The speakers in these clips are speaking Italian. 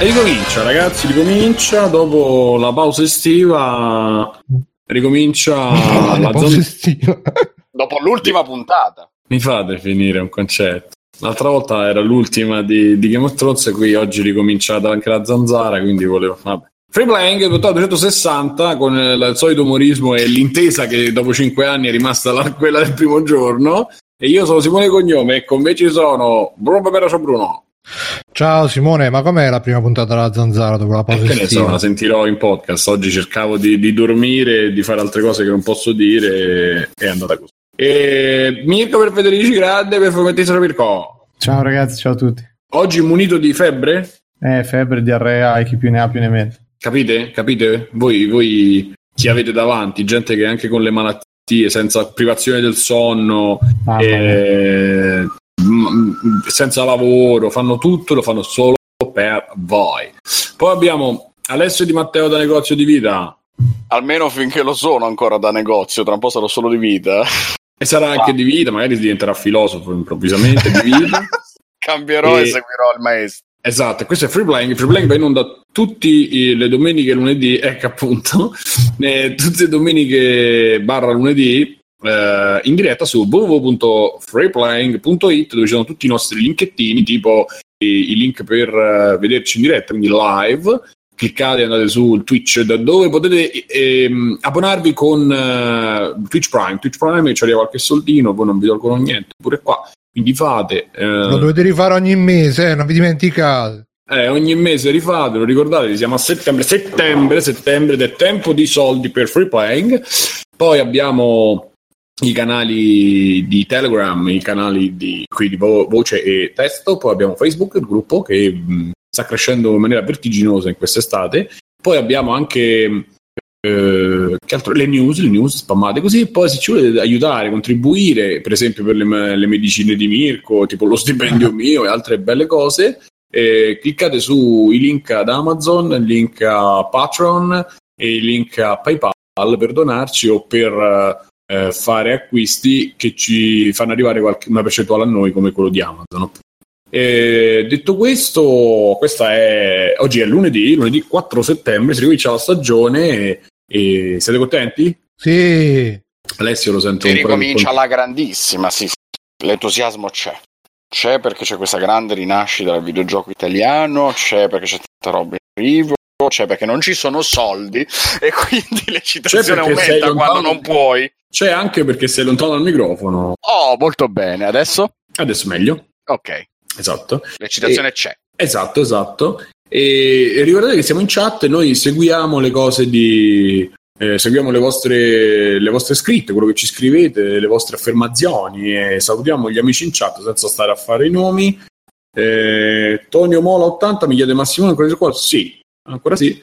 E ricomincia, ragazzi, ricomincia dopo la pausa estiva. Ricomincia la, la pausa zona- estiva. Dopo l'ultima puntata. Mi fate finire un concetto. L'altra volta era l'ultima di, di Game of Thrones e qui oggi è ricominciata anche la zanzara, quindi volevo... Vabbè. Free Playing, puntata 260, con il, il solito umorismo e l'intesa che dopo 5 anni è rimasta la- quella del primo giorno. E io sono Simone Cognome e con me ci sono Bruno Peperoso Bruno. Ciao Simone, ma com'è la prima puntata della zanzara dopo la pausa Eh, Che ne so, la sentirò in podcast. Oggi cercavo di, di dormire e di fare altre cose che non posso dire e è andata così. E Mirko per Federici Grande per Fomentista Mirko. Ciao ragazzi, ciao a tutti. Oggi munito di febbre? Eh, febbre, diarrea e chi più ne ha più ne mette. Capite? Capite? Voi, voi chi avete davanti, gente che anche con le malattie, senza privazione del sonno, mia. eh, senza lavoro, fanno tutto, lo fanno solo per voi. Poi abbiamo Alessio Di Matteo da Negozio di Vita Almeno finché lo sono ancora da negozio, tra un po' sarò solo di vita. e sarà anche di vita, magari diventerà filosofo improvvisamente di vita. Cambierò e, E- seguirò il maestro. Esatto, questo è Free Playing. Free Playing va in onda tutte le domeniche e lunedì, ecco appunto, eh, tutte le domeniche barra lunedì eh, in diretta su www.freeplaying.it dove ci sono tutti i nostri linkettini, tipo i, i link per eh, vederci in diretta, quindi live. Cliccate e andate su Twitch da dove potete ehm, abbonarvi con eh, Twitch Prime. Twitch Prime ci arriva qualche soldino, poi non vi tolgono niente, pure qua. Quindi fate. eh, Lo dovete rifare ogni mese, eh, non vi dimenticate. eh, ogni mese rifatelo, ricordatevi, siamo a settembre, settembre, settembre ed è tempo di soldi per free playing. Poi abbiamo i canali di Telegram, i canali di, qui di vo- voce e testo, poi abbiamo Facebook, il gruppo che mh, sta crescendo in maniera vertiginosa in quest'estate. Poi abbiamo anche eh, che altro? le news, le news spammate così. Poi se ci volete aiutare, contribuire, per esempio per le, le medicine di Mirko, tipo lo stipendio mio e altre belle cose, eh, cliccate sui link ad Amazon, il link a Patreon e il link a PayPal per donarci o per eh, fare acquisti che ci fanno arrivare qualche, una percentuale a noi come quello di Amazon. E detto questo, questa è oggi è lunedì, lunedì 4 settembre, si ricomincia la stagione e, e siete contenti? Sì, Alessio lo sento Si ricomincia alla grandissima, sì, sì. L'entusiasmo c'è. C'è perché c'è questa grande rinascita del videogioco italiano, c'è perché c'è tanta roba in arrivo, c'è perché non ci sono soldi e quindi l'eccitazione aumenta quando non puoi. C'è anche perché sei lontano dal microfono. Oh, molto bene. Adesso? Adesso meglio. Ok, Esatto. l'eccitazione c'è. Esatto, esatto. E, e ricordate che siamo in chat e noi seguiamo le cose di. eh, seguiamo le vostre, le vostre scritte, quello che ci scrivete, le vostre affermazioni e salutiamo gli amici in chat senza stare a fare i nomi. Eh, Tonio Mola 80 mi chiede Massimo ancora qua? Sì, ancora sì.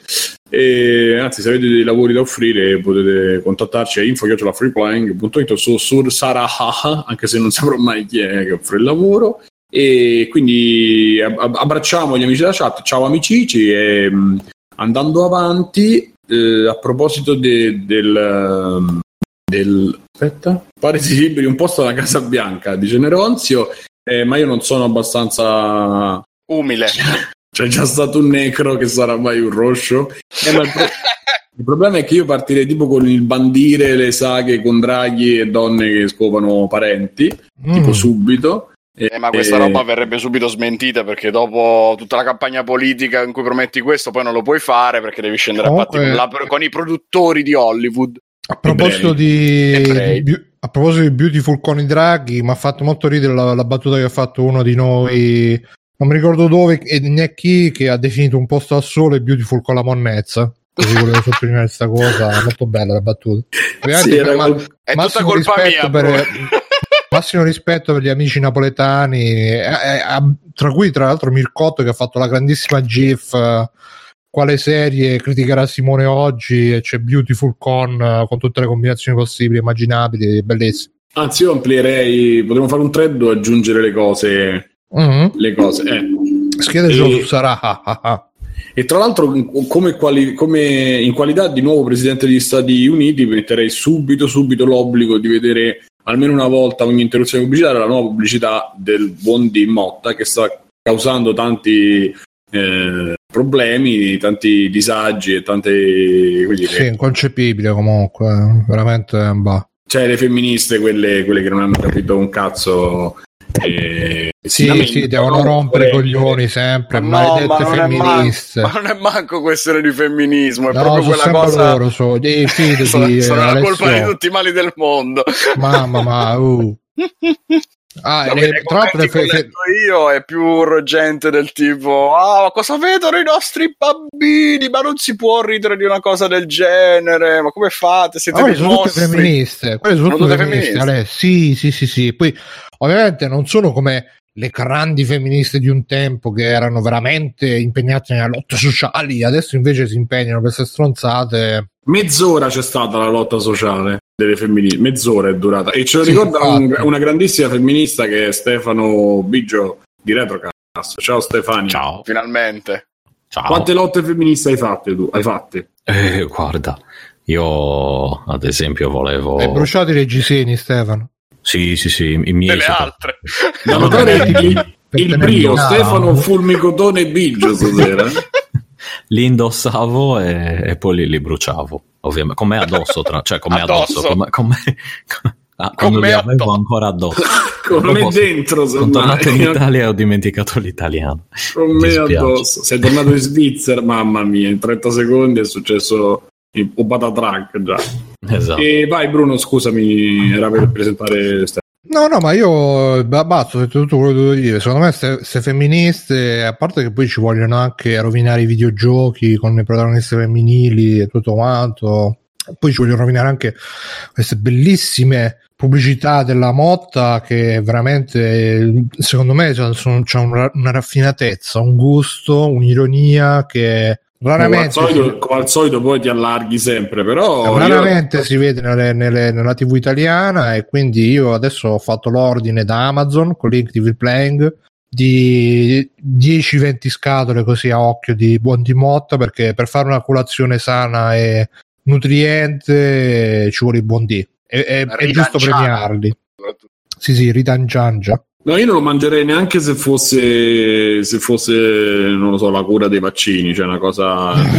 E, anzi, se avete dei lavori da offrire potete contattarci a info.freeplying.it su, su Saraha, anche se non saprò mai chi è che offre il lavoro. E quindi ab- ab- abbracciamo gli amici della chat, ciao amicici e mh, andando avanti, eh, a proposito de- del, del... Aspetta, paresi liberi un posto alla Casa Bianca, dice Neronzio, eh, ma io non sono abbastanza... Umile. C'è già stato un necro che sarà mai un roscio. Eh, ma il, pro- il problema è che io partirei tipo con il bandire, le saghe con draghi e donne che scopano parenti, tipo Mm. subito. Eh, ma questa Eh, roba verrebbe subito smentita perché dopo tutta la campagna politica in cui prometti questo poi non lo puoi fare perché devi scendere a patti con, la- con i produttori di Hollywood. A proposito di, di- a proposito di Beautiful con i draghi, mi ha fatto molto ridere la, la battuta che ha fatto uno di noi, non mi ricordo dove e né chi, che ha definito un posto al sole Beautiful con la monnezza. Così volevo sottolineare questa cosa, molto bella la battuta. Ovviamente Sì, era ma- È massimo tutta colpa rispetto mia. per- massimo rispetto per gli amici napoletani, eh, eh, tra cui tra l'altro Mircotto che ha fatto la grandissima GIF. eh, quale serie criticherà Simone oggi? E c'è Beautiful con, eh, con tutte le combinazioni possibili, e immaginabili, bellissime. Anzi, io amplierei, potremmo fare un thread o aggiungere le cose. Mhm. Le cose eh. Schiedetelo E- Sarà. E tra l'altro, come, quali- come in qualità di nuovo presidente degli Stati Uniti, metterei subito, subito l'obbligo di vedere almeno una volta ogni interruzione pubblicitaria la nuova pubblicità del buon di Motta che sta causando tanti, eh, problemi, tanti disagi e tante... dire, Sì, inconcepibile comunque, eh, veramente bah. Cioè le femministe, quelle, quelle che non hanno capito un cazzo... eh, si Sì, sì, devono rompere i coglioni sempre, No, maledette ma non, è femministe. manco, ma non è manco questione di femminismo, è No, proprio quella cosa. loro, so, eh, fidati, sono, sono la Alessio. colpa di tutti i mali del mondo. Mamma, ma, uh. Ah, No, e perché tra l'altro commenti le che fe- ho letto io è più gente del tipo ah ma cosa vedono i nostri bambini ma non si può ridere di una cosa del genere ma come fate siete dei sono tutte femministe, quelle sono Sono tutte femministe, femministe? Ale. Sì, sì, sì, sì. Poi ovviamente non sono come le grandi femministe di un tempo che erano veramente impegnate nelle lotte sociali, adesso invece si impegnano per queste stronzate. Mezz'ora c'è stata la lotta sociale delle femminili, mezz'ora è durata. E ce lo Sì, ricorda un- una grandissima femminista che è Stefano Biggio di Retrocast. Ciao Stefania. Ciao. finalmente Ciao. Quante lotte femministe hai fatte tu? Hai fatte? Eh, guarda, io ad esempio volevo... Hai bruciato i reggiseni, Stefano. Sì, sì, sì, i miei... sopra- altre Da notare il, il, brio. Stefano Fulmicotone Biggio stasera. li indossavo e, e poi li, li bruciavo, ovviamente, con me addosso, tra, cioè con me addosso, Addosso. con me, con me- ah, quando me addosso. ancora addosso. Con me Dopo- dentro, Sono tornato in. Italia e ho dimenticato l'italiano. Con me addosso. Sei tornato in Svizzera, mamma mia, in 30 secondi è successo il patatrack già. Esatto. E vai Bruno, scusami, era per presentare. No, no, ma io ba- basta, ho detto tutto quello che dovevo dire. Secondo me queste femministe, a parte che poi ci vogliono anche rovinare i videogiochi con le protagoniste femminili e tutto quanto, poi ci vogliono rovinare anche queste bellissime pubblicità della Motta che veramente, secondo me, c'è una raffinatezza, un gusto, un'ironia che Come al, raramente... solito, come al solito poi ti allarghi sempre, però... Raramente si vede nelle- nelle- nella TV italiana e quindi io adesso ho fatto l'ordine da Amazon con Link TV Playing di 10-20 scatole così a occhio di buon di motta perché per fare una colazione sana e nutriente ci vuole il buon D. E- e- È, giusto premiarli. Sì, sì, ridanciangia. No, io non lo mangerei neanche se fosse, se fosse, non lo so, la cura dei vaccini, cioè una cosa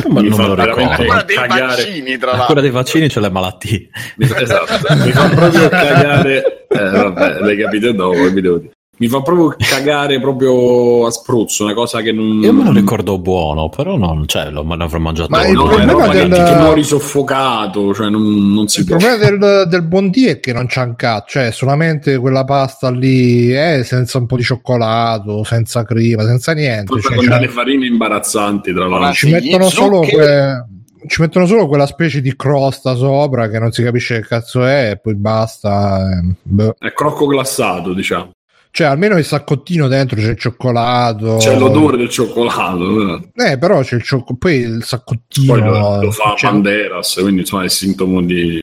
Ma mi non fa me lo veramente ricordo. Guarda dei cagare. vaccini tra La l'altro cura dei vaccini c'è le malattie. Mi, esatto, mi fa proprio cagare. Eh, vabbè, l'hai capito dopo, vi devo dire. Mi fa proprio cagare proprio a spruzzo, una cosa che non. Io me lo ricordo buono, però non, cioè, lo, me l'avrò mangiato. Ma il No, problema che del- ti muori soffocato, cioè non, non si Il può. problema del, del buon D è che non c'è un cazzo, cioè solamente quella pasta lì è senza un po' di cioccolato, senza crema, senza niente. Forse Cioè, con delle farine imbarazzanti, tra l'altro. ci mettono solo zuccheri. que- ci mettono solo quella specie di crosta sopra che non si capisce che cazzo è e poi basta eh, boh. È crocco glassato, diciamo. Cioè almeno il saccottino dentro c'è il cioccolato C'è l'odore del cioccolato. eh. eh però c'è il cioccolato poi il saccottino Poi lo, lo fa cioè, Banderas, quindi insomma è sintomo di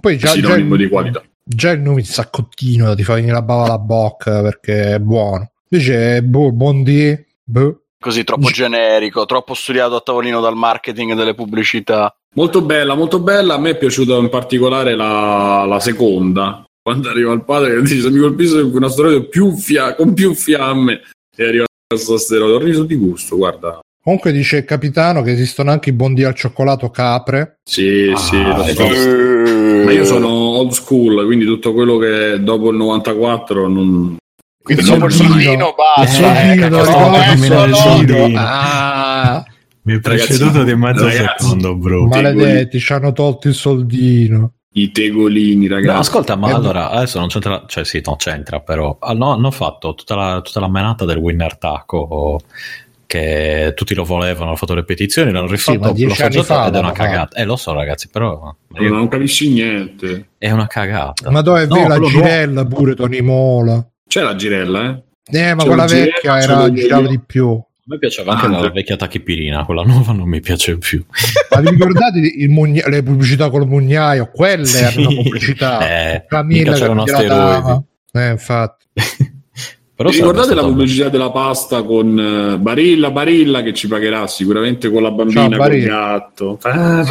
poi già, già, sinonimo di il, qualità. già il nome di saccottino ti fa venire la bava alla bocca perché è buono invece boh, buon D boh. così troppo Gi- generico troppo studiato a tavolino dal marketing e delle pubblicità Molto bella, molto bella. A me è piaciuta in particolare la, la seconda. Quando arriva il padre che dice: Mi colpisce una storia più fia- con più fiamme. E arriva questo steroide. Ho riso di gusto, guarda. comunque dice il capitano che esistono anche i buon al cioccolato capre Sì, Ah, sì, lo so. visto? Ma io sono old school, quindi tutto quello che dopo il 94 non. quindi Il dopo il soldino. basta Il soldino, eh, eh, soldino. Ah. Mi è Ragazzi, preceduto di mezzo ragazzi, secondo, bro. Ma- maledetti ci hanno tolto il soldino I tegolini, No, ragazzi. ascolta, ma Eh, allora adesso non c'entra, cioè sì, non c'entra, però hanno, hanno fatto tutta la, tutta la menata del winner taco che tutti lo volevano, hanno fatto le petizioni, l'hanno rifatto, dieci l'ho fa ed è una cagata. Eh, lo so, ragazzi, però non, non capisci niente. è una cagata. ma dove è No, vero la girella pure Tony Mola C'è la girella, eh? eh ma C'è quella la girella, vecchia c'è era girava di più A me piaceva anche Ah, la vecchia tachipirina, quella nuova non mi piace più. ma vi ricordate il mugna- le pubblicità col mugnaio quelle Sì. erano pubblicità Eh, Camilla che gliela asteroidi. eh infatti Però ricordate la pubblicità della pasta con eh, Barilla Barilla che ci pagherà sicuramente con la bambina Ciao, con il gatto? A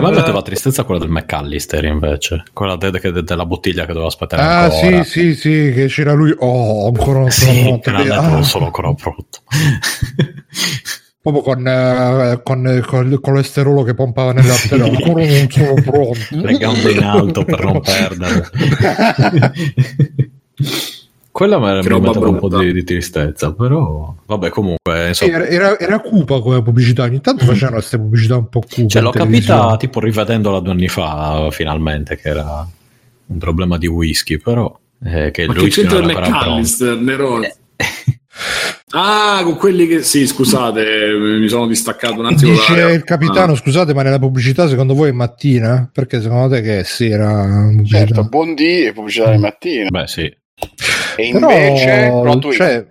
me metteva tristezza quella del McAllister invece, quella de- de- della bottiglia che doveva aspettare Ah, ancora. sì, sì, sì, che c'era lui. Oh, ancora non sono Sì, l'ha detto Ah, non sono ancora pronto. proprio con, eh, con, con il colesterolo che pompava nella tela. Ancora non sono pronto. Le gambe in alto per non perdere. Quella mi metteva un po' di, di tristezza, però vabbè comunque insomma, era, era, era cupa come pubblicità. Ogni tanto facevano queste pubblicità un po' cupe. cioè, l'ho capita tipo rivedendola due anni fa finalmente che era un problema di whisky, però eh, che il Ma che whisky c'entra il era. McAllister, Nerone? Ah, con quelli che... Sì, scusate, mi sono distaccato un attimo. Dice dalla- il capitano, Ah. scusate, ma nella pubblicità secondo voi è mattina? Perché secondo te che è sera? Certo, buon dì e pubblicità di mattina. Beh sì, E Però, invece, twist. cioè,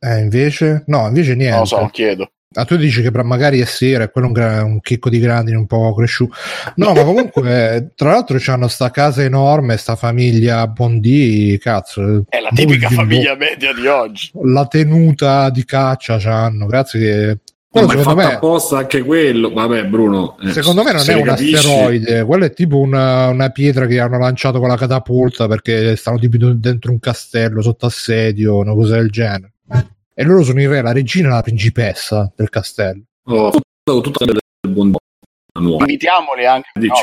eh, invece, no, invece niente. non lo so, chiedo. Ah, tu dici che magari è sera e quello è un, gra- un chicco di grandine un po' cresciuto. No, ma comunque, tra l'altro, c'hanno sta casa enorme, sta famiglia Bondi, cazzo. È la tipica Boh, famiglia media di oggi. La tenuta di caccia c'hanno, grazie che... Quello ma è secondo fatto me, apposta anche quello. Vabbè, Bruno. eh, secondo me non se è un capisci- asteroide, quello è tipo una, una pietra che hanno lanciato con la catapulta perché stanno tipo dentro un castello sotto assedio, una cosa del genere. E loro sono il re, la regina e la principessa del castello. Oh, tutta del buon nuovo. Invitiamoli anche. no.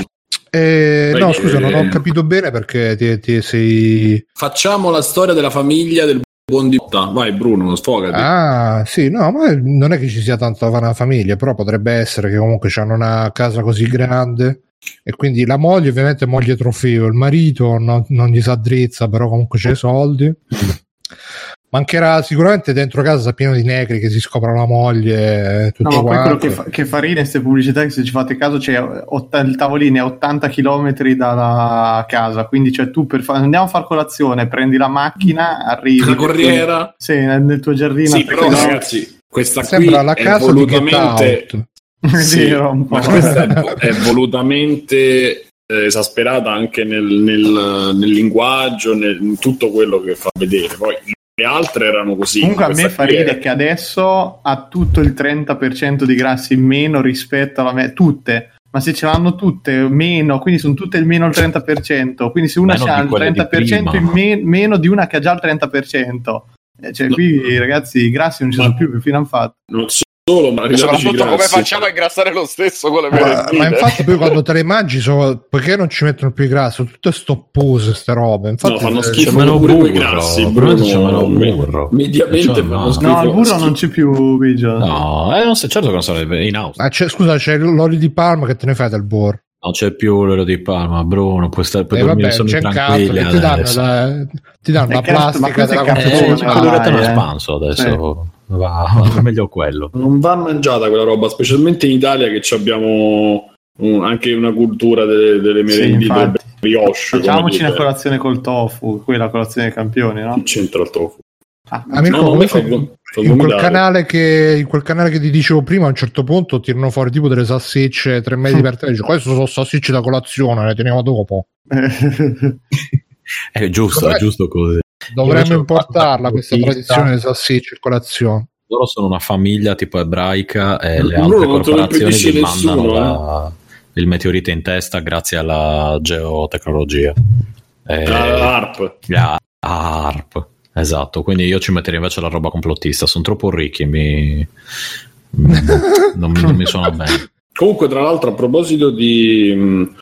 Eh, no, eh, scusa, non ho capito bene perché ti, ti sei. Facciamo la storia della famiglia del buon di Vai, Bruno, sfogati. Ah, sì, no, ma non è che ci sia tanta una famiglia, però potrebbe essere che comunque hanno una casa così grande. E quindi la moglie, ovviamente, è moglie trofeo. Il marito no- non gli sa drizza, però comunque c'è i soldi. Mancherà sicuramente dentro casa pieno di negri che si scopra la moglie. Tutto No, ma poi quello che fa, che fa ridere queste pubblicità che se ci fate caso c'è ott- il tavolino è 80 km dalla casa, quindi cioè tu per fa- andiamo a fare colazione, prendi la macchina, arrivi La corriera. Sì, nel, nel tuo giardino. Sì, però ragazzi, questa Sembra qui la è casa volutamente... Sì, ma questa è, è volutamente eh, esasperata anche nel, nel- nel linguaggio, nel- in tutto quello che fa vedere. Poi le altre erano così. Comunque a me fa ridere che adesso ha tutto il 30% di grassi in meno rispetto alla me- tutte. Ma se ce l'hanno tutte meno, quindi sono tutte il meno il 30%, quindi se una ha il quelle di 30% in me- meno di una che ha già il 30%. Eh, Cioè, No. qui ragazzi, i grassi non ci sono più, che fine hanno fatto? Non solo, ma E soprattutto come grassi. facciamo a ingrassare lo stesso con le Ma, ma infatti poi quando te le mangi sono, perché non ci mettono più i grassi tutte stoppose ste robe infatti No, fanno eh, schifo meno burro, grassi, Bruno. c'è meno Me- burro. Mediamente Cioè, fanno no. schifo. No, il burro schifo. non c'è più, Biggio. No, eh, non so, certo che non sarebbe in Austria. Ah, c'è- scusa c'è l'olio di palma che te ne fai del burro Non c'è più l'olio di Palma, Bruno, puoi, stare, puoi e dormire vabbè sonni il cazzo tranquilli che ti danno la, ti danno Eh, la ma plastica della è Eh, ma quello dai, è eh. espanso adesso. Va, va meglio quello. Non va mangiata quella roba, specialmente in Italia che ci abbiamo un- anche una cultura delle, delle Sì, merendine delle brioche. come Facciamoci una colazione col tofu, quella colazione dei campioni, no? C'entra il tofu. Ah, Amico, No, fa in, quel canale che, in quel canale che ti dicevo prima a un certo punto tirano fuori tipo delle salsicce tre metri per te dice queste sono salsicce da colazione le teniamo dopo È giusto, è giusto così. Dovremmo importarla questa tradizione delle salsicce in colazione Loro sono una famiglia tipo ebraica e le Loro altre corporazioni gli mandano la- il meteorite in testa grazie alla geotecnologia. E- Ah, ARP. la ARP. Esatto, quindi io ci metterei invece la roba complottista, sono troppo ricchi, mi... mm, non, mi- non mi suona bene. Comunque, tra l'altro, a proposito di mh,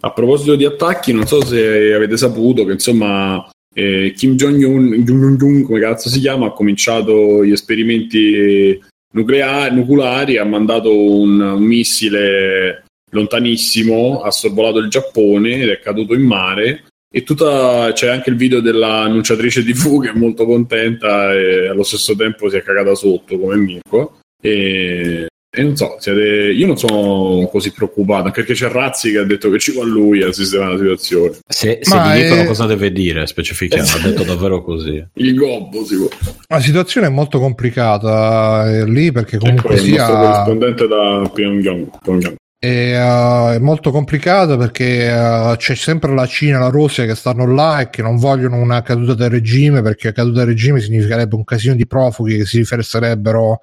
a proposito di attacchi, non so se avete saputo che insomma eh, Kim Jong-un, come cazzo si chiama, ha cominciato gli esperimenti nucleari, nucleari, ha mandato un, un missile lontanissimo, ha sorvolato il Giappone ed è caduto in mare. E tutta, c'è anche il video dell'annunciatrice TV che è molto contenta e allo stesso tempo si è cagata sotto come Mirko. E, e non so, siete, io non sono così preoccupato, anche perché c'è Razzi che ha detto che ci va lui a sistemare la situazione. Se, se gli dicono è- cosa deve dire, specifichiamo, ha detto davvero così. Il gobbo si può. la situazione è molto complicata eh, lì perché comunque Ecco il nostro sia corrispondente da Pyongyang. Pyongyang. E, uh, è molto complicato perché uh, c'è sempre la Cina e la Russia che stanno là e che non vogliono una caduta del regime perché caduta del regime significherebbe un casino di profughi che si riverserebbero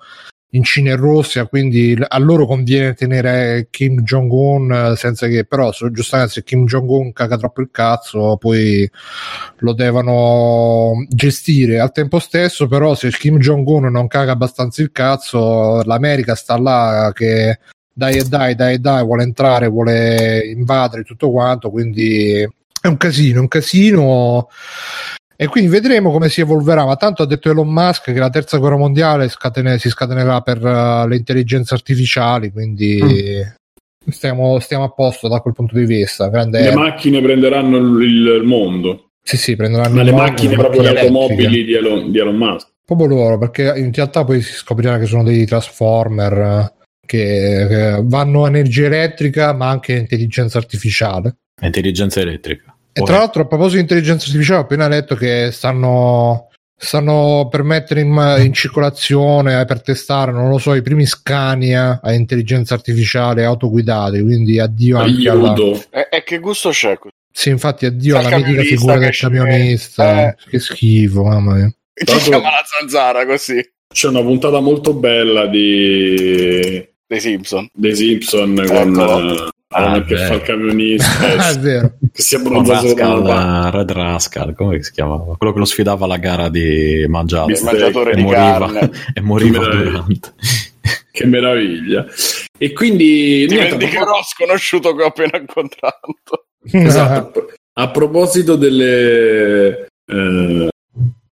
in Cina e Russia, quindi a loro conviene tenere Kim Jong-un senza che però giustamente se Kim Jong-un caga troppo il cazzo poi lo devono gestire. Al tempo stesso però se Kim Jong-un non caga abbastanza il cazzo l'America sta là che dai e dai dai dai vuole entrare vuole invadere tutto quanto quindi è un casino, un casino e quindi vedremo come si evolverà. Ma tanto ha detto Elon Musk che la terza guerra mondiale scatene, si scatenerà per uh, le intelligenze artificiali. Quindi mm. stiamo, stiamo, a posto da quel punto di vista. Grande le macchine prenderanno il, il mondo. Sì, sì, prenderanno Ma le mondo, macchine, proprio le automobili di Elon, di Elon Musk. Proprio loro, perché in realtà poi si scoprirà che sono dei transformer che, che vanno a energia elettrica, ma anche intelligenza artificiale. Intelligenza elettrica. E tra l'altro, a proposito di intelligenza artificiale, ho appena letto che stanno, stanno per mettere in, in, circolazione, per testare, non lo so, i primi Scania a intelligenza artificiale autoguidate. Quindi addio anche alla. E, e che gusto c'è? Sì, infatti, addio alla mitica figura del camionista. Eh. Che schifo, mamma mia. Si chiama la zanzara così. C'è una puntata molto bella di. dei Simpson. Dei Simpson ecco. con Ah, che fa il camionista è vero. che si abbronza Rascal, Red Rascal come si chiamava? Quello che lo sfidava alla gara di mangiato. Il mangiatore e di moriva, carne. E moriva durante. Che meraviglia. E quindi ti vendicherò sconosciuto che ho appena incontrato. Esatto a proposito delle eh,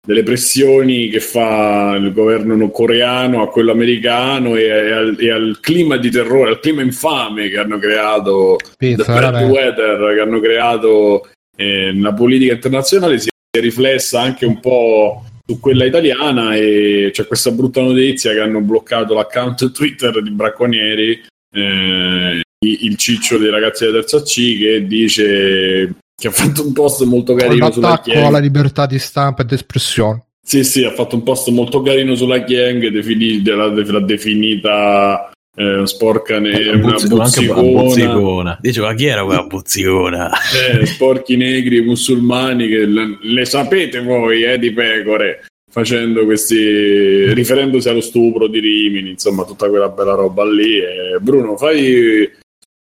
delle pressioni che fa il governo coreano a quello americano e, e, al, e, al, clima di terrore, al clima infame che hanno creato, Pizza, bad weather che hanno creato eh, nella politica internazionale si è riflessa anche un po' su quella italiana e c'è questa brutta notizia che hanno bloccato l'account Twitter di Bracconieri, eh, il ciccio dei ragazzi della terza C che dice che ha fatto un post molto carino sulla Chiang. alla libertà di stampa ed espressione. Sì, sì, ha fatto un post molto carino sulla Chiang, defini- l'ha definita eh, sporca ne- una buzzicona. buzzicona. Diceva chi era quella buzzicona? Eh, sporchi negri musulmani che le, le sapete voi, eh, di pecore facendo questi riferendosi allo stupro di Rimini, insomma, tutta quella bella roba lì. E Bruno, fai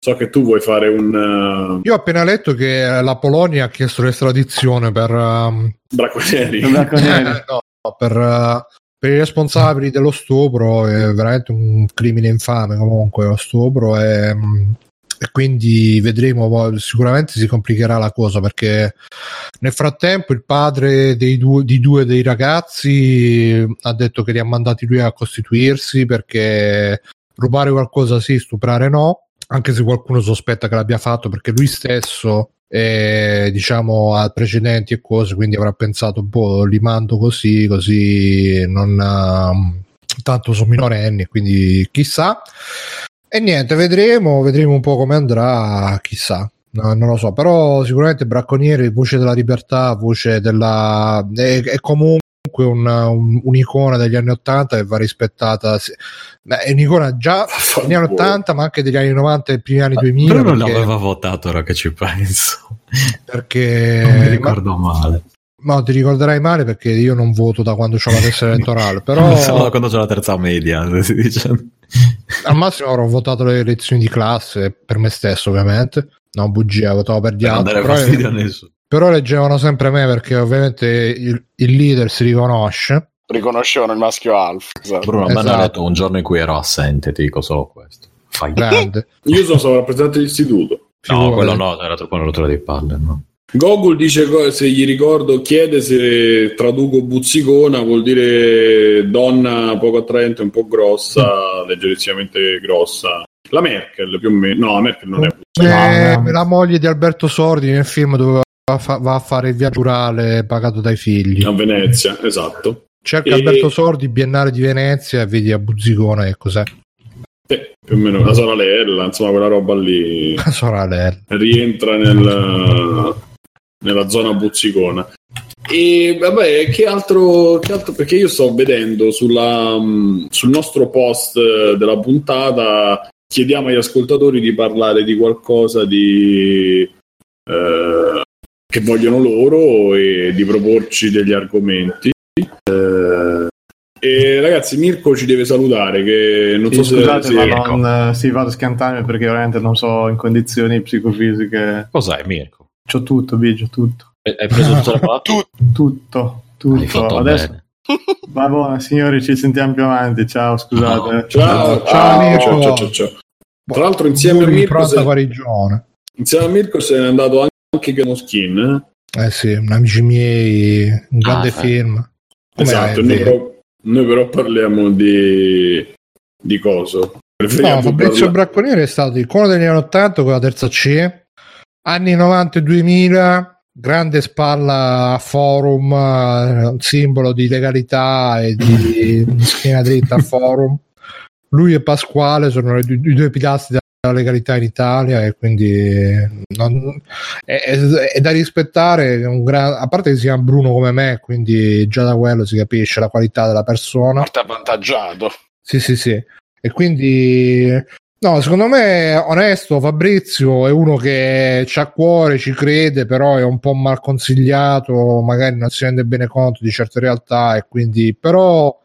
So che tu vuoi fare un. Uh... Io ho appena letto che la Polonia ha chiesto l'estradizione per. Um... Bracconieri. no, per, uh, per, i responsabili dello stupro. È veramente un crimine infame. Comunque, lo stupro. È, um, e quindi vedremo. Sicuramente si complicherà la cosa perché nel frattempo il padre due, di due dei ragazzi ha detto che li ha mandati lui a costituirsi perché rubare qualcosa sì, stuprare no anche se qualcuno sospetta che l'abbia fatto perché lui stesso eh, diciamo ha precedenti e cose quindi avrà pensato po' li mando così così non uh, tanto sono minorenni quindi chissà e niente vedremo vedremo un po' come andrà chissà No, non lo so, però sicuramente Bracconieri, voce della libertà, voce della. è, è comunque una, un, un'icona degli anni 80 che va rispettata. Beh, è un'icona già degli anni 80, ma anche degli anni 90 e primi anni 2000. Però non perché, l'aveva votato ora che ci penso. Perché non mi ricordo ma, male. Ma ti ricorderai male perché io non voto da quando ho la tessera elettorale. Però Solo da quando c'ho la terza media. Si dice. Al massimo avrò votato le elezioni di classe per me stesso, ovviamente. No, bugia, votavo per gli altri. Però, però leggevano sempre me perché ovviamente il, il leader si riconosce riconoscevano il maschio alfa. Esatto. Bruno, esatto. mi hanno detto un giorno in cui ero assente, ti dico solo questo. Fai grande. Io sono stato rappresentante dell'istituto. No, quello no, era troppo una rottura di palle, no. Gogol dice, se gli ricordo, chiede se traduco buzzicona, vuol dire donna poco attraente, un po' grossa, mm. leggerissimamente grossa. La Merkel più o meno, no, la Merkel non è buzzicona. Eh, la moglie di Alberto Sordi nel film dove va a, fa- va a fare il viaggio rurale pagato dai figli. A Venezia, esatto. Cerca e... Alberto Sordi, Biennale di Venezia e vedi a Buzzicona che cos'è. Eh, più o meno la sorella, insomma, quella roba lì. La sorella. Rientra nel, nella zona buzzicona. E vabbè, che altro, che altro, Perché io sto vedendo sulla, sul nostro post della puntata chiediamo agli ascoltatori di parlare di qualcosa di, eh, che vogliono loro e di proporci degli argomenti. Eh, e ragazzi, Mirko ci deve salutare. Che non Sì, so se scusate, se- ma non, sì, vado a schiantarmi perché veramente non so in condizioni psicofisiche. Cos'è, Mirko? C'ho tutto, Bigio, tutto. Hai hai preso tutta la palatta? Tutto, Hai fatto tutto. Adesso, bene. va buona, signori, ci sentiamo più avanti. Ciao, scusate. Ciao, Ciao, ciao, Mirko. ciao, ciao, ciao. Tra l'altro, insieme a Mirko, se, insieme a Mirko se n'è andato anche Gano Skin. Eh? Sì, amici miei, un grande Ah, eh. film. Come Esatto, noi però, noi però parliamo di, di coso. Preferiamo No, Fabrizio parla- Bracconieri è stato icono degli anni 80 con la terza C, anni 90 e 2000, grande spalla a forum, eh, un simbolo di legalità e di, di schiena dritta a forum. Lui e Pasquale sono i, due- i due pilastri della legalità in Italia e quindi eh, non- è, è- è da rispettare. un gran- a parte che si chiama Bruno come me, quindi già da quello si capisce la qualità della persona. Parte avvantaggiato. Sì, sì, sì. E quindi, no, secondo me onesto. Fabrizio è uno che c'ha cuore, ci crede, però è un po' mal consigliato, magari non si rende bene conto di certe realtà. E quindi, però,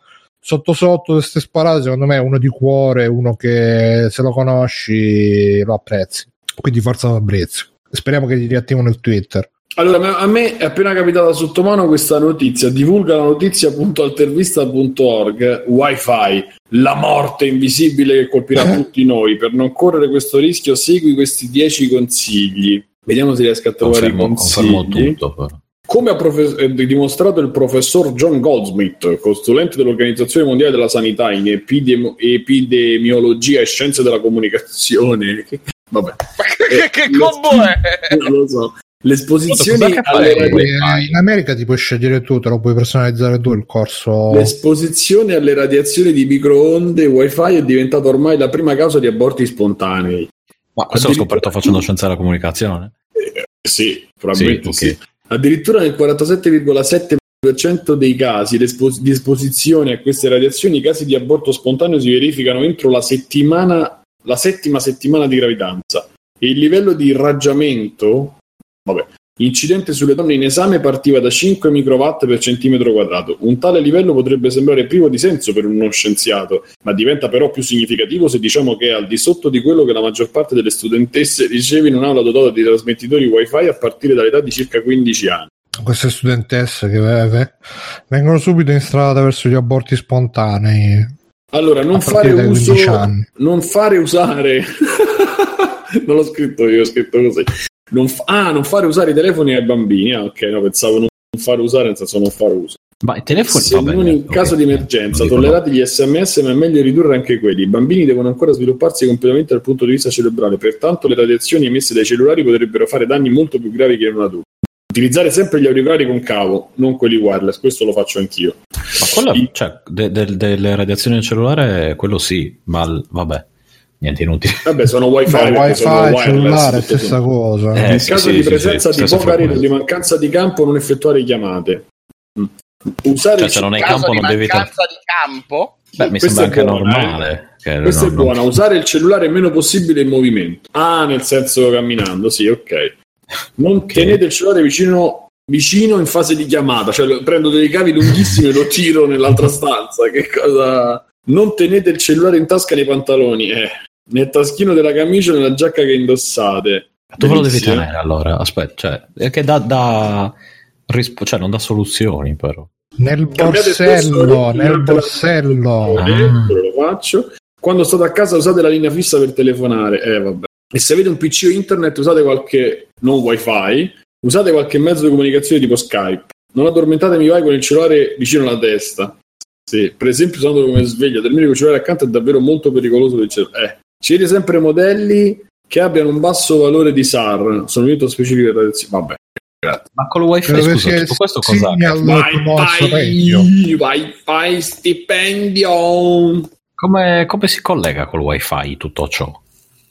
sotto sotto queste sparate, secondo me è uno di cuore, uno che se lo conosci lo apprezzi. Quindi, forza Fabrizio. Speriamo che gli riattivino il Twitter. Allora, a me è appena capitata sotto mano questa notizia. Divulga la notizia.altervista.org Wi-Fi, la morte invisibile che colpirà tutti noi. Per non correre questo rischio, segui questi 10 consigli. Vediamo se riesco a trovare Confermo, i consigli. confermo tutto. Però. Come ha profe- eh, dimostrato il professor John Goldsmith, consulente dell'Organizzazione Mondiale della Sanità in epidemi- epidemiologia e scienze della comunicazione, che- vabbè, che, che combo è? non lo so. Le esposizioni Cosa che fa alle, lei? radi- Eh, in America ti puoi scegliere tu, te lo puoi personalizzare tu il corso. l'esposizione alle radiazioni di microonde Wi-Fi è diventata ormai la prima causa di aborti spontanei. Ma questo l'ho scoperto facendo scienza della comunicazione. Eh, sì, probabilmente Sì, ok. sì. Addirittura nel 47,7% dei casi di esposizione a queste radiazioni, i casi di aborto spontaneo si verificano entro la settimana, la settima settimana di gravidanza. E il livello di irraggiamento, vabbè, incidente sulle donne in esame partiva da 5 microwatt per centimetro quadrato. Un tale livello potrebbe sembrare privo di senso per un non scienziato, ma diventa però più significativo se diciamo che è al di sotto di quello che la maggior parte delle studentesse riceve in un'aula dotata di trasmettitori wifi a partire dall'età di circa 15 anni. queste studentesse che eh, vengono subito installate verso gli aborti spontanei Allora, non fare uso, 15 anni. non fare usare, non l'ho scritto io, ho scritto così. Non fa- ah, non fare usare i telefoni ai bambini. Ah, ok, no, pensavo non fare usare, nel senso non fare uso. Ma i telefoni Se va bene, non in ok. caso di emergenza, Non tollerati gli sms, ma è meglio ridurre anche quelli. I bambini devono ancora svilupparsi completamente dal punto di vista cerebrale, pertanto le radiazioni emesse dai cellulari potrebbero fare danni molto più gravi che in un adulto. Utilizzare sempre gli auricolari con cavo, non quelli wireless, questo lo faccio anch'io. no. Ma quello, I- cioè, de- de- delle radiazioni del cellulare, quello sì, ma l- vabbè, niente inutile. Vabbè, sono wifi, perché wifi sono wireless, cellulare stessa cosa Eh, In sì, caso sì, di presenza sì, di poca rete o di mancanza di campo, non effettuare chiamate. Mm. Usare Cioè, il se non hai campo non devi... mancanza di campo? Beh, mi sembra anche buona, normale. che Questa non- è non- buona, usare il cellulare il meno possibile in movimento. Ah, nel senso camminando, sì, ok. Non Ok. tenete il cellulare vicino, vicino in fase di chiamata, cioè prendo dei cavi lunghissimi e lo tiro nell'altra stanza. Che cosa? Non tenete il cellulare in tasca nei pantaloni, eh. Nel taschino della camicia o nella giacca che indossate. Dove lo devi tenere allora? Aspetta, cioè, è che dà, dà risp- cioè, non dà soluzioni, però. nel borsello nel borsello Ah. Lo faccio. Quando state a casa usate la linea fissa per telefonare. Eh, vabbè. E se avete un PC o internet usate qualche non wifi, usate qualche mezzo di comunicazione tipo Skype. Non addormentatevi mai con il cellulare vicino alla testa. Sì, per esempio usando come sveglia, dormire con il cellulare accanto è davvero molto pericoloso per il. Eh. Scegliete sempre modelli che abbiano un basso valore di SAR, sono molto specifiche per. Vabbè. Ma con il wifi, Credo scusa, tutto questo cosa? meglio. Wifi, wifi stipendio. Come, come si collega col wifi tutto ciò?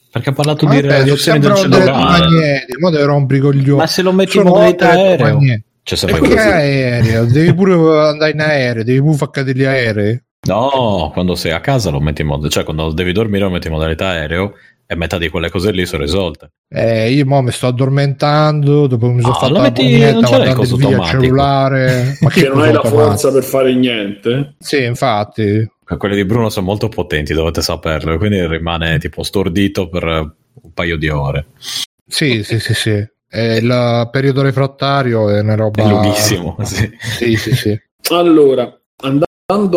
Perché ha parlato di Vabbè, radiazioni del cellulare. rompere coglioni. Ma se lo metti in modalità aereo, magneti. Cioè se E fai che aereo? Devi pure andare in aereo, devi pure fare cadere gli aerei. No, quando sei a casa lo metti in modo, cioè quando devi dormire lo metti in modalità aereo e metà di quelle cose lì sono risolte. Eh, io mo mi sto addormentando dopo che mi sono No, fatto la metti- pugnetta non c'è il guardando coso il video al automatico. cellulare. Ma Che non hai la forza per fare niente. Sì, infatti. Quelli di Bruno sono molto potenti, dovete saperlo, quindi rimane tipo stordito per un paio di ore. Sì, sì, sì, sì. E il periodo refrattario è una roba È lunghissimo, sì. Sì, sì, sì. Allora, andando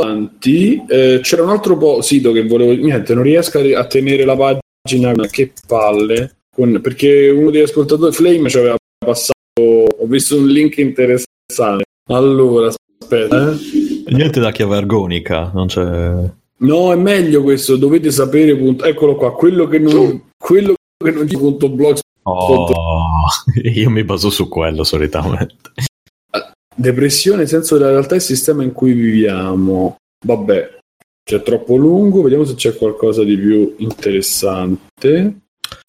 avanti, eh, c'era un altro po' sito che volevo. Niente, non riesco a, a tenere la pagina. Che palle. Con- perché uno degli ascoltatori, Flame, ci aveva passato. Ho visto un link interessante. Allora, aspetta, eh. Niente da chiave argonica, non c'è... No, è meglio questo. Dovete sapere. Punto, eccolo qua. Quello che non. Quello che non punto blog Oh, io mi baso su quello solitamente. Depressione, senso della realtà e il sistema in cui viviamo. Vabbè, c'è troppo lungo. Vediamo se c'è qualcosa di più interessante.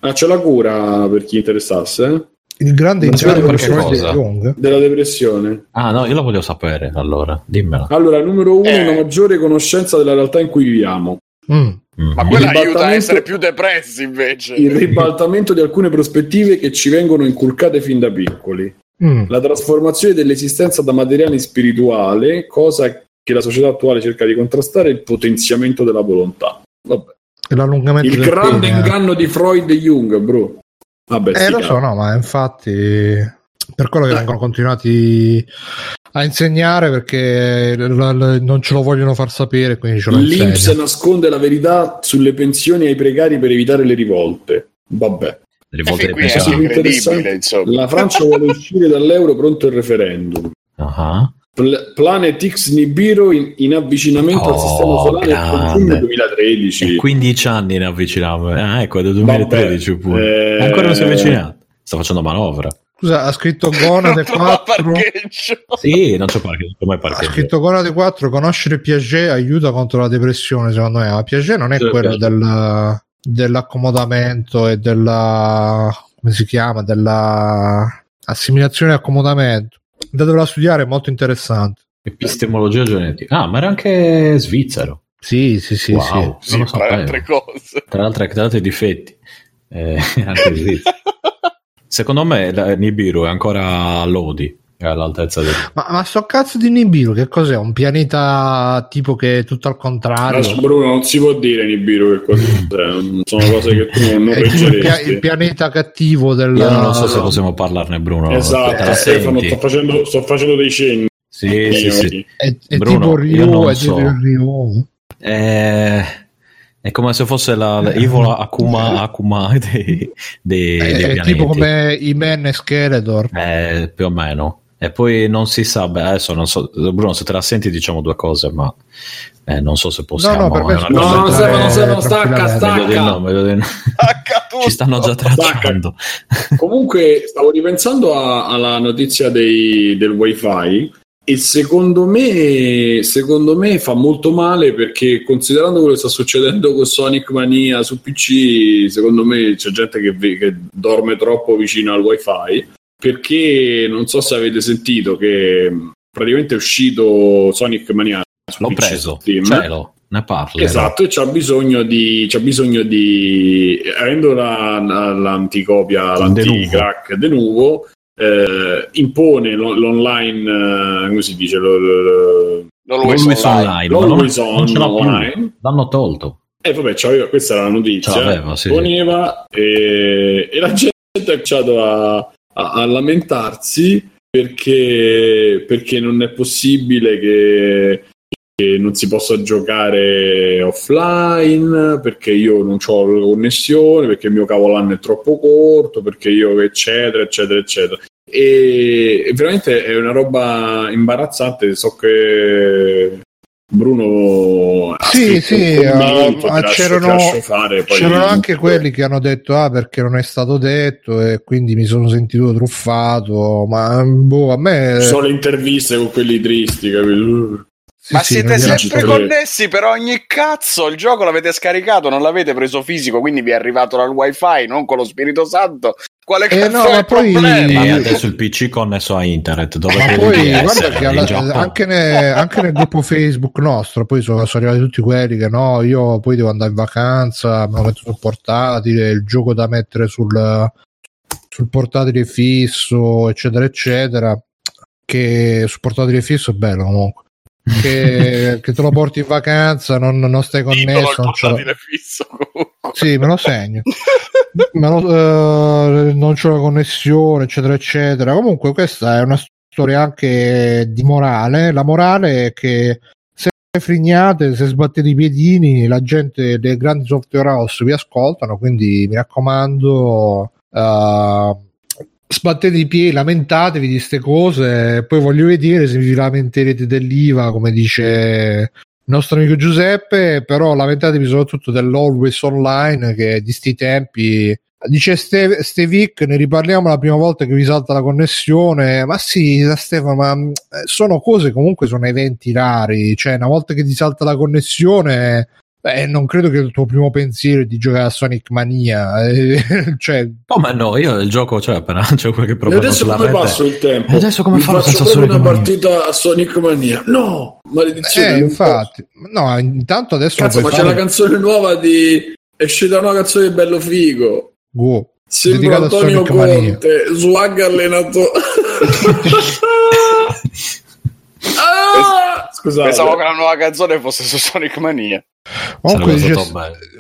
Ah, c'è la cura per chi interessasse eh? Il grande e Jung. della depressione. Ah no, io la voglio sapere allora, dimmela. Allora, numero uno, Eh. una maggiore conoscenza della realtà in cui viviamo. Mm. Mm. Ma quella aiuta a essere più depressi invece. Il ribaltamento di alcune prospettive che ci vengono inculcate fin da piccoli. Mm. La trasformazione dell'esistenza da materiale in spirituale, cosa che la società attuale cerca di contrastare, è il potenziamento della volontà. Vabbè. E L'allungamento Il del grande pene. inganno di Freud e Jung, bro. Vabbè, Eh, lo so, no, ma infatti per quello che vengono continuati a insegnare perché l- l- non ce lo vogliono far sapere, quindi ce lo L'Inps nasconde la verità sulle pensioni ai precari per evitare le rivolte. Vabbè. Rivolte E pensione. Sì. incredibile, interessante. insomma. La Francia vuole uscire dall'euro pronto il referendum. Ah. Pl- Planet X Nibiru in, in avvicinamento al Oh, sistema solare giugno 2013. E 15 anni ne avvicinavo. Ah, ecco, è del 2013 Vabbè, pure. eh, Ancora non si è avvicinato. Sta facendo manovra. Scusa, ha scritto Gonade Ma 4. parcheggio. Sì, non c'è parcheggio, Ha parcheggio. scritto Gonade 4. Conoscere Piaget aiuta contro la depressione, secondo me. Ma Piaget non è Sì, quello del, dell'accomodamento e della come si chiama? Della assimilazione e accomodamento. Andatevela a studiare, è molto interessante. Epistemologia genetica. Ah, ma era anche svizzero. Sì, sì, sì, wow, sì. Sì, tra le altre cose. Tra l'altro, tra l'altro i difetti. Eh, anche svizzero. Secondo me la- Nibiru è ancora a Lodi, è all'altezza del... Ma, ma sto cazzo di Nibiru che cos'è? Un pianeta tipo che è tutto al contrario? Adesso, Bruno, non si può dire Nibiru che cosa non sono cose che tu non, tipo il, pia- il pianeta cattivo del... Io non so se possiamo parlarne, Bruno. Esatto, la Stefano, sto facendo, sto facendo dei cenni. Sì, sì, sì. È, è Bruno, tipo io Ryu, non è so. tipo Ryu. È, è come se fosse la, la Ivola Akuma, Akuma dei, dei, dei È, è pianeti. tipo come i Men e Skeletor. Eh, più o meno. E poi non si sa, beh, adesso non so, Bruno, se te la senti diciamo due cose, ma eh, non so se possiamo. No, no, per me una si No, può cosa- no, entrare Stefano, Stefano, stacca, meglio di stacca. no, di no. Stacca tutto. Ci stanno già tracciando. Comunque, stavo ripensando a- alla notizia dei- del wifi e secondo me, secondo me fa molto male perché considerando quello che sta succedendo con Sonic Mania su PC, secondo me c'è gente che, che dorme troppo vicino al wifi perché non so se avete sentito che mh, praticamente è uscito Sonic Mania su L'ho PC preso, Steam. ce l'ho, ne parlo. Esatto, e c'ha bisogno di, c'ha bisogno di avendo la, la- l'anticopia, l'anticrack de nuovo, eh, impone lo- l'online, eh, come si dice, Non vuoi lui online. online, Non online. L'hanno tolto. eh vabbè, c'aveva, questa era la notizia, Ce l'aveva, sì, poneva e, e la gente ha cominciato a, a- a lamentarsi perché, perché non è possibile che che non si possa giocare offline perché io non ho la connessione, perché il mio cavolan è troppo corto, perché io eccetera, eccetera, eccetera. E, e veramente è una roba imbarazzante. So che Bruno ha Sì, sì, commento, ah, c'erano- lascio fare, poi- C'erano anche quelli che hanno detto ah perché non è stato detto e quindi mi sono sentito truffato ma boh a me sono le interviste con quelli tristi, capito? sì, Ma sì, siete sempre connessi per ogni cazzo. Il gioco l'avete scaricato, non l'avete preso fisico, quindi vi è arrivato dal wifi, non con lo Spirito Santo. Quale Eh, cazzo no, è ma il poi- problema? E adesso il PC connesso a internet. Dove Ma poi guarda che alla- anche, ne- anche nel gruppo Facebook nostro poi sono, sono arrivati tutti quelli che no, io poi devo andare in vacanza, me lo metto sul portatile, il gioco da mettere sul, sul portatile fisso, eccetera, eccetera. Che sul portatile fisso è bello comunque. Che, che te lo porti in vacanza, non, non stai connesso. Non ce portatile fisso comunque. sì, me lo segno. Me lo- eh, non c'è la connessione, eccetera, eccetera. Comunque, questa è una storia anche di morale. La morale è che se frignate, se sbattete i piedini, la gente dei grandi software house vi ascoltano. Quindi mi raccomando, eh, sbattete i piedi, lamentatevi di queste cose. Poi voglio vedere se vi lamenterete dell'IVA, come dice il nostro amico Giuseppe, però lamentatevi soprattutto dell'always online che di sti tempi dice Ste- Stevic, ne riparliamo la prima volta che vi salta la connessione, ma sì, Stefano, ma eh, sono cose comunque sono eventi rari, cioè una volta che ti salta la connessione Beh, non credo che il tuo primo pensiero è di giocare a Sonic Mania, eh, cioè, Oh, ma no, io il gioco, cioè, appena c'è qualche E problema adesso sulla come rete. passo il tempo? E adesso come farò faccio senza fare Sonic una Mania? partita a Sonic Mania? No, maledizione. eh, infatti, no, intanto adesso. Cazzo, ma puoi c'è fare- la canzone nuova di... È uscita una canzone di Bello Figo. Go. Sembra Antonio. Conte, swag allenatore. ah! Scusate. Pensavo che la nuova canzone fosse su Sonic Mania. Comunque dice,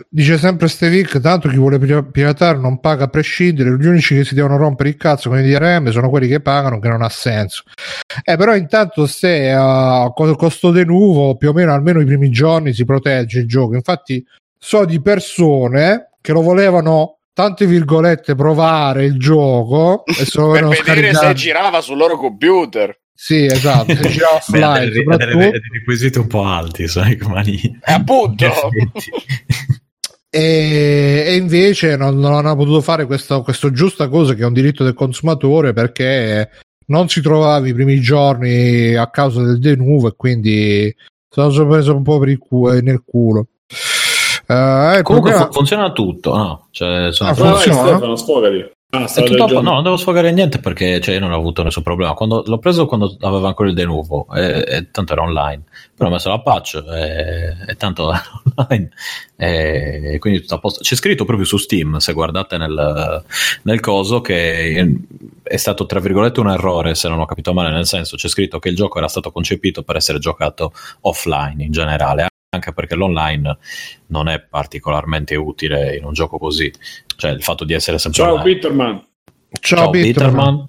dice sempre Stevic, tanto chi vuole pira- piratare non paga a prescindere, gli unici che si devono rompere il cazzo con i DRM sono quelli che pagano, che non ha senso. Eh, però intanto se a co- costo denuvo, più o meno almeno i primi giorni si protegge il gioco. Infatti so di persone che lo volevano, tante virgolette, provare il gioco e se lo Per vedere se scaricare. girava sul loro computer. Sì, esatto, se gira Beh, ha offline delle- soprattutto. ha dei requisiti un po' alti, Sonic Mania. E appunto. In effetti. e, e invece non, non hanno potuto fare questo, questo giusta cosa che è un diritto del consumatore perché non si trovava i primi giorni a causa del denuvo e quindi sono preso un po' per il cu- nel culo. Eh, il Comunque problema- fu- funziona tutto, no? Cioè, sono Ah, funziona? Stefano, sfogati. Ah, È stavo tutto a po- leggendo. no, non devo sfogare niente perché cioè, io non ho avuto nessun problema. Quando, l'ho preso quando aveva ancora il denuvo, e, e tanto era online. Però ho messo la patch e, e tanto era online. E quindi tutto a posto. C'è scritto proprio su Steam, se guardate nel, nel coso, che è stato tra virgolette un errore, se non ho capito male, nel senso c'è scritto che il gioco era stato concepito per essere giocato offline in generale. Anche perché l'online non è particolarmente utile in un gioco così, cioè il fatto di essere sempre Ciao, online. Bitterman. Ciao, Ciao Bitterman. Bitterman.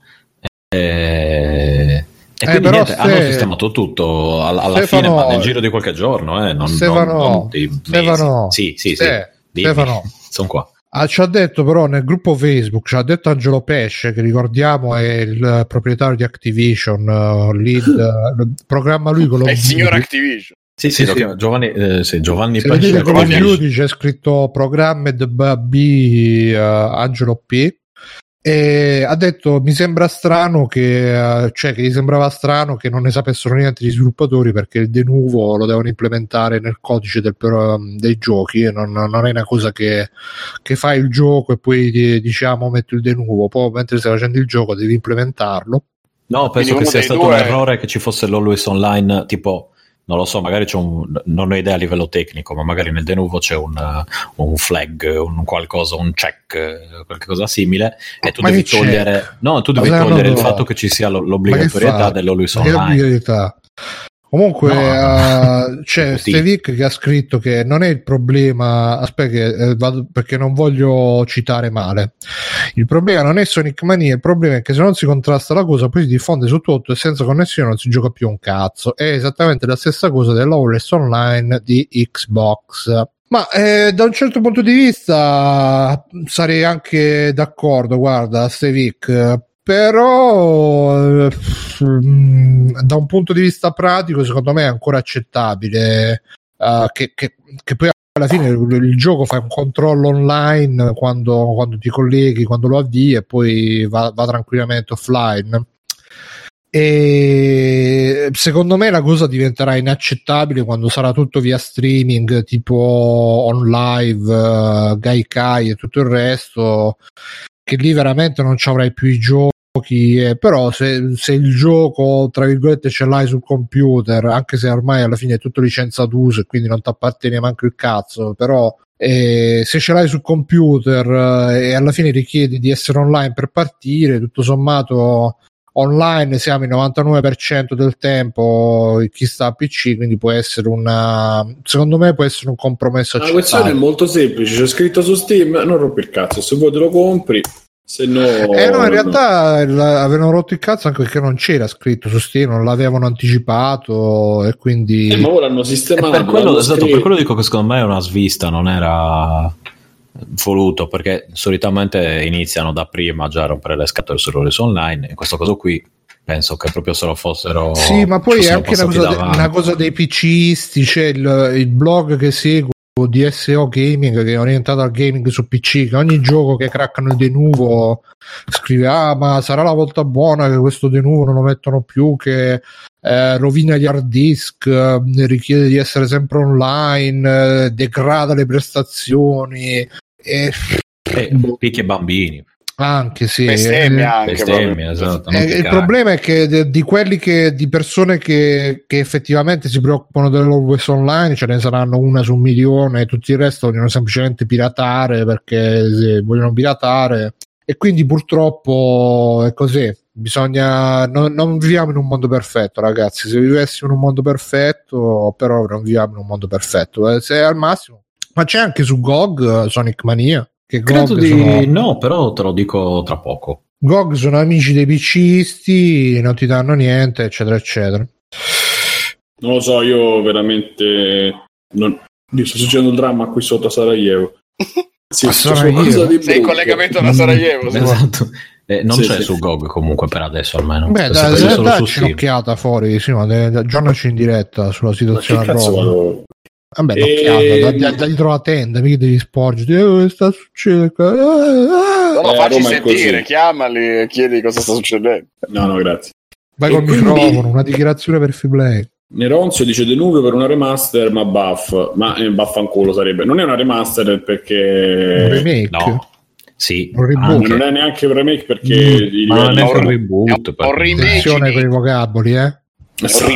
E, e Eh, quindi però niente, se- hanno sistemato tutto alla, alla fine, ma nel giro di qualche giorno, eh, non, Stefano, non- non di mesi. Stefano, sì, sì, sì. Ste- Dimmi. Stefano. sono qua. Ah, ci ha detto però nel gruppo Facebook, ci ha detto Angelo Pesce, che ricordiamo è il proprietario di Activision, eh, lead, eh, programma lui con lo È il signor. Activision. Sì, sì, Sì, chiamo Giovanni, eh, sì, Giovanni Se lo Activision. Beauty c'è scritto Programmed B eh, Angelo P. E ha detto mi sembra strano che, eh, cioè, che gli sembrava strano che non ne sapessero niente gli sviluppatori perché il denuvo lo devono implementare nel codice del, dei giochi e non, non è una cosa che, che fai il gioco e poi diciamo metti il denuvo poi mentre stai facendo il gioco devi implementarlo No, penso Quindi che sia stato due- un errore che ci fosse l'Always Online, tipo, non lo so, magari c'è un, non ho idea a livello tecnico, ma magari nel denuvo c'è un, un flag, un qualcosa, un check, qualcosa simile, e tu Ma devi togliere, check? no, tu devi togliere il fatto che ci sia l'obbligatorietà dell'Always Online. Comunque No, eh, c'è. Stevic che ha scritto che non è il problema, aspetta che, eh, vado- perché non voglio citare male. Il problema non è Sonic Mania, il problema è che se non si contrasta la cosa poi si diffonde su tutto e senza connessione non si gioca più un cazzo. È esattamente la stessa cosa dell'Always Online di Xbox. Ma eh, da un certo punto di vista sarei anche d'accordo, guarda, Stevic, però eh, da un punto di vista pratico secondo me è ancora accettabile eh, che, che- che poi alla fine il, il gioco fa un controllo online quando, quando ti colleghi, quando lo avvii e poi va, va tranquillamente offline. E secondo me la cosa diventerà inaccettabile quando sarà tutto via streaming, tipo on live, eh, Gaikai e tutto il resto. che lì veramente non ci avrai più i giochi, eh, però se, se, il gioco tra virgolette ce l'hai sul computer, anche se ormai alla fine è tutto licenza d'uso e quindi non ti appartiene manco il cazzo, però eh, se ce l'hai sul computer eh, e alla fine richiedi di essere online per partire, tutto sommato online siamo il 99% del tempo chi sta a PC quindi può essere una secondo me può essere un compromesso la questione è molto semplice c'è scritto su Steam non rompi il cazzo se vuoi te lo compri se no, eh no in realtà no. avevano rotto il cazzo anche perché non c'era scritto su Steam non l'avevano anticipato e quindi eh, ma ora hanno sistemato per quello, esatto, per quello dico che secondo me è una svista non era voluto perché solitamente iniziano da prima già a rompere le scatole su Rolls Online in questo caso qui penso che proprio se lo fossero sì ma poi è anche una cosa, de- una cosa, dei PCisti c'è il, il blog che seguo DSO Gaming che è orientato al gaming su PC che ogni gioco che craccano il denuvo scrive ah ma sarà la volta buona che questo denuvo non lo mettono più che eh, rovina gli hard disk eh, richiede di essere sempre online eh, degrada le prestazioni e... Eh, picchia bambini. Anche sì, bestemmia eh, anche bestemmia, esatto, eh, il problema è che de, di quelli che di persone che, che, effettivamente si preoccupano dell'always online ce ne saranno una su un milione e tutti il resto vogliono semplicemente piratare perché sì, vogliono piratare e quindi purtroppo è così. Bisogna non, non, viviamo in un mondo perfetto ragazzi. Se vivessimo in un mondo perfetto però non viviamo in un mondo perfetto. Eh, se al massimo ma c'è anche su GOG Sonic Mania? Che Credo di sono... no, però te lo dico tra poco. GOG sono amici dei PCisti, non ti danno niente, eccetera, eccetera. Non lo so, io veramente. Non... Io sto succedendo il dramma qui sotto a Sarajevo. Sì, Sarajevo. Sei in collegamento da Sarajevo. Esatto. Eh, non sì, c'è sì. su GOG comunque per adesso almeno. Beh, da, da, dacci un'occhiata fuori, sì, ma aggiornaci in diretta sulla situazione a Roma. Vabbè, e... da, da, da dietro la tenda, mica devi sporgerti. Eh, sta succedendo? Eh, no, no, eh, facci sentire, chiamali e chiedi cosa sta succedendo. No, no, grazie. Vai e col quindi... microfono, una dichiarazione per Freeplay. Neronzio dice Denuvio per una remaster, ma buff, ma eh, baffanculo sarebbe. Non è una remaster perché... Un remake? No. Sì, un reboot. Ah, non è neanche un remake perché... Mm, ma non è un reboot. Un remake. Attenzione con i vocaboli, eh. Esatto.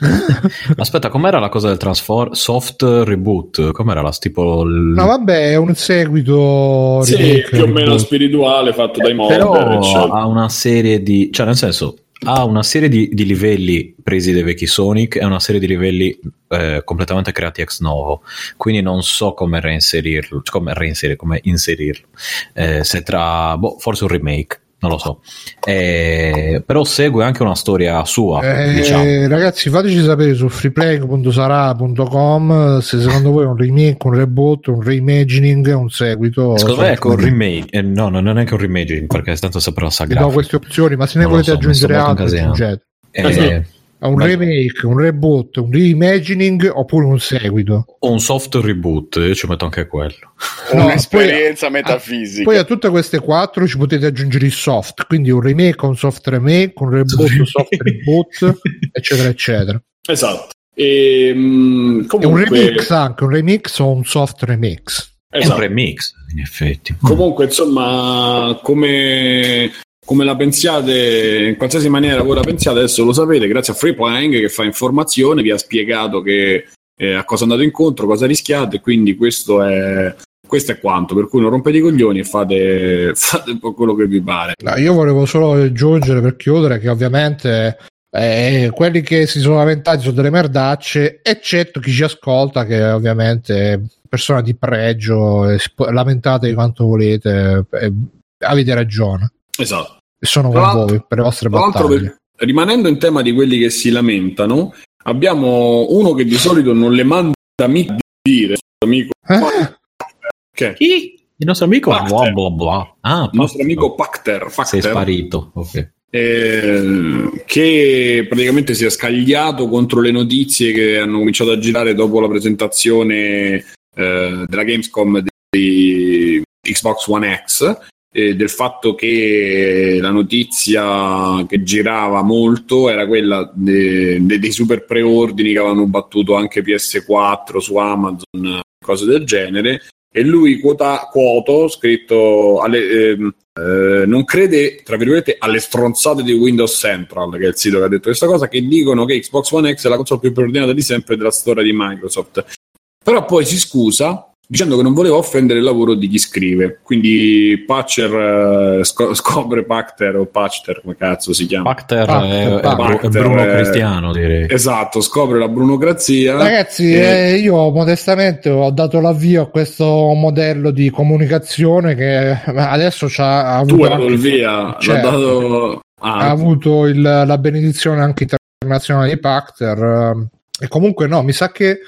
Aspetta, com'era la cosa del transform soft reboot? Com'era la tipo? Il... No, vabbè, è un seguito sì, remake, più o meno spirituale fatto dai modder. Però cioè. ha una serie di, cioè nel senso ha una serie di, di, livelli presi dai vecchi Sonic e una serie di livelli eh, completamente creati ex novo. Quindi non so come reinserirlo, come reinserirlo, come inserirlo. Eh, se tra, boh, forse un remake non lo so. Eh, però segue anche una storia sua. Eh, diciamo. Ragazzi, fateci sapere su freeplay.sara.com se secondo voi è un remake, un reboot, un reimagining, un seguito. Secondo me ecco un remake, eh, no, non è neanche un reimagining perché tanto sempre la sagra. Do queste opzioni, ma se ne non volete so, aggiungere altre, aggiungete. Eh, un Beh. remake, un reboot, un reimagining oppure un seguito. O un soft reboot, io ci metto anche quello. No, Un'esperienza poi, metafisica. Poi a tutte queste quattro ci potete aggiungere il soft, quindi un remake, un soft remake, un reboot, un soft reboot, eccetera, eccetera. Esatto. E, um, comunque... e un remix anche, un remix o un soft remix. Esatto. È un remix, in effetti. Comunque, insomma, come come la pensiate, in qualsiasi maniera voi la pensiate, adesso lo sapete, grazie a Freeplying che fa informazione, vi ha spiegato che, eh, a cosa andate incontro, cosa rischiate, quindi questo è, questo è quanto, per cui non rompete i coglioni e fate, fate un po' quello che vi pare. No, io volevo solo aggiungere per chiudere che ovviamente eh, quelli che si sono lamentati sono delle merdacce, eccetto chi ci ascolta che ovviamente è persona di pregio, lamentate di quanto volete, eh, avete ragione. Esatto sono con voi per le vostre battaglie. rimanendo in tema di quelli che si lamentano, abbiamo uno che di solito non le manda mica dire, amico. Eh? Che? Chi? Il nostro amico blah, blah, blah. Ah, il nostro amico Pacter, Pacter sei sparito ok eh, che praticamente si è scagliato contro le notizie che hanno cominciato a girare dopo la presentazione eh, della Gamescom di Xbox One X eh, del fatto che la notizia che girava molto era quella de, de, dei super preordini che avevano battuto anche PS4 su Amazon, cose del genere, e lui quota, quoto scritto alle, ehm, eh, non crede tra virgolette alle stronzate di Windows Central che è il sito che ha detto questa cosa che dicono che Xbox One X è la console più preordinata di sempre della storia di Microsoft. Però poi si scusa dicendo che non voleva offendere il lavoro di chi scrive. Quindi Patcher eh, sc- scopre Pacter o Patcher, come cazzo si chiama? Pacter, Pacter, è, Pacter, è Bruno eh, Cristiano, direi. Esatto, scopre la brunocrazia. Ragazzi, Eh, eh, io modestamente ho dato l'avvio a questo modello di comunicazione che adesso c'ha, ha tu avuto, dato anche- il via, Certo. dato... Ah, ha avuto il- la benedizione anche internazionale di Pacter. E comunque no, mi sa che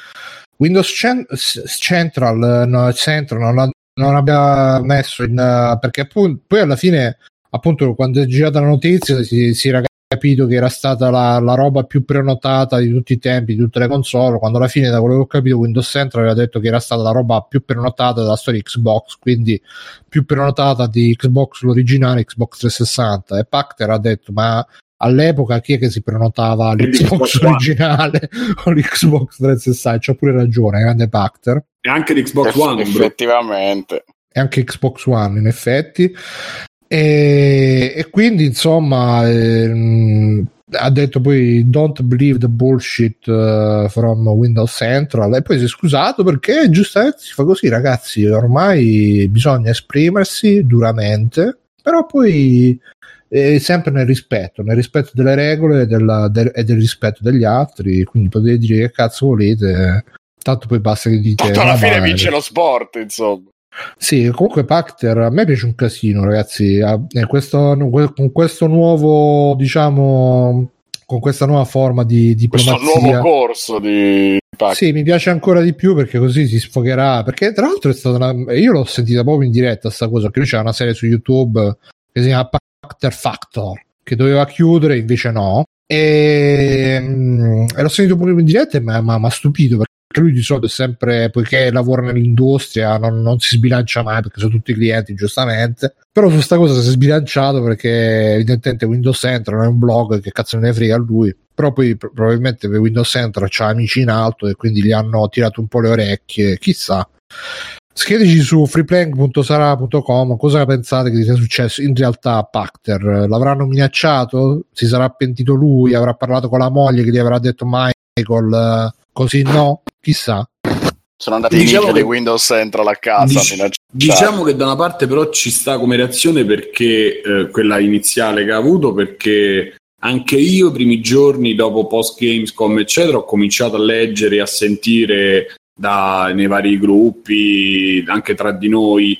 Windows Cen- S- Central, eh, no, Central non, non abbia messo in... eh, perché poi, poi alla fine, appunto, quando è girata la notizia si, si era capito che era stata la, la roba più prenotata di tutti i tempi, di tutte le console, quando alla fine, da quello che ho capito, Windows Central aveva detto che era stata la roba più prenotata della storia Xbox, quindi più prenotata di Xbox l'originale, Xbox 360, e Pacter ha detto, ma all'epoca chi è che si prenotava l'Xbox l'Xbox originale o l'Xbox 360? C'ha pure ragione, grande Pacter. e anche di Xbox Eff- One, effettivamente. E anche Xbox One, in effetti. E, e quindi, insomma, ehm, ha detto poi don't believe the bullshit eh, from Windows Central e poi si è scusato perché giustamente si fa così ragazzi ormai bisogna esprimersi duramente però poi eh, sempre nel rispetto nel rispetto delle regole della- del- e del rispetto degli altri quindi potete dire che cazzo volete tanto poi basta che dite Tanto alla "No, fine vince lo sport, insomma. sì, comunque Pacter a me piace un casino, ragazzi. Ah, questo- con questo nuovo, diciamo, con questa nuova forma di Questo diplomazia. nuovo corso di Pac. Sì, mi piace ancora di più perché così si sfogherà. Perché tra l'altro è stata una... io l'ho sentita proprio in diretta sta cosa, che lui c'era una serie su YouTube che si chiama Pacter Factor, che doveva chiudere, invece no. E, mm, e l'ho sentito pure in diretta e mi ha stupito perché lui di solito è sempre, poiché lavora nell'industria, non, non si sbilancia mai perché sono tutti clienti, giustamente. Però su sta cosa si è sbilanciato perché evidentemente Windows Central non è un blog che cazzo ne frega a lui. Però poi pro- probabilmente per Windows Central c'ha amici in alto e quindi gli hanno tirato un po' le orecchie, chissà. Scriveteci su freeplank.sara.com cosa pensate che sia successo in realtà a Pacter. L'avranno minacciato? Si sarà pentito lui? Avrà parlato con la moglie che gli avrà detto Michael? Così no? Chissà. Sono andati Diciamo in che- di Windows Central a casa. Dic-. Diciamo che da una parte però ci sta come reazione perché eh, quella iniziale che ha avuto perché anche io i primi giorni dopo post Gamescom eccetera ho cominciato a leggere e a sentire da, nei vari gruppi anche tra di noi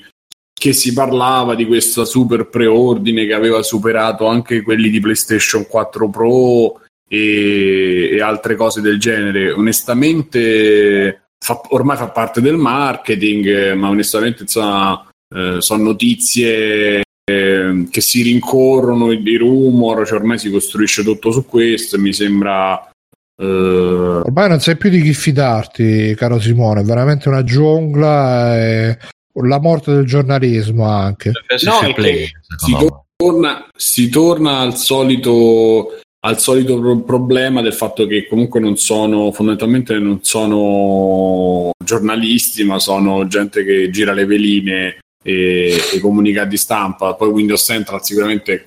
che si parlava di questa super preordine che aveva superato anche quelli di PlayStation 4 Pro e, e altre cose del genere. Onestamente, fa- ormai fa parte del marketing, ma onestamente insomma, eh, sono notizie eh, che si rincorrono, i rumor, cioè ormai si costruisce tutto su questo mi sembra. Eh, Ormai non sai più di chi fidarti, caro Simone. È veramente una giungla. E... La morte del giornalismo anche. No, play, me. torna, si torna al solito, al solito pro- problema del fatto che comunque non sono fondamentalmente non sono giornalisti ma sono gente che gira le veline e, e comunicati stampa poi Windows Central sicuramente è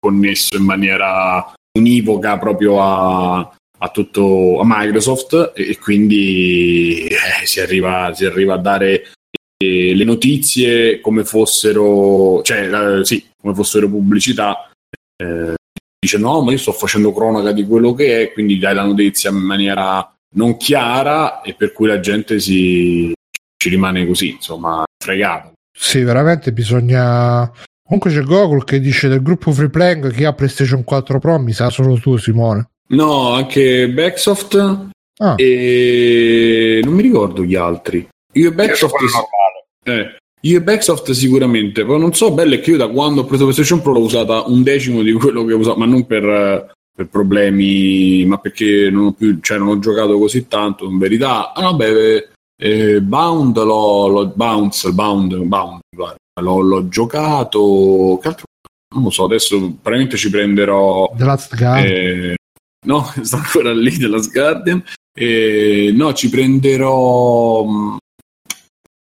connesso in maniera univoca proprio a, a tutto a Microsoft e, quindi eh, si, arriva, si arriva a dare eh, le notizie come fossero, cioè, eh, sì, come fossero pubblicità. Eh, dice no, ma io sto facendo cronaca di quello che è, quindi dai la notizia in maniera non chiara e per cui la gente si, ci rimane così, insomma, fregata. Sì, veramente bisogna. Comunque c'è Google che dice del gruppo Freeplank chi ha PlayStation 4 Pro mi sa solo tu, Simone. No, anche Backsoft Ah, e non mi ricordo gli altri. Io e Backsoft, normale. eh, io e Backsoft sicuramente, poi non so, bello è che io da quando ho preso PlayStation Pro l'ho usata un decimo di quello che ho usato, ma non per, per problemi, ma perché non ho più, cioè non ho giocato così tanto in verità. Ah, vabbè, eh, Bound l'ho, l'ho Bounce, Bound, Bound, guarda, l'ho, l'ho giocato, che altro? Non lo so, adesso probabilmente ci prenderò The Last Guy. eh, no, sta ancora lì della Guardian. Eh, no, ci prenderò. mh,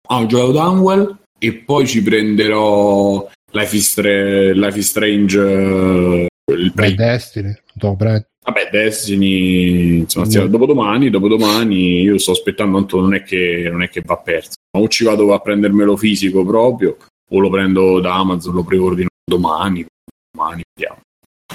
Ah, ho giocato Downwell e poi ci prenderò Life is, Stra- Life is Strange eh, il Beh. Destiny, dopo Vabbè, Destiny, insomma, stiamo- dopodomani, dopodomani io sto aspettando, tanto non è che, non è che va perso. Ma o ci vado a prendermelo fisico proprio, o lo prendo da Amazon, lo preordino domani, domani, vediamo.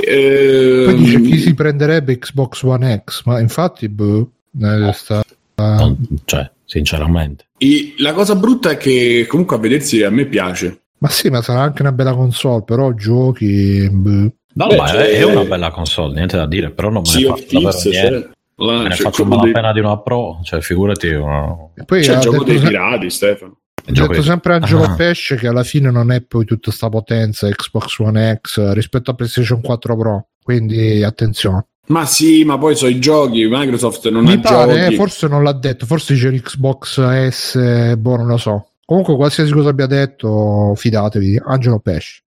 Poi dice chi si prenderebbe Xbox One X, ma infatti boh, eh, sta- Non- cioè, sinceramente. e la cosa brutta è che comunque a vedersi a me piace. ma sì, ma sarà anche una bella console, però giochi boh. No, Beh, ma cioè- è, è una bella console, niente da dire, però non me ne faccio Thieves, cioè, Me ne c'è faccio male dei- pena di una pro, cioè figurati uno... E poi c'è ha il gioco dei pirati, Stefano. Ha detto sempre Angelo Ah. Pesce che alla fine non è poi tutta sta potenza Xbox One X rispetto a PlayStation 4 Pro, quindi attenzione. Ma sì, ma poi so i giochi, Microsoft non Mi ha pare, giochi. eh, forse non l'ha detto, forse dice l'Xbox S, boh, non lo so. Comunque qualsiasi cosa abbia detto, fidatevi, Angelo Pesce.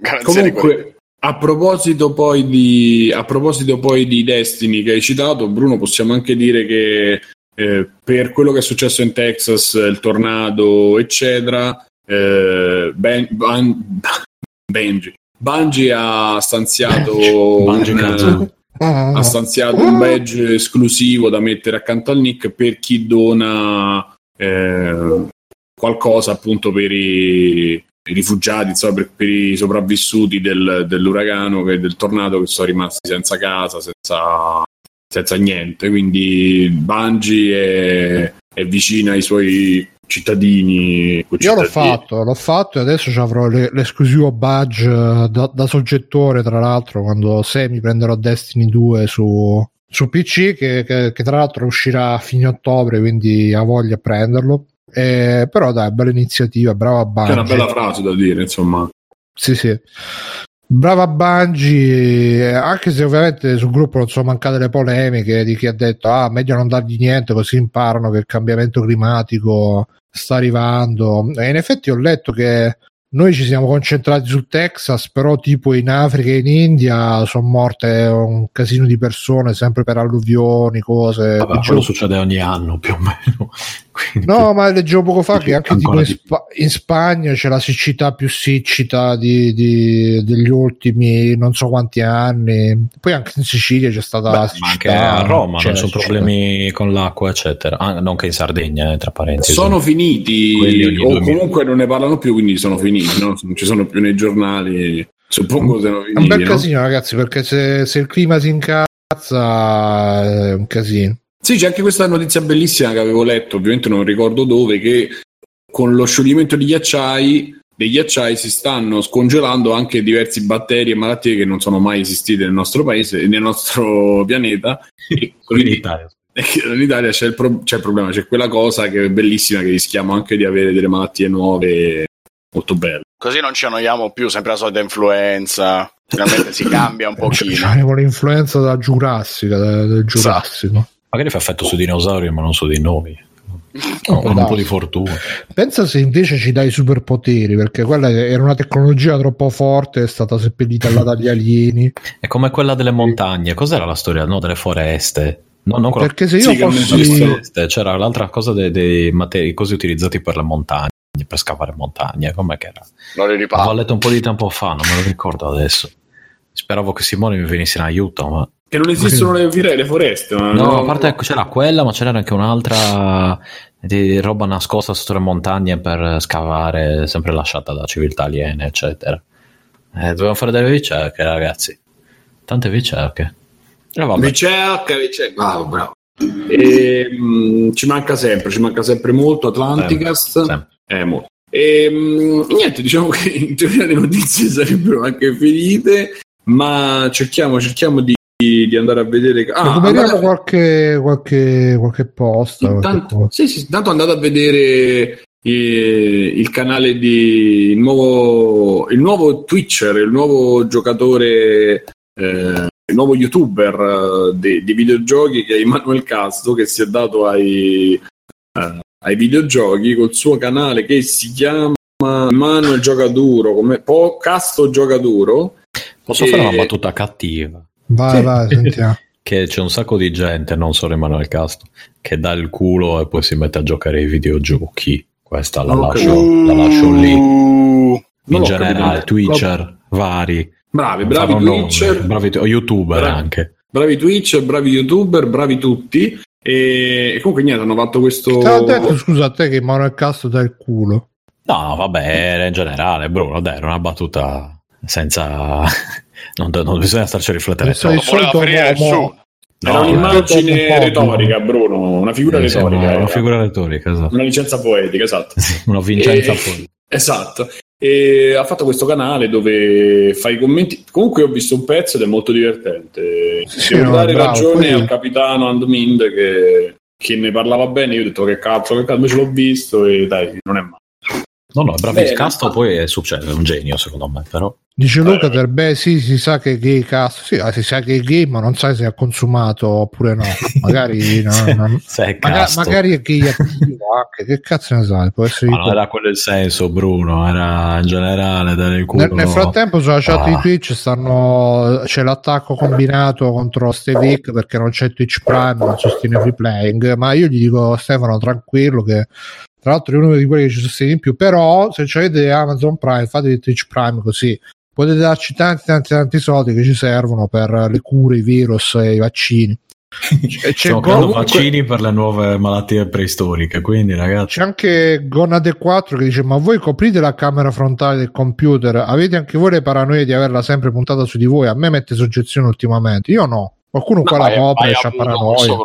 Qualità. Comunque, a proposito, poi di, a proposito poi di Destiny che hai citato, Bruno, possiamo anche dire che eh, per quello che è successo in Texas, il tornado, eccetera, eh, ben, Ban- Benji, Bungie ha stanziato Bungie un, Kazoo. ha stanziato un badge esclusivo da mettere accanto al nick per chi dona eh, qualcosa appunto per i, i rifugiati, insomma, per, per i sopravvissuti del- dell'uragano, del tornado che sono rimasti senza casa, senza, senza niente. Quindi Bungie è, è vicina ai suoi cittadini. Io l'ho fatto, l'ho fatto e adesso avrò le- l'esclusivo badge eh, da, da soggettore, tra l'altro, quando se mi prenderò Destiny 2 su, su PC, che, che- che tra l'altro uscirà a fine ottobre, quindi ha voglia di prenderlo. Eh, però dai, bella iniziativa, brava Che è una Bungie. bella frase da dire, insomma. Sì, sì. Brava Bungie, eh, anche se ovviamente sul gruppo non sono mancate le polemiche di chi ha detto ah, meglio non dargli niente così imparano che il cambiamento climatico sta arrivando. E in effetti ho letto che noi ci siamo concentrati sul Texas, però tipo in Africa e in India sono morte un casino di persone sempre per alluvioni, cose. Vabbè, quello succede ogni anno più o meno. Quindi- No, ma leggevo poco fa che anche in, Spa- in Spagna c'è la siccità più siccita di- di- degli ultimi non so quanti anni. Poi anche in Sicilia c'è stata Beh, siccità. anche a Roma c'è non la sono siccità. problemi con l'acqua, eccetera. Ah, non che in Sardegna, eh, tra parentesi. Sono finiti, o 2000. comunque non ne parlano più, quindi sono finiti, no? non ci sono più nei giornali. Suppongo siano È un finiti. bel no? casino, ragazzi, perché se, se il clima si incazza è un casino. Sì, c'è anche questa notizia bellissima che avevo letto, ovviamente non ricordo dove, che con lo scioglimento di ghiacciai, dei ghiacciai si stanno scongelando anche diversi batteri e malattie che non sono mai esistite nel nostro paese, nel nostro pianeta. E quindi d'Italia. in Italia c'è il, pro- c'è il problema, c'è quella cosa che è bellissima che rischiamo anche di avere delle malattie nuove molto belle. Così non ci annoiamo più, sempre la solita influenza. Finalmente si cambia un pochino. C'abbiamo l'influenza da giurassica, da- del giurassico. Magari fa effetto sui dinosauri, ma non su di noi. Oh, Con un po' di fortuna. Pensa se invece ci dai superpoteri, perché quella era una tecnologia troppo forte, è stata seppellita là dagli alieni. È come quella delle montagne. Cos'era la storia? No, delle foreste. No, non quella Perché se io Sì, fossi... foreste. C'era l'altra cosa dei, dei materi- cose utilizzati per le montagne, per scavare montagne. Com'è che era? Non li L'avevo riparto. letto un po' di tempo fa, non me lo ricordo adesso. Speravo che Simone mi venisse in aiuto, ma Che non esistono le, fire- le foreste. Ma No, a parte ecco, c'era quella, ma c'era anche un'altra di roba nascosta sotto le montagne per scavare, sempre lasciata da civiltà aliene, eccetera. Eh, dovevamo fare delle ricerche, ragazzi. Tante ricerche. E vabbè. Ricerca, ricerca. Bravo, bravo. E, mh, ci manca sempre, ci manca sempre molto Atlanticast. Sempre. Eh, molto. E, mh, niente, diciamo che in teoria le notizie sarebbero anche finite, ma cerchiamo, cerchiamo di, di andare a vedere. Ah, Recuperiamo andate- qualche, qualche, qualche post. qualche Intanto, cosa. sì, sì, intanto andate a vedere eh, il canale di il nuovo, il nuovo Twitcher, il nuovo giocatore, eh, il nuovo youtuber eh, di, di videogiochi che è Emanuel Casto che si è dato ai, eh, ai videogiochi col suo canale che si chiama Emanuel Giocaduro, come po- Casto Giocaduro. Posso fare una E- battuta cattiva? Vai, vai, sentiamo. Che c'è un sacco di gente, non solo Emanuele Casto, che dà il culo e poi si mette a giocare ai videogiochi. Questa la ho lascio, la lascio lì. In Non generale. Twitcher, vari. Bravi, bravi Twitcher, bravi tu- youtuber Bravi. anche. bravi Twitch, bravi YouTuber, bravi tutti. E comunque niente, hanno fatto questo... Te l'ho detto, scusa, a te che Manuel Castro dà il culo. No, vabbè, in generale, Bruno, dai, era una battuta senza... non, non bisogna starci a riflettere troppo. il voleva aprire nessuno. Era No, un'immagine retorica, Bruno, una figura sì, retorica. una, figura retorica, esatto. Una licenza poetica, esatto. Sì, una vincenza E- poi. Esatto. E ha fatto questo canale dove fa i commenti. Comunque ho visto un pezzo ed è molto divertente. Sì, Devo no, dare bravo, ragione poi- al capitano Andmind che, che ne parlava bene. Io ho detto che cazzo, che cazzo, invece l'ho visto e dai, non è male. No, no, è Bene. il casto poi è successo, è un genio secondo me, però. Dice Eh, Luca del beh sì si sa che è gay cazzo sì ah, si sa che è gay ma non sai se ha consumato oppure no magari no, Se- no. se è Maga- magari è gay attivo anche che cazzo ne sai può essere non era quello il senso, Bruno, era in generale dare il culo. Nel, nel frattempo sulla chat Ah. di Twitch stanno, c'è l'attacco combinato contro Stevic perché non c'è Twitch Prime, non sostiene free playing, ma io gli dico Stefano tranquillo che tra l'altro è uno di quelli che ci sostiene di più, però se avete Amazon Prime fatevi Twitch Prime così potete darci tanti tanti tanti soldi che ci servono per le cure, i virus e i vaccini. C'è, c'è Stiamo Go- vaccini per le nuove malattie preistoriche, quindi ragazzi... C'è anche Gonade 4 che dice: Ma voi coprite la camera frontale del computer? Avete anche voi le paranoie di averla sempre puntata su di voi? A me mette soggezione ultimamente. Io no. Qualcuno qua Hai- la copre e c'ha paranoia.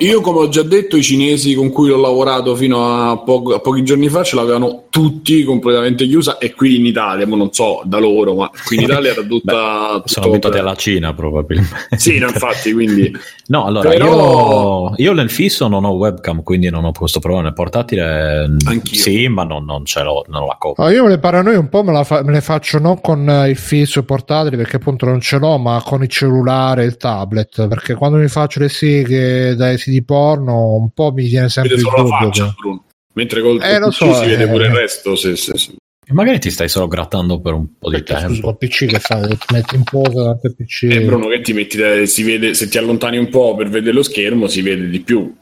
Io, come ho già detto, i cinesi con cui ho lavorato fino a, po- a pochi giorni fa ce l'avevano tutti completamente chiusa. E qui in Italia, mo non so da loro, ma qui in Italia era tutta. Sono tutto- abituati alla Cina probabilmente. Sì, no, infatti, quindi. No, allora Però- io, io nel fisso non ho webcam, quindi non ho questo problema. Nel portatile mm, Anch'io. sì, ma non, non ce l'ho, non la copro. No, io le paranoie un po' me, la fa- me le faccio non con il fisso e portatile perché appunto non ce l'ho, ma con il cellulare e il tablet. Perché quando mi faccio le seghe dai siti porno, un po' mi viene sempre Vede il solo la faccia, che- Bruno. Mentre col Eh, PC so, si vede eh. pure il resto. Se, se- se- E magari ti stai solo grattando per un po' di Perché, scusa, tempo. col PC che fai? Ti metti in posa davanti al PC. Eh, Bruno, che ti metti, da- si vede, se ti allontani un po' per vedere lo schermo, si vede di più.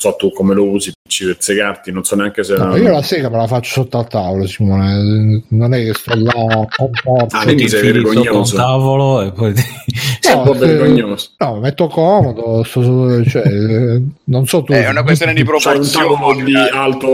Non so tu come lo usi PC per segarti, non so neanche se. No, io la sega me la faccio sotto al tavolo, Simone. Non è che sto là. Ah, quindi Ti sei infili sotto vergognoso. un tavolo e poi ti- Sei un po' vergognoso. No, mi metto comodo, sto cioè, non so tu. È una questione di un proporzione. tavolo di alto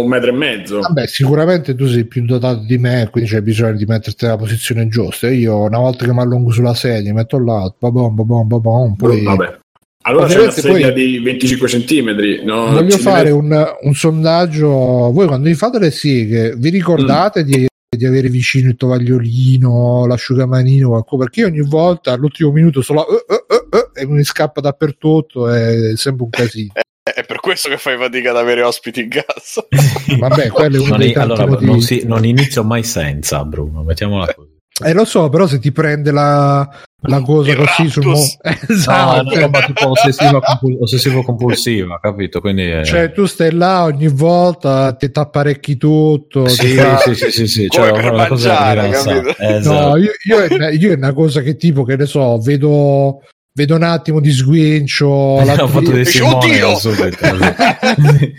un metro e mezzo. Vabbè, sicuramente tu sei più dotato di me, quindi c'è bisogno di metterti nella posizione giusta. Io una volta che mi allungo sulla sedia, metto là, babom, babom, babom, poi Vabbè. Allora c'è una sedia poi- di 25 centimetri. No, voglio fare deve- un, un sondaggio. Voi quando vi fate le seghe, vi ricordate Mm. di, di avere vicino il tovagliolino, l'asciugamanino, qualcosa? Perché io ogni volta all'ultimo minuto solo eh, eh, eh, eh, e mi scappa dappertutto, è sempre un casino. È per questo che fai fatica ad avere ospiti in casa. Vabbè, quello è uno non, dei tanti allora, motivi. non, si- non inizio mai senza, Bruno, mettiamola così. Eh, lo so, però se ti prende la, la cosa Il così sul mo- raptus. No, è esatto. una roba tipo ossessiva, compul- ossessivo-compulsiva, capito? Quindi è- Cioè, tu stai là ogni volta, ti t'apparecchi tutto. sì, ti- sì, sì, sì, sì, Come cioè, per una cosa mangiare, rilassata. capito? Esatto. No, io, io, è, io è una cosa che tipo, che ne so, vedo, vedo un attimo di sguincio. la- Ho fatto Dici, Simone.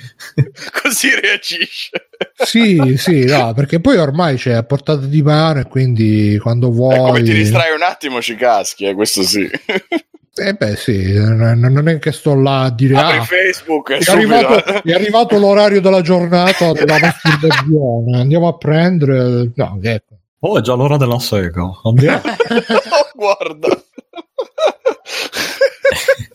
Così reagisce. sì, sì, no, perché poi ormai c'è a portata di mano e quindi quando E come vuoi... ti distrai un attimo ci caschi, eh, questo sì. Eh beh sì, non è che sto là a dire... Apri Ah, Facebook è, subito... arrivato, è arrivato l'orario della giornata della masturbazione, andiamo a prendere... No, ecco. Oh, è già l'ora della sega. Andiamo. Oh, guarda.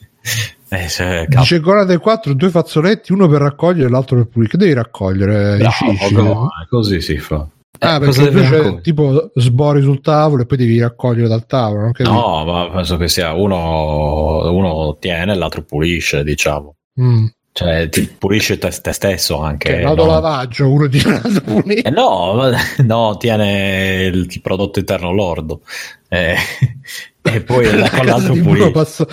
Eh, se. Dice dei 4, due fazzoletti, uno per raccogliere e l'altro per pulire. Che devi raccogliere? No, cicci? no, così si fa. Ah, Eh, perché invece tipo sbori sul tavolo e poi devi raccogliere dal tavolo. Non capisco. No, ma penso che sia uno, uno tiene e l'altro pulisce, diciamo. Mm. Cioè, ti pulisce te, te stesso anche. Che no? autolavaggio, uno di un pulire. Eh no, no, tiene il, il prodotto interno lordo. Eh, e poi La con casa l'altro di pulisce. passa-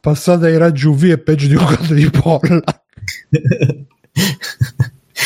passata ai raggi UV è peggio di un conto di polla.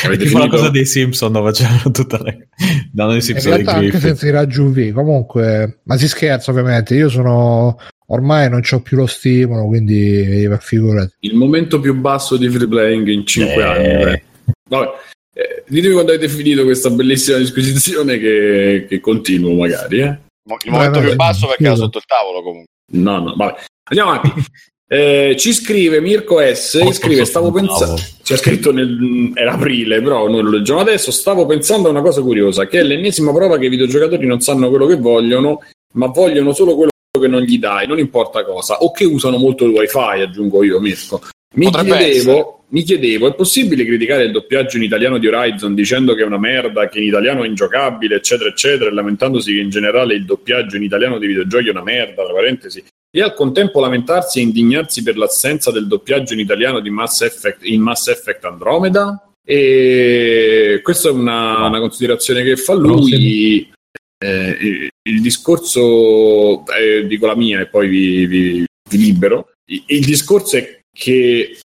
Avete tipo la cosa dei Simpson dove c'erano tutte le no, dei In Simpson di anche senza i raggi UV, comunque, ma si scherza ovviamente. Io sono ormai non ho più lo stimolo, quindi figurati. Il momento più basso di free playing in 5 Eh. anni. beh. Vabbè. Eh, ditemi quando avete finito questa bellissima disquisizione che, che continuo magari. Eh? Il momento più basso perché era sotto il tavolo comunque. No, no, vabbè. Andiamo avanti. Eh, ci scrive Mirko S. Molto Scrive: Stavo pensando. C'è scritto nel. Era aprile, però noi lo leggiamo adesso. Stavo pensando a una cosa curiosa: che è l'ennesima prova che i videogiocatori non sanno quello che vogliono, ma vogliono solo quello che non gli dai, non importa cosa. O che usano molto il wifi, aggiungo io, Mirko. Mi chiedevo, mi chiedevo, è possibile criticare il doppiaggio in italiano di Horizon dicendo che è una merda, che in italiano è ingiocabile, eccetera, eccetera, e lamentandosi che in generale il doppiaggio in italiano dei videogiochi è una merda, tra parentesi, e al contempo lamentarsi e indignarsi per l'assenza del doppiaggio in italiano di Mass Effect, in Mass Effect Andromeda? E questa è una, una considerazione che fa lui. Eh, il- il discorso, eh, dico la mia e poi vi, vi- vi libero. Il, il discorso è che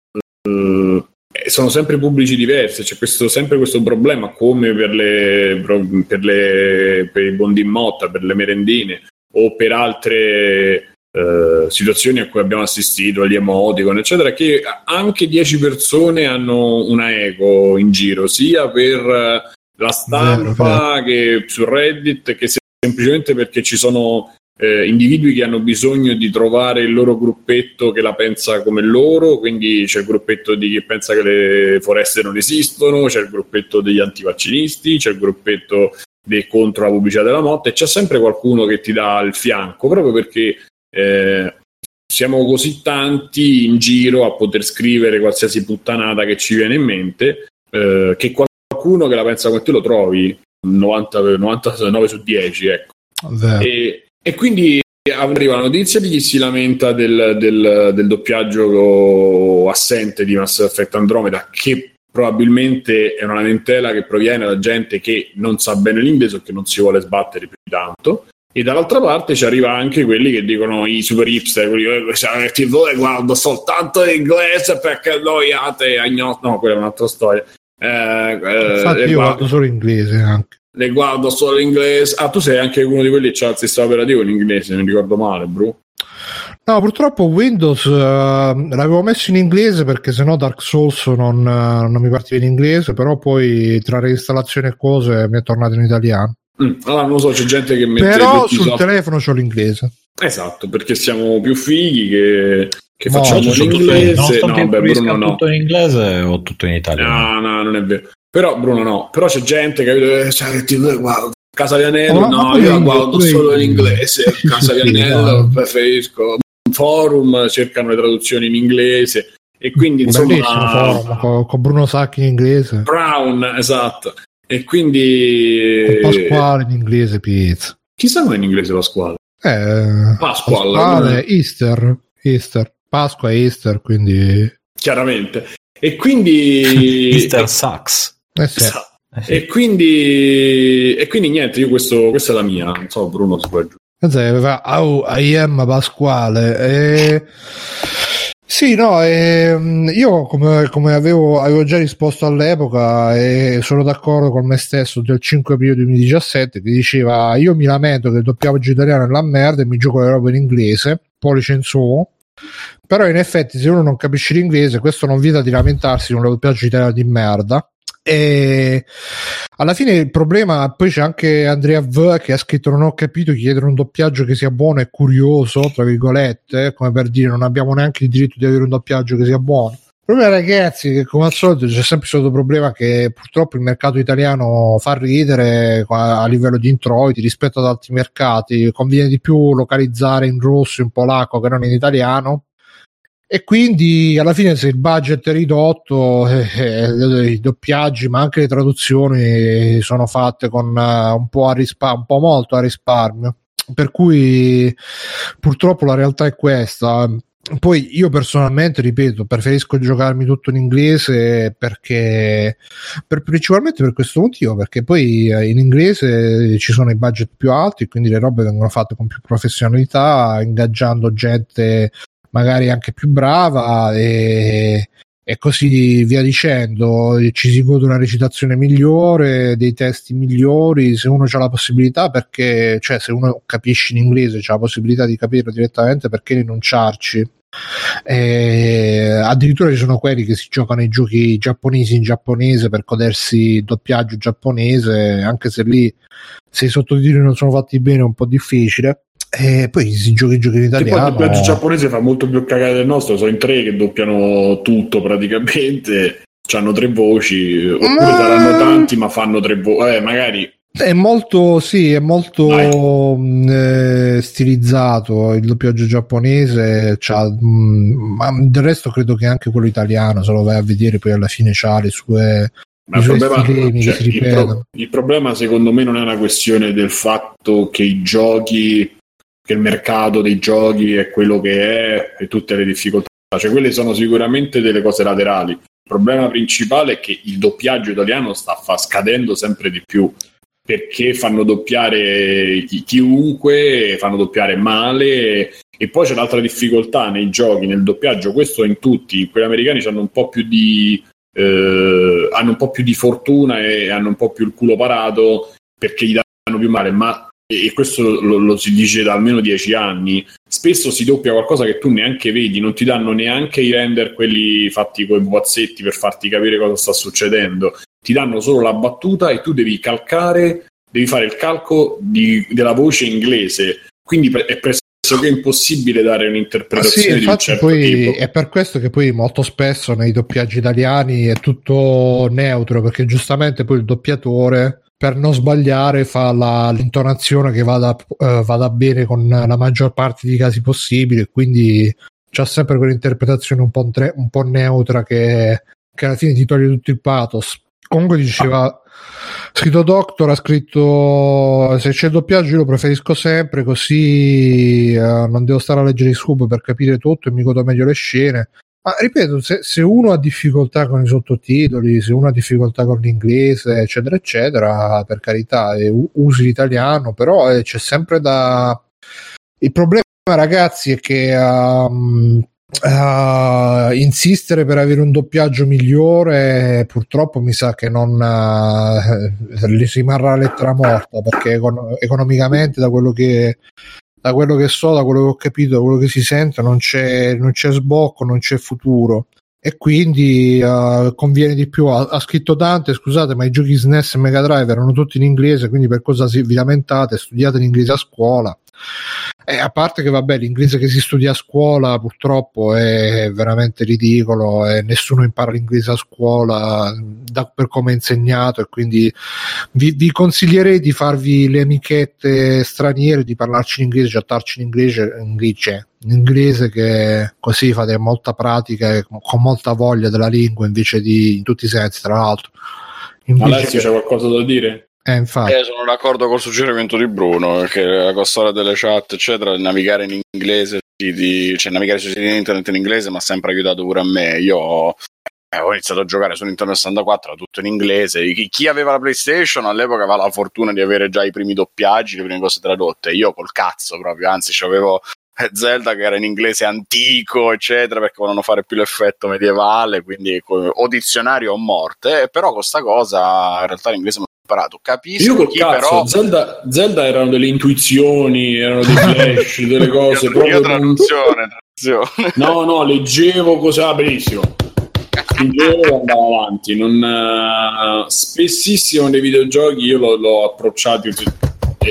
eh, sono sempre pubblici diversi, c'è questo, sempre questo problema come per, le, per, le, per i bondi in motta, per le merendine o per altre eh, situazioni a cui abbiamo assistito, agli emoticon, eccetera, che anche 10 persone hanno una ego in giro, sia per eh, la stampa Vero, che su Reddit, che semplicemente perché ci sono eh, individui che hanno bisogno di trovare il loro gruppetto che la pensa come loro, quindi c'è il gruppetto di chi pensa che le foreste non esistono, c'è il gruppetto degli antivaccinisti, c'è il gruppetto dei contro la pubblicità della notte, e c'è sempre qualcuno che ti dà il fianco, proprio perché eh, siamo così tanti in giro a poter scrivere qualsiasi puttanata che ci viene in mente, eh, che qualcuno che la pensa come te lo trovi 90, 99 su 10, ecco. Vero. E, e quindi arriva la notizia di chi si lamenta del, del, del doppiaggio assente di Mass Effect Andromeda, che probabilmente è una lamentela che proviene da gente che non sa bene l'inglese o che non si vuole sbattere più di tanto. E dall'altra parte ci arriva anche quelli che dicono i super hipster, quelli che ti guardo soltanto in inglese perché noiate agnostico. No, quella è un'altra storia. Eh, eh, Infatti, io guardo solo inglese anche. Le guardo solo in inglese. Ah, tu sei anche uno di quelli che ha il sistema operativo in inglese, mi ricordo male, bro. No, purtroppo Windows eh, l'avevo messo in inglese perché sennò Dark Souls non, eh, non mi partiva in inglese, però poi tra reinstallazione e cose mi è tornato in italiano. Mm, Allora, non lo so, c'è gente che mette Però sul soft- telefono c'ho l'inglese. Esatto, perché siamo più fighi che, che No, facciamo tutto in in inglese. Nonostante No, beh, Bruno no. tutto in inglese o tutto in italiano? No, no, non è vero. Però Bruno no. Però c'è gente che eh, cioè, che ti guarda, Casa Vianello, Ma- no, io la guardo solo in inglese. Casa Vianello preferisco. Forum cercano le traduzioni in inglese e quindi insomma forum con, Bruno Sacchi in inglese, Brown, esatto. E quindi con Pasquale in inglese, pizza. chissà come in inglese la squadra. Eh, Pasquale, Pasquale, eh. Easter, Easter, Pasqua e Easter, quindi... Chiaramente. E quindi Mr. Sax. Eh sì. Esatto. Eh sì. E quindi, e quindi niente, io questo, questa è la mia, non so Bruno se può aggiungere. "Au, I am Pasquale. E... Sì, no, ehm, io come, come avevo, avevo già risposto all'epoca e sono d'accordo con me stesso del 5 aprile 2017 che diceva io mi lamento che il doppiaggio italiano è la merda e mi gioco le robe in inglese, pollice in su, però in effetti se uno non capisce l'inglese questo non vieta di lamentarsi di un doppiaggio italiano di merda e alla fine il problema poi c'è anche Andrea V che ha scritto non ho capito chiedere un doppiaggio che sia buono e curioso tra virgolette come per dire non abbiamo neanche il diritto di avere un doppiaggio che sia buono il problema ragazzi che come al solito c'è sempre stato il problema che purtroppo il mercato italiano fa ridere a livello di introiti rispetto ad altri mercati. Conviene di più localizzare in russo in polacco che non in italiano e quindi alla fine se il budget è ridotto eh, eh, i doppiaggi ma anche le traduzioni sono fatte con eh, un po' a risparmio un po' molto a risparmio. Per cui purtroppo la realtà è questa. Poi io personalmente ripeto preferisco giocarmi tutto in inglese perché per, principalmente per questo motivo perché poi eh, in inglese ci sono i budget più alti quindi le robe vengono fatte con più professionalità ingaggiando gente magari anche più brava e, e così via dicendo ci si gode una recitazione migliore dei testi migliori se uno ha la possibilità perché cioè se uno capisce in inglese c'ha la possibilità di capirlo direttamente perché rinunciarci E addirittura ci sono quelli che si giocano i giochi giapponesi in giapponese per godersi il doppiaggio giapponese, anche se lì se i sottotitoli non sono fatti bene è un po' difficile. E poi si gioca i giochi in Che poi il italiano. doppiaggio giapponese fa molto più cagare del nostro, sono in tre che doppiano tutto praticamente. Hanno tre voci, oppure Ma- saranno tanti, ma fanno tre voci. Eh, magari È molto, sì, è molto mh, eh, stilizzato il doppiaggio giapponese, mh, ma del resto credo che anche quello italiano, se lo vai a vedere, poi alla fine c'ha le sue, Ma il problema, cioè, il, pro- il problema, secondo me, non è una questione del fatto che i giochi, che il mercato dei giochi è quello che è e tutte le difficoltà. Cioè, quelle sono sicuramente delle cose laterali. Il problema principale è che il doppiaggio italiano sta fa- scadendo sempre di più perché fanno doppiare chi- chiunque, fanno doppiare male. E poi c'è l'altra difficoltà nei giochi, nel doppiaggio, questo in tutti, quelli americani hanno un po' più di eh, hanno un po' più di fortuna e hanno un po' più il culo parato perché gli danno più male, ma e questo lo, lo si dice da almeno dieci anni, spesso si doppia qualcosa che tu neanche vedi, non ti danno neanche i render quelli fatti con i pupazzetti per farti capire cosa sta succedendo, ti danno solo la battuta e tu devi calcare, devi fare il calco di- della voce inglese, quindi è pressoché impossibile dare Ah, Sì, un'interpretazione di un certo poi è per questo che poi molto spesso nei doppiaggi italiani è tutto neutro, perché giustamente poi il doppiatore per non sbagliare fa la- l'intonazione che vada, eh, vada bene con la maggior parte dei casi possibili, quindi c'ha sempre quell'interpretazione un po', tre- un po' neutra che, che alla fine ti toglie tutto il pathos. Comunque diceva, scritto Doctor, ha scritto se c'è il doppiaggio io lo preferisco sempre così eh, non devo stare a leggere i scoop per capire tutto e mi godo meglio le scene. Ma ripeto, se, se uno ha difficoltà con i sottotitoli, se uno ha difficoltà con l'inglese, eccetera, eccetera, per carità, usi l'italiano, però eh, c'è sempre da... Il problema, ragazzi, è che um, uh, insistere per avere un doppiaggio migliore purtroppo mi sa che non uh, rimarrà lettera morta perché econ- economicamente da quello che da quello che so, da quello che ho capito, da quello che si sente, non c'è, non c'è sbocco, non c'è futuro. E quindi uh, conviene di più. Ha, ha, scritto Dante, scusate, ma i giochi SNES e Mega Drive erano tutti in inglese, quindi per cosa si, vi lamentate? Studiate l'inglese a scuola. E a parte che vabbè, l'inglese che si studia a scuola purtroppo è veramente ridicolo e nessuno impara l'inglese a scuola da, per come è insegnato e quindi vi, vi, consiglierei di farvi le amichette straniere, di parlarci in inglese, chattarci in inglese, inglese, in inglese che così fate molta pratica e con molta voglia della lingua invece di in tutti i sensi, tra l'altro. Invece Alessio c'è qualcosa da dire? Eh, infatti. Eh, sono d'accordo col suggerimento di Bruno, che la costola delle chat, eccetera, navigare in inglese, cioè navigare sui siti internet in inglese mi ha sempre aiutato pure a me. Io eh, ho iniziato a giocare su Nintendo 64, tutto in inglese. Chi, aveva la PlayStation all'epoca aveva la fortuna di avere già i primi doppiaggi, le prime cose tradotte. Io col cazzo proprio, anzi, avevo Zelda che era in inglese antico, eccetera, perché volevano fare più l'effetto medievale, quindi o dizionario o morte. Però con sta cosa in realtà l'inglese mi ho imparato. Capisco Io col chi cazzo, però. Zelda, Zelda erano delle intuizioni, erano dei flash, delle cose. io, proprio io traduzione, traduzione. No, no, leggevo cose. Ah, benissimo. Leggevo andavo avanti. Non, uh, spessissimo nei videogiochi io l'ho, l'ho approcciato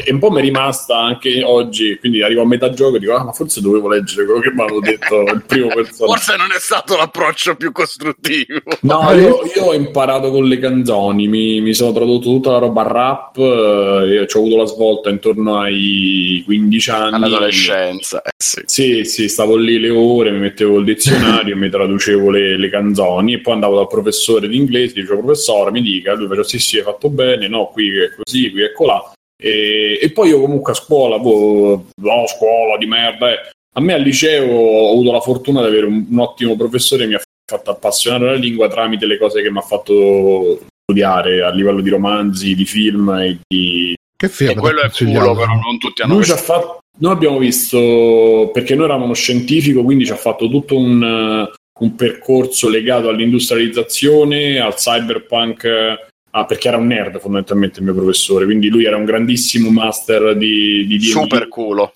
e un po' mi è rimasta anche oggi, quindi arrivo a metà gioco e dico, ah, ma forse dovevo leggere quello che mi hanno detto il primo personaggio. Forse non è stato l'approccio più costruttivo. No, io, io ho imparato con le canzoni, mi, mi, sono tradotto tutta la roba rap, eh, ho avuto la svolta intorno ai 15 anni. All'adolescenza, eh, sì. Sì, sì, stavo lì le ore, mi mettevo il dizionario, mi traducevo le, le, canzoni e poi andavo dal professore di inglese, dicevo professore mi dica, lui faceva sì sì hai fatto bene, no qui è così, qui è colà. E, e, poi io comunque a scuola, boh, no, scuola di merda. Eh. A me al liceo ho avuto la fortuna di avere un, un, ottimo professore che mi ha fatto appassionare la lingua tramite le cose che mi ha fatto studiare a livello di romanzi, di film e di. Che film? E quello è culo, però non tutti hanno Lui ha fatto. Noi abbiamo visto perché noi eravamo uno scientifico, quindi ci ha fatto tutto un, un percorso legato all'industrializzazione, al cyberpunk Ah, perché era un nerd fondamentalmente il mio professore, quindi lui era un grandissimo master di, di Super culo.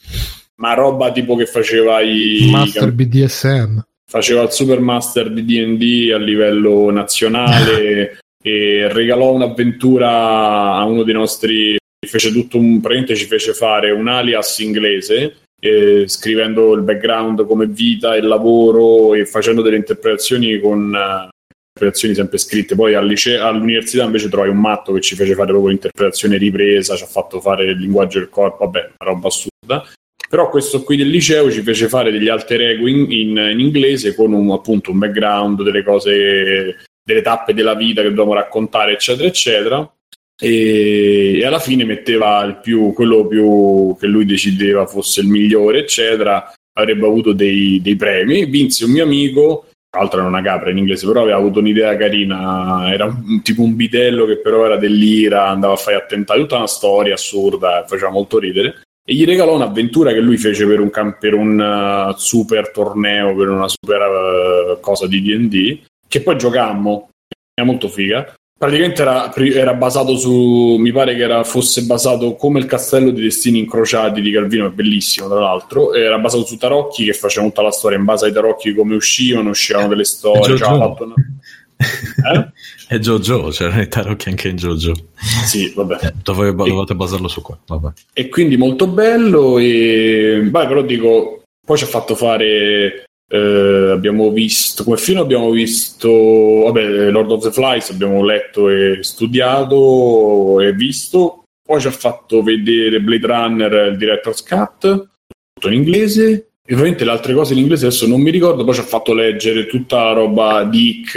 ma roba tipo che faceva i Master BDSM. faceva il Supermaster di D&D a livello nazionale e regalò un'avventura a uno dei nostri fece tutto un praticamente ci fece fare un alias inglese eh, scrivendo il background come vita e lavoro e facendo delle interpretazioni con eh, interpretazioni sempre scritte poi al liceo- all'università invece trovai un matto che ci fece fare proprio l'interpretazione ripresa ci ha fatto fare il linguaggio del corpo vabbè una roba assurda però questo qui del liceo ci fece fare degli alter ego in, in- in inglese con un, appunto un background, delle cose, delle tappe della vita che dobbiamo raccontare, eccetera, eccetera. E, e alla fine metteva più, quello più che lui decideva fosse il migliore, eccetera. Avrebbe avuto dei, dei premi. Vinse un mio amico, tra l'altro era una capra in inglese, però aveva avuto un'idea carina. Era un- tipo un bidello che però era dell'ira, andava a fare attentati, tutta una storia assurda, faceva molto ridere e gli regalò un'avventura che lui fece per un, per un uh, super torneo, per una super uh, cosa di D&D, che poi giocammo, è molto figa. Praticamente era, era basato su, mi pare che era, fosse basato come il castello dei destini incrociati di Calvino, è bellissimo tra l'altro, era basato su tarocchi che facevano tutta la storia in base ai tarocchi come uscivano, uscivano delle storie, Jojo. ci aveva fatto una- Eh? È JoJo, c'erano i tarocchi anche in JoJo. Sì, vabbè. Eh, dove- dovete basarlo su qua. Vabbè. e quindi molto bello e beh, però dico poi ci ha fatto fare eh, abbiamo visto come film abbiamo visto vabbè Lord of the Flies abbiamo letto e studiato e visto poi ci ha fatto vedere Blade Runner il director's cut tutto in inglese e ovviamente le altre cose in inglese adesso non mi ricordo poi ci ha fatto leggere tutta la roba Dick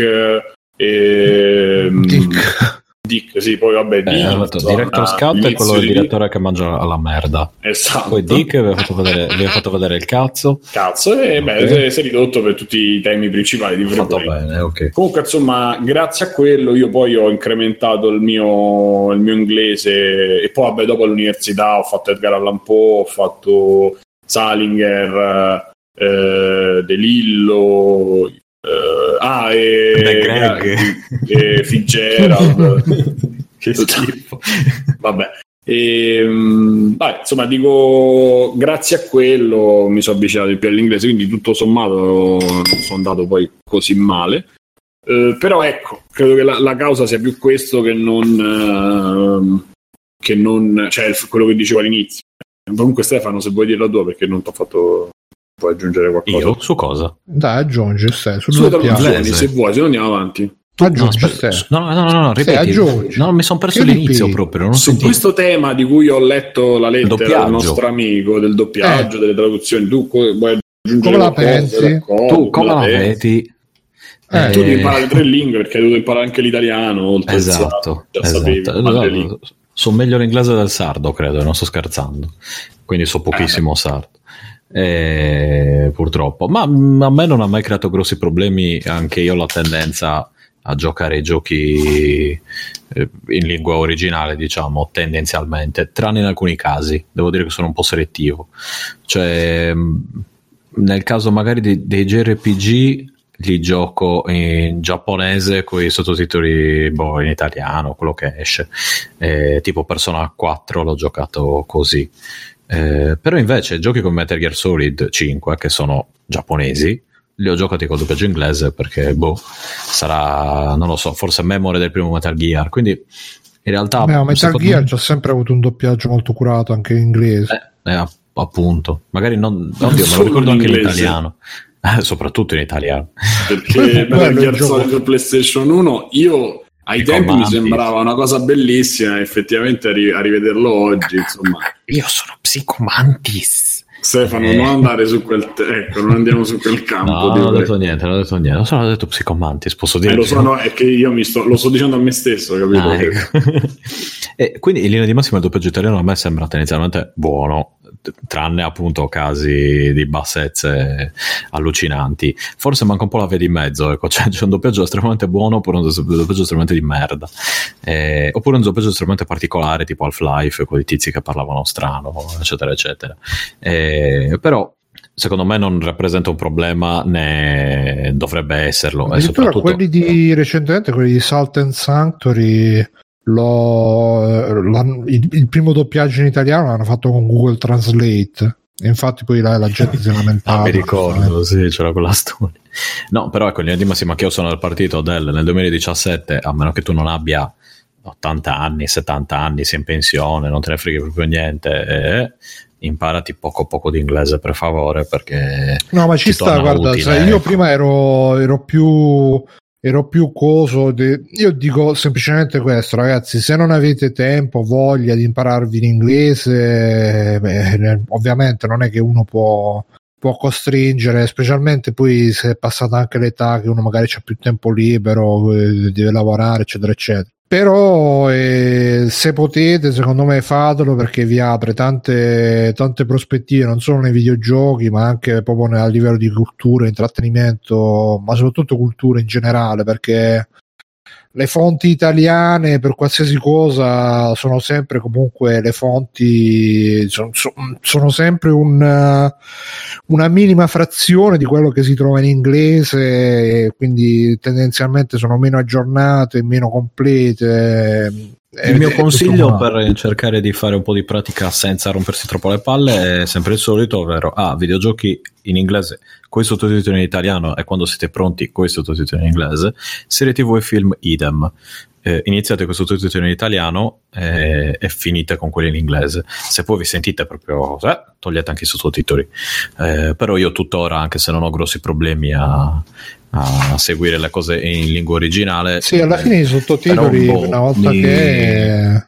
e Dick. Dick, sì, poi vabbè, Eh, Dick, fatto insomma, Director Scout è quello del di- direttore che mangia alla merda. Esatto. Poi Dick vi ha fatto vedere, fatto vedere il cazzo. Cazzo, e beh, Ok. si è- si è ridotto per tutti i temi principali di fatto bene, ok. Comunque, insomma, grazie a quello io poi ho incrementato il mio, il mio inglese e poi, vabbè, dopo all'università ho fatto Edgar Allan Poe, ho fatto Salinger, eh, De Lillo, eh, ah, e, Greg. e Fitzgerald. che schifo. Vabbè. E, mm, vabbè, insomma, dico grazie a quello mi sono avvicinato di più all'inglese, quindi tutto sommato non sono andato poi così male. Eh, però ecco, credo che la, la causa sia più questo che non, ehm, che non cioè quello che dicevo all'inizio. Comunque, Stefano, se vuoi dirla tua, perché non ti ho fatto. Puoi aggiungere qualcosa? Io? Su cosa? Dai, aggiungi, stai, sul Sulle doppiaggio. traduzioni, se vuoi, se no andiamo avanti. No, Aggiungi, aspetta, no, no, no, no, no, Sì, ripeti. No, mi sono perso Che l'inizio ripeti? proprio. Non Su sentito. questo tema di cui ho letto la lettera del nostro amico del doppiaggio, delle traduzioni, tu vuoi aggiungere Come la pensi? Tu come la vedi? Eh, Tu devi Eh, imparare tre lingue perché hai dovuto imparare anche l'italiano. Oltre Esatto, già sapevi, esatto. No, lingue. sono meglio l'inglese del sardo, credo, non sto scherzando. Quindi so pochissimo sardo. Eh, purtroppo, ma mm, a me non ha mai creato grossi problemi. Anche io ho la tendenza a giocare ai giochi eh, in lingua originale, diciamo, tendenzialmente, tranne in alcuni casi. Devo dire che sono un po' selettivo. Cioè, mm, nel caso magari dei, dei JRPG li gioco in giapponese con i sottotitoli boh, in italiano, quello che esce. Eh, tipo Persona 4 l'ho giocato così. Eh, però invece giochi come Metal Gear Solid 5, che sono giapponesi, li ho giocati col doppiaggio inglese perché, boh, sarà, non lo so, forse memoria del primo Metal Gear. Quindi in realtà... Beh, ma Metal Gear me- ci ha sempre avuto un doppiaggio molto curato anche in inglese. eh, eh, appunto, magari non, oddio, me lo ricordo anche in italiano, Eh, soprattutto in italiano. Perché Metal Gear. Solid PlayStation 1 io ai I tempi mi comandi. sembrava una cosa bellissima effettivamente a, ri- a rivederlo oggi insomma Io sono psicomantis. Stefano Eh. non andare su quel te- ecco non andiamo su quel campo No, non ho detto niente, non ho detto niente. Non sono detto psicomantis, posso dire. Eh, lo so, no, è che io mi sto, lo sto dicendo a me stesso, capito? Ah, ecco. e quindi in linea di massima il doppiaggio italiano a me sembra tendenzialmente buono, tranne appunto casi di bassezze allucinanti. Forse manca un po' la via di mezzo, ecco, cioè c'è un doppiaggio estremamente buono oppure un doppiaggio estremamente di merda. Eh, oppure un doppiaggio estremamente particolare tipo Half-Life, con i tizi che parlavano strano, eccetera, eccetera. Eh, però secondo me non rappresenta un problema né dovrebbe esserlo. Addirittura soprattutto... quelli di recentemente, quelli di Salt and Sanctuary, il, il primo doppiaggio in italiano l'hanno fatto con Google Translate E infatti poi la, la gente si è lamentata. Ah, mi ricordo, sì, c'era quella storia. No, però ecco, in linea di massima che io sono al partito del nel 2017, a meno che tu non abbia 80 anni, 70 anni, sei in pensione, non te ne freghi proprio niente, eh, imparati poco poco di inglese per favore perché... No, ma ci sta, guarda, utile, sai, io ecco. prima ero, ero più ero più coso de- io dico semplicemente questo ragazzi se non avete tempo voglia di impararvi l'inglese beh, ovviamente non è che uno può può costringere specialmente poi se è passata anche l'età che uno magari ha più tempo libero eh, deve lavorare eccetera eccetera però eh, se potete secondo me fatelo perché vi apre tante, tante prospettive non solo nei videogiochi ma anche proprio a livello di cultura intrattenimento ma soprattutto cultura in generale perché le fonti italiane per qualsiasi cosa sono sempre comunque le fonti sono, sono sempre un, una minima frazione di quello che si trova in inglese quindi tendenzialmente sono meno aggiornate meno complete il mio consiglio per cercare di fare un po' di pratica senza rompersi troppo le palle è sempre il solito, ovvero ah, videogiochi in inglese, coi sottotitoli in italiano e quando siete pronti coi sottotitoli in inglese, serie tv e film idem. Eh, iniziate con i sottotitoli in italiano eh, e finite con quelli in inglese. Se poi vi sentite proprio, eh, togliete anche i sottotitoli. Eh, però io tuttora, anche se non ho grossi problemi a, a seguire le cose in lingua originale. Sì, alla fine i sottotitoli, un una volta mi... che.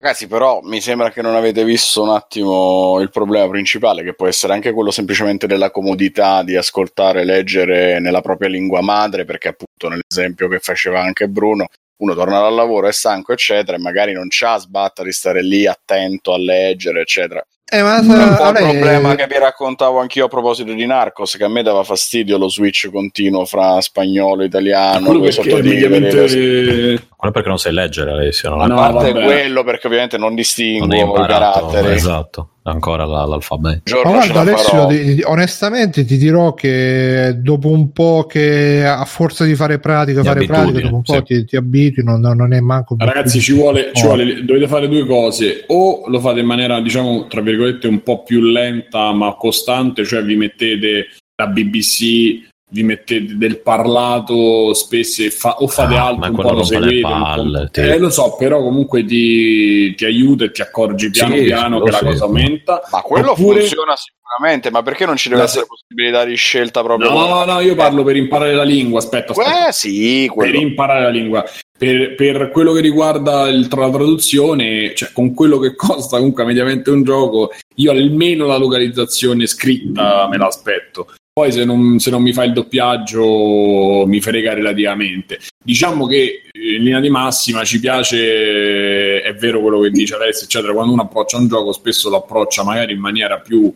Ragazzi, però mi sembra che non avete visto un attimo il problema principale, che può essere anche quello semplicemente della comodità di ascoltare e leggere nella propria lingua madre, perché appunto nell'esempio che faceva anche Bruno, uno torna dal lavoro, è stanco, eccetera, e magari non c'ha sbatta di stare lì attento a leggere, eccetera. Eh, ma è un po' il problema che vi raccontavo anch'io a proposito di Narcos, che a me dava fastidio lo switch continuo fra spagnolo e italiano. Quello perché, mediamente... quello perché non sai leggere, Alessio. Non a parte vabbè. quello, perché ovviamente non distingo non i caratteri. Esatto, ancora la, l'alfabeto. Ma guarda, Alessio, onestamente ti dirò che dopo un po' che a forza di fare pratica, Di fare pratica, dopo un po' sì. ti, ti abitui, non, non è manco più- Ragazzi, ci vuole, ci Oh. vuole- dovete fare due cose: o lo fate in maniera, diciamo, tra virgolette, un po' più lenta ma costante, cioè vi mettete la BBC, vi mettete del parlato spesso fa- o fate Ah, altro, ma un po' lo seguite. po'- palle, ti- Eh, lo so, però comunque ti, ti aiuta e ti accorgi piano Sì, piano che la sì. cosa aumenta. Ma quello Oppure- funziona sicuramente, ma perché non ci deve La- essere possibilità di scelta proprio? No, no, io parlo per imparare la lingua. Aspetta, aspetta. Eh sì, per quello. imparare la lingua. Per, per quello che riguarda il- tra la traduzione, cioè con quello che costa comunque mediamente un gioco, io almeno la localizzazione scritta me l'aspetto. Poi se non, se non mi fa il doppiaggio mi frega relativamente. Diciamo che eh, in linea di massima ci piace, è vero quello che dice Alessio, eccetera, quando uno approccia un gioco spesso lo approccia magari in maniera più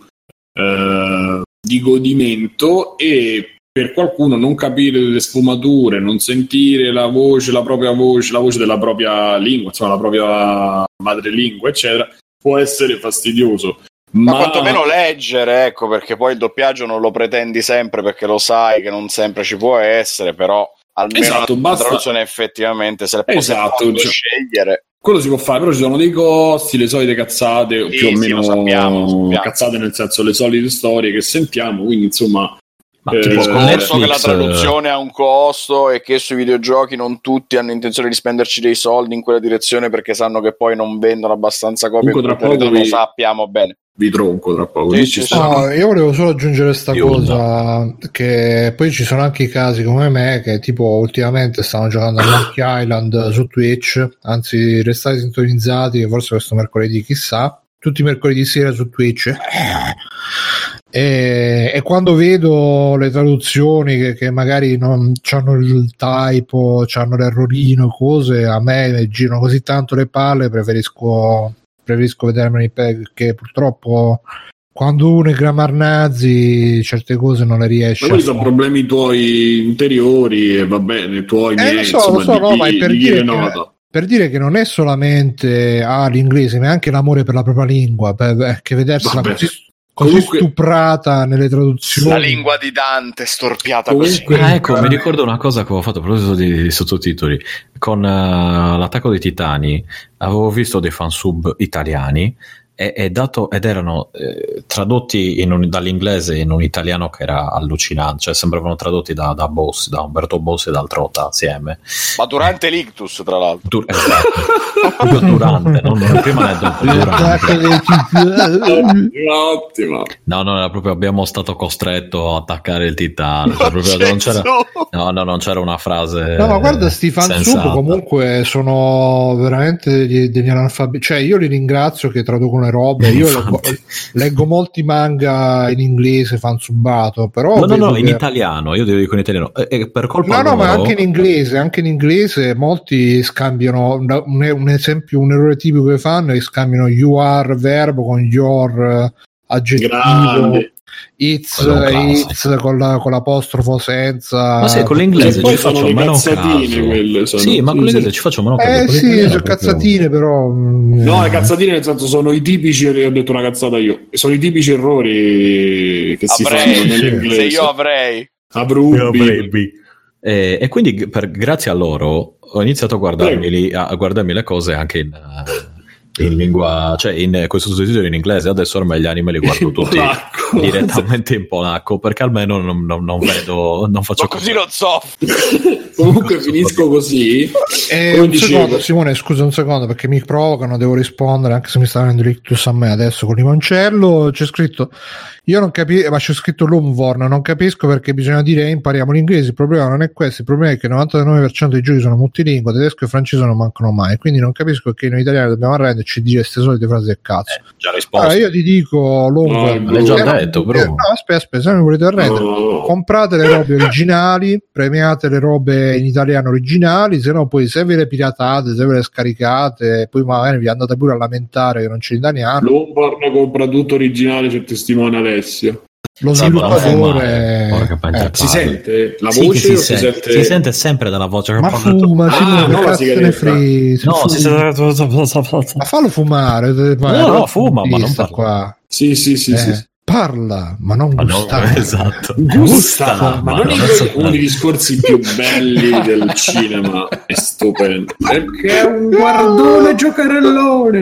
eh, di godimento e per qualcuno non capire le sfumature, non sentire la voce, la propria voce, la voce della propria lingua, insomma la propria madrelingua, eccetera, può essere fastidioso. Ma Ma, quantomeno leggere, ecco, perché poi il doppiaggio non lo pretendi sempre perché lo sai che non sempre ci può essere, però almeno Esatto, la basta- traduzione effettivamente se la Esatto, cioè- scegliere. quello si può fare, però ci sono dei costi, le solite cazzate, Sì, più o sì, meno lo sappiamo, lo sappiamo. cazzate nel senso le solite storie che sentiamo, quindi insomma Ma Eh, tipo Il con discorso Netflix, che la traduzione ha un costo e che sui videogiochi non tutti hanno intenzione di spenderci dei soldi in quella direzione perché sanno che poi non vendono abbastanza copie tra poco vi- lo sappiamo bene. vi tronco tra poco. Sì, sì, ci sì. sta. No, io volevo solo aggiungere questa cosa che poi ci sono anche i casi come me che tipo ultimamente stanno giocando a Monkey Island su Twitch, anzi restate sintonizzati che forse questo mercoledì chissà, tutti i mercoledì sera su Twitch. E, e quando vedo le traduzioni che, che magari non hanno il typo, hanno l'errorino, cose, a me girano così tanto le palle, preferisco, preferisco vedermeli perché purtroppo quando uno è grammar nazi certe cose non le riesce Ma quelli sono problemi tuoi interiori e va bene, i tuoi Eh, miei, lo so, insomma, so, di no, ma è per di dire le che- per dire che non è solamente ah, l'inglese ma è anche l'amore per la propria lingua per- perché vedersela Vabbè. così, così Comunque- stuprata nelle traduzioni La lingua di Dante storpiata Comunque- così. Ah, ecco, mi ricordo una cosa che avevo fatto a proposito di, di sottotitoli. Con eh, l'attacco dei titani avevo visto dei fansub italiani e, e dato, ed erano eh, tradotti in un- dall'inglese in un italiano che era allucinante, cioè sembravano tradotti da, da Boss, da Umberto Boss e dal Trota assieme. Ma durante l'ictus, tra l'altro. Dur- esatto. Proprio durante, non, non prima né dopo, durante. Ottimo. No, no, era proprio abbiamo stato costretto a attaccare il titano. cioè, proprio non c'era, no, no, non c'era una frase. No, ma guarda, sti fansub comunque sono veramente degli, degli analfabeti. Cioè, io li ringrazio che traducono robe. Io leggo, leggo molti manga in inglese fansubato, però. No, no, no, in che- italiano, io dico in italiano. E, e per colpa No, no, ma loro- anche in inglese, anche in inglese molti scambiano un, un esempio, un errore tipico che fanno è che scambiano you are verbo con your eh, aggettivo, Grande. It's, un it's con, la- con l'apostrofo senza. Ma sì, con l'inglese ci faccio le meno cazzatine quelle, sono. Sì, ma con l'inglese ci faccio meno caso. Eh sì, sono proprio- cazzatine, però. mm, No, eh. le cazzatine nel senso sono i tipici, ho detto una cazzata io, sono i tipici errori che si fanno Avrei, nell'inglese. se io avrei. Avrubbi. E, e quindi per- grazie a loro ho iniziato a guardarmi, a guardarmi le cose anche in, eh, in lingua, cioè in questo sottotitolo in inglese. Adesso ormai gli anime li guardo tutti polacco. direttamente in polacco perché almeno non, non- non vedo, non faccio Ma così non soffro. Comunque finisco così. Eh, un dicevo- secondo, Simone, scusa un secondo perché mi provocano, devo rispondere anche se mi sta venendo l'ictus a me adesso con limoncello. C'è scritto, io non capisco, ma c'è scritto Lumvorn, non capisco perché bisogna dire impariamo l'inglese. Il problema non è questo, il problema è che il 99% dei giochi sono multilingua, tedesco e francese non mancano mai. Quindi non capisco che noi italiani dobbiamo arrenderci e dire queste solite frasi del cazzo. già risposto. Allora io ti dico Lumvorn, No, l'hai già eh, detto, però. eh, No, aspetta, aspetta, se mi volete arrendere No. comprate le robe originali, premiate le robe in italiano originali, se no poi se ve le piratate, se ve le scaricate, poi magari vi andate pure a lamentare che non c'è in italiano. Lombardo compra tutto originale, c'è testimone Alessio. Lo Sì, ma sviluppatore porca pancia eh, Si sente la Sì, voce o si, sente, si sente sempre dalla voce ma fuma, Ah, Simone, no, cazzo ne frega? No, si sente... ma fallo fumare, No, no, fuma, ma non parla. qua. Sì, sì, sì, Eh, sì, sì. Parla, ma non Ma no, gustare. esatto. Gusta, ma, non non è so- uno dei discorsi più belli del cinema. È stupendo. Perché è un guardone giocarellone.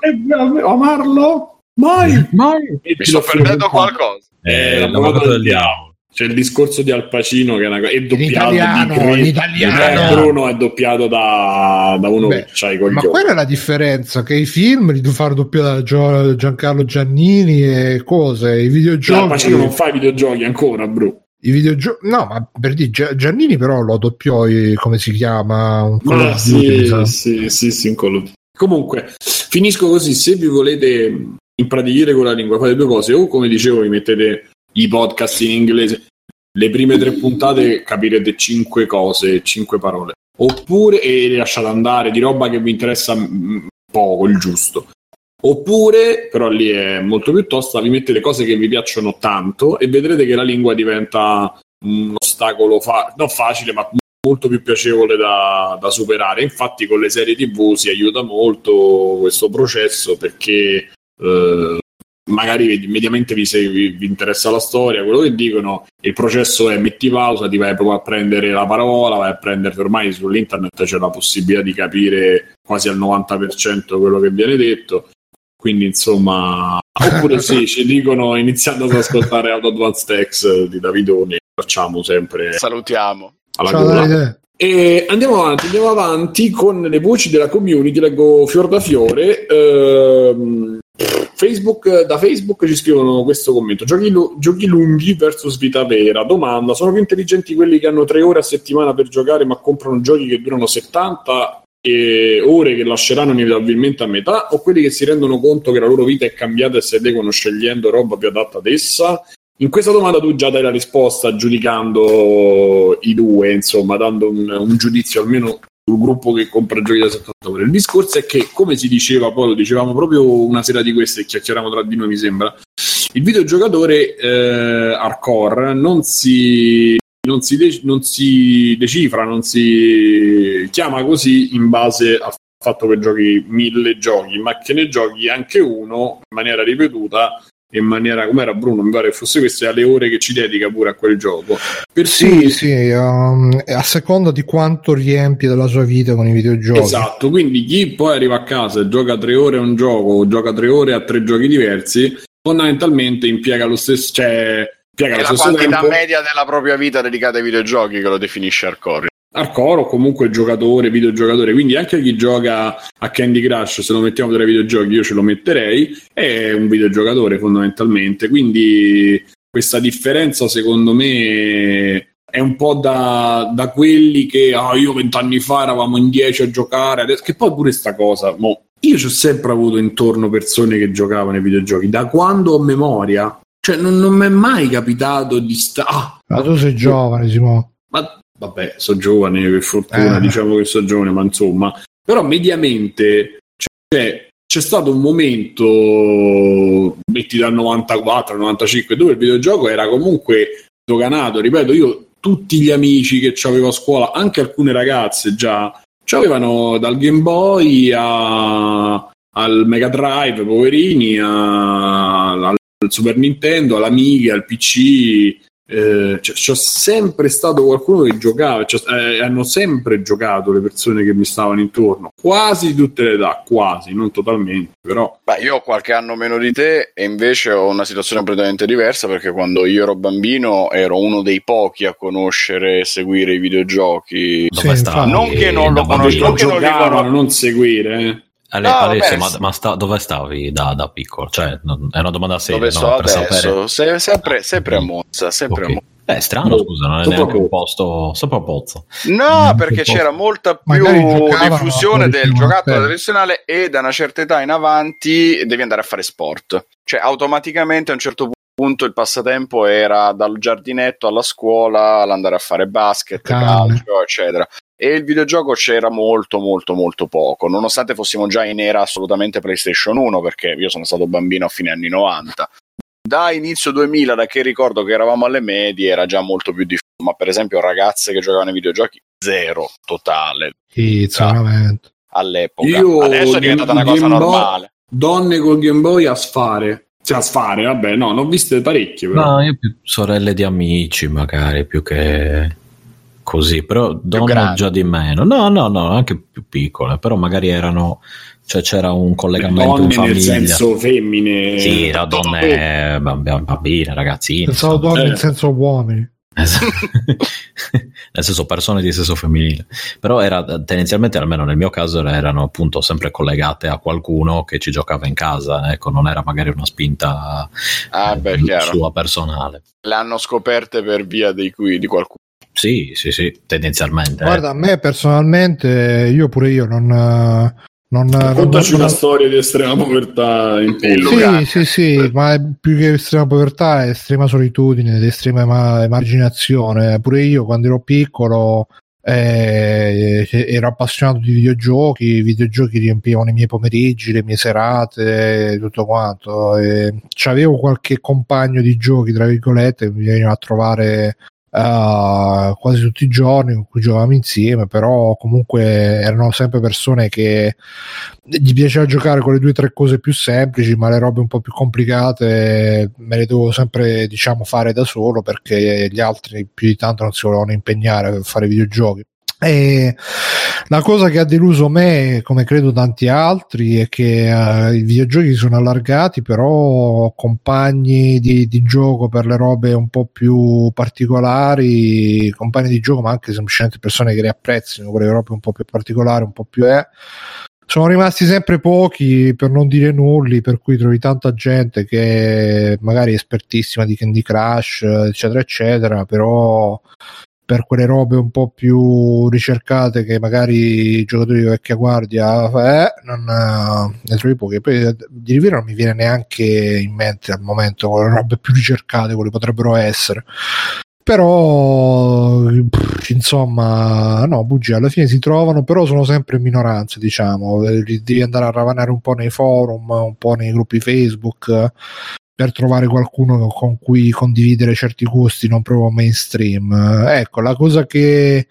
E amarlo? Mai. Mai. Mi sto perdendo qualcosa. Eh, Eh, la l'avvocato parola del diavolo. C'è il discorso di Al Pacino che è, una, è In doppiato italiano, di Gre- in italiano. Eh, Bruno è doppiato da, da uno Beh, che c'ha i Ma quella è la differenza, che i film li devo fare doppiare da Giancarlo Giannini e cose, i Cioè, Al videogiochi... Pacino non fa i videogiochi ancora, bro. I videogiochi... No, ma per dire, Gia- Giannini però lo doppiò, i- come si chiama? Un Call Ma of Duty, mi sì, sì, sì, sì, in Call of Duty. Comunque, finisco così. Se vi volete impratichire con la lingua, fate due cose. O, come dicevo, vi mettete i podcast in inglese. Le prime tre puntate capirete cinque cose, cinque parole. Oppure, e le lasciate andare di roba che vi interessa mm, poco, il giusto. Oppure, però lì è molto più tosta, vi mettete cose che vi piacciono tanto e vedrete che la lingua diventa un ostacolo fa- non facile, ma molto più piacevole da, da superare. Infatti, con le serie TV si aiuta molto questo processo perché eh, magari mediamente vi, se- vi- vi interessa la storia, quello che dicono, il processo è metti pausa, ti vai proprio a prendere la parola, vai a prendere ormai sull'internet c'è la possibilità di capire quasi al 90% quello che viene detto. Quindi, insomma, oppure sì, ci dicono iniziando ad ascoltare Auto Advanced Text di Davidoni, facciamo sempre Salutiamo. alla Ciao, gola. Davide. E andiamo avanti, andiamo avanti con le voci della community, leggo fior da fiore. Ehm, Facebook, da Facebook ci scrivono questo commento: giochi, lu- giochi lunghi versus vita vera. Domanda: sono più intelligenti quelli che hanno tre ore a settimana per giocare, ma comprano giochi che durano 70 e ore che lasceranno inevitabilmente a metà, o quelli che si rendono conto che la loro vita è cambiata e si adeguano scegliendo roba più adatta ad essa? In questa domanda tu già dai la risposta giudicando i due, insomma, dando un, un giudizio almeno sul gruppo che compra giochi da 70 ore. Il discorso è che, come si diceva, poi lo dicevamo proprio una sera di queste, chiacchieriamo tra di noi, mi sembra, il videogiocatore eh, hardcore non si, non, si de- non si decifra, non si chiama così in base al fatto che giochi mille giochi, ma che ne giochi anche uno in maniera ripetuta in maniera come era Bruno? Mi pare che fosse queste alle ore che ci dedica pure a quel gioco. Per sì cui... sì um, a seconda di quanto riempie della sua vita con i videogiochi. Esatto quindi chi poi arriva a casa e gioca tre ore a un gioco o gioca tre ore a tre giochi diversi fondamentalmente impiega lo stesso cioè impiega è lo la quantità tempo. media della propria vita dedicata ai videogiochi che lo definisce hardcore hardcore o comunque giocatore, videogiocatore, quindi anche chi gioca a Candy Crush, se lo mettiamo tra i videogiochi io ce lo metterei, è un videogiocatore fondamentalmente, quindi questa differenza secondo me è un po' da, da quelli che ah, io vent'anni fa eravamo in dieci a giocare, adesso, che poi pure sta cosa, mo, io ci ho sempre avuto intorno persone che giocavano ai videogiochi, da quando ho memoria, cioè non, non mi è mai capitato di stare... Ah, ma tu sei giovane, Simo. Ma vabbè, sono giovane, per fortuna, eh. diciamo che sono giovane, ma insomma, però mediamente cioè, c'è stato un momento, metti dal 94 al 95, dove il videogioco era comunque doganato, ripeto, io tutti gli amici che avevo a scuola, anche alcune ragazze già, avevano dal Game Boy a, al Mega Drive, poverini, a, al Super Nintendo, all'Amiga, al PC, eh, c'è, c'è, sempre stato qualcuno che giocava, eh, hanno sempre giocato le persone che mi stavano intorno, quasi tutte le età, quasi, non totalmente, però. Beh, io ho qualche anno meno di te e invece ho una situazione completamente diversa perché quando io ero bambino ero uno dei pochi a conoscere e seguire i videogiochi. Sì? Non che non lo conosco, non che non li conosco. non seguire, eh. Ale, no, Alessio, ma, ma sta, dove stavi da, da, piccolo? Cioè, non, è una domanda seria. Dove sto adesso? Se, sempre, sempre, a Monza. Sempre okay. a Monza. È strano, scusa, non è neanche un posto sopra Pozzo. No, perché c'era molta più diffusione del giocattolo tradizionale e da una certa età in avanti devi andare a fare sport. Cioè, automaticamente a un certo punto il passatempo era dal giardinetto alla scuola, all'andare a fare basket, calcio, eccetera e il videogioco c'era molto molto molto poco nonostante fossimo già in era assolutamente PlayStation 1 perché io sono stato bambino a fine anni 90 da inizio 2000 da che ricordo che eravamo alle medie era già molto più diffuso ma per esempio ragazze che giocavano ai videogiochi zero totale. Sì, veramente. all'epoca. Io adesso è diventata una cosa normale. donne col Game Boy a sfare. Cioè a sfare, vabbè, no, non ho viste parecchie. Però. No, io più sorelle di amici, magari più che così, però donne già di meno. No, no, no, anche più piccole, però magari erano cioè c'era un collegamento donne in famiglia. nel senso femmine. Sì, era donne, bambine, ragazzine. Pensavo donne eh. nel senso uomini. nel senso persone di sesso femminile però era tendenzialmente almeno nel mio caso erano appunto sempre collegate a qualcuno che ci giocava in casa ecco non era magari una spinta ah, beh, sua personale le hanno scoperte per via di, cui, di qualcuno sì, sì, sì, tendenzialmente. Guarda, eh. a me personalmente, io pure io non, non, Contaci non... una storia di estrema povertà in Sì, sì, sì, ma più che estrema povertà è estrema solitudine ed estrema emarginazione. Pure io quando ero piccolo eh, ero appassionato di videogiochi, i videogiochi riempivano i miei pomeriggi, le mie serate, tutto quanto. E avevo qualche compagno di giochi, tra virgolette, che mi venivano a trovare uh, quasi tutti i giorni con cui giocavamo insieme, però comunque erano sempre persone che gli piaceva giocare con le due o tre cose più semplici, ma le robe un po' più complicate me le dovevo sempre diciamo fare da solo perché gli altri più di tanto non si volevano impegnare per fare videogiochi. E la cosa che ha deluso me, come credo tanti altri, è che uh, i videogiochi sono allargati, però compagni di, di, gioco per le robe un po' più particolari, compagni di gioco, ma anche semplicemente persone che le apprezzino quelle robe un po' più particolari, un po' più è. Eh, sono rimasti sempre pochi, per non dire nulli, per cui trovi tanta gente che magari è espertissima di Candy Crush, eccetera, eccetera, però per quelle robe un po' più ricercate che magari i giocatori di vecchia guardia eh, non, eh, ne trovi pochi. Poi eh, di Riviera non mi viene neanche in mente al momento le robe più ricercate, quali potrebbero essere. Però, insomma, no, bugie, alla fine si trovano, però sono sempre minoranze, diciamo. Devi andare a ravanare un po' nei forum, un po' nei gruppi Facebook per trovare qualcuno con cui condividere certi gusti non proprio mainstream. Ecco, la cosa che,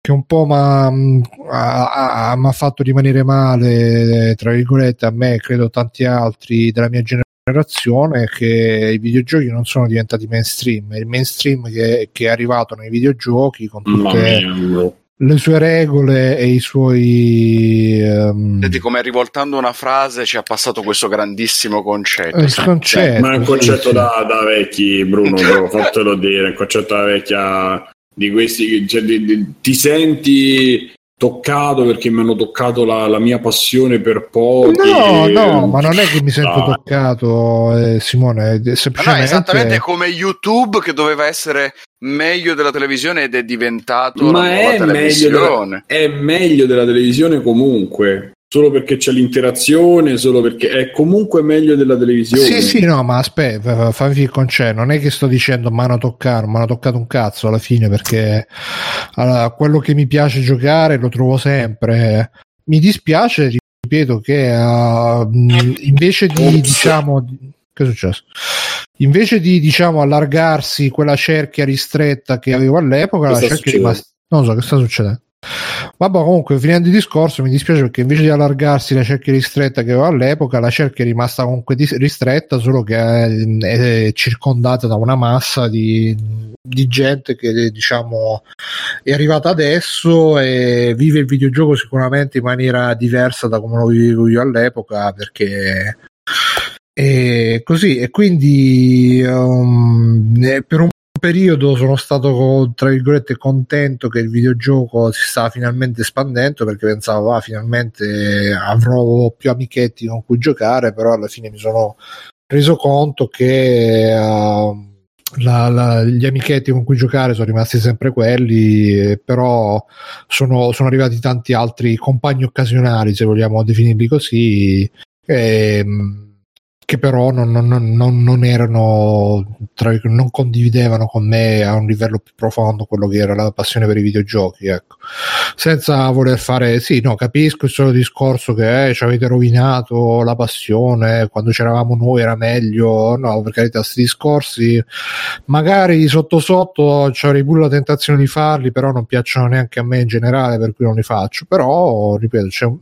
che un po' mi ha fatto rimanere male, tra virgolette, a me credo tanti altri della mia generazione che i videogiochi non sono diventati mainstream, è il mainstream che, che è arrivato nei videogiochi con tutte le sue regole e i suoi um... Senti come rivoltando una frase ci ha passato questo grandissimo concetto il concetto ma è un concetto sì, da, sì. da, vecchi Bruno fatelo dire un concetto da vecchia di questi cioè, di, di, ti senti toccato perché mi hanno toccato la, la mia passione per pochi. No, no, ma non è che mi sento no. toccato, eh, Simone. È semplicemente... No, esattamente come YouTube che doveva essere meglio della televisione ed è diventato ma è meglio, della, è meglio della televisione comunque solo perché c'è l'interazione, solo perché è comunque meglio della televisione. Sì, sì, no, ma aspetta, fammi il concetto, non è che sto dicendo mano toccare, mi hanno toccato un cazzo alla fine perché allora, quello che mi piace giocare lo trovo sempre. Mi dispiace, ripeto, che uh, invece di, Ops. diciamo, che è successo? Invece di, diciamo, allargarsi quella cerchia ristretta che avevo all'epoca, che la cerchia è rimasta... Non so che sta succedendo. Vabbè, comunque, finendo il discorso, mi dispiace perché invece di allargarsi la cerchia ristretta che aveva all'epoca, la cerchia è rimasta comunque ristretta, solo che è, è circondata da una massa di, di, gente che diciamo è arrivata adesso e vive il videogioco sicuramente in maniera diversa da come lo vivevo io all'epoca, perché e così. E quindi um, per un periodo sono stato tra virgolette contento che il videogioco si stava finalmente espandendo perché pensavo ah, finalmente avrò più amichetti con cui giocare però alla fine mi sono reso conto che uh, la, la, gli amichetti con cui giocare sono rimasti sempre quelli però sono, sono arrivati tanti altri compagni occasionali se vogliamo definirli così e, ehm, che però non, non, non, non erano tra, non condividevano con me a un livello più profondo quello che era la passione per i videogiochi ecco. senza voler fare sì no capisco il solo discorso che eh, ci avete rovinato la passione quando c'eravamo noi era meglio no per carità questi discorsi magari sotto sotto avrei pure la tentazione di farli però non piacciono neanche a me in generale per cui non li faccio però ripeto c'è un,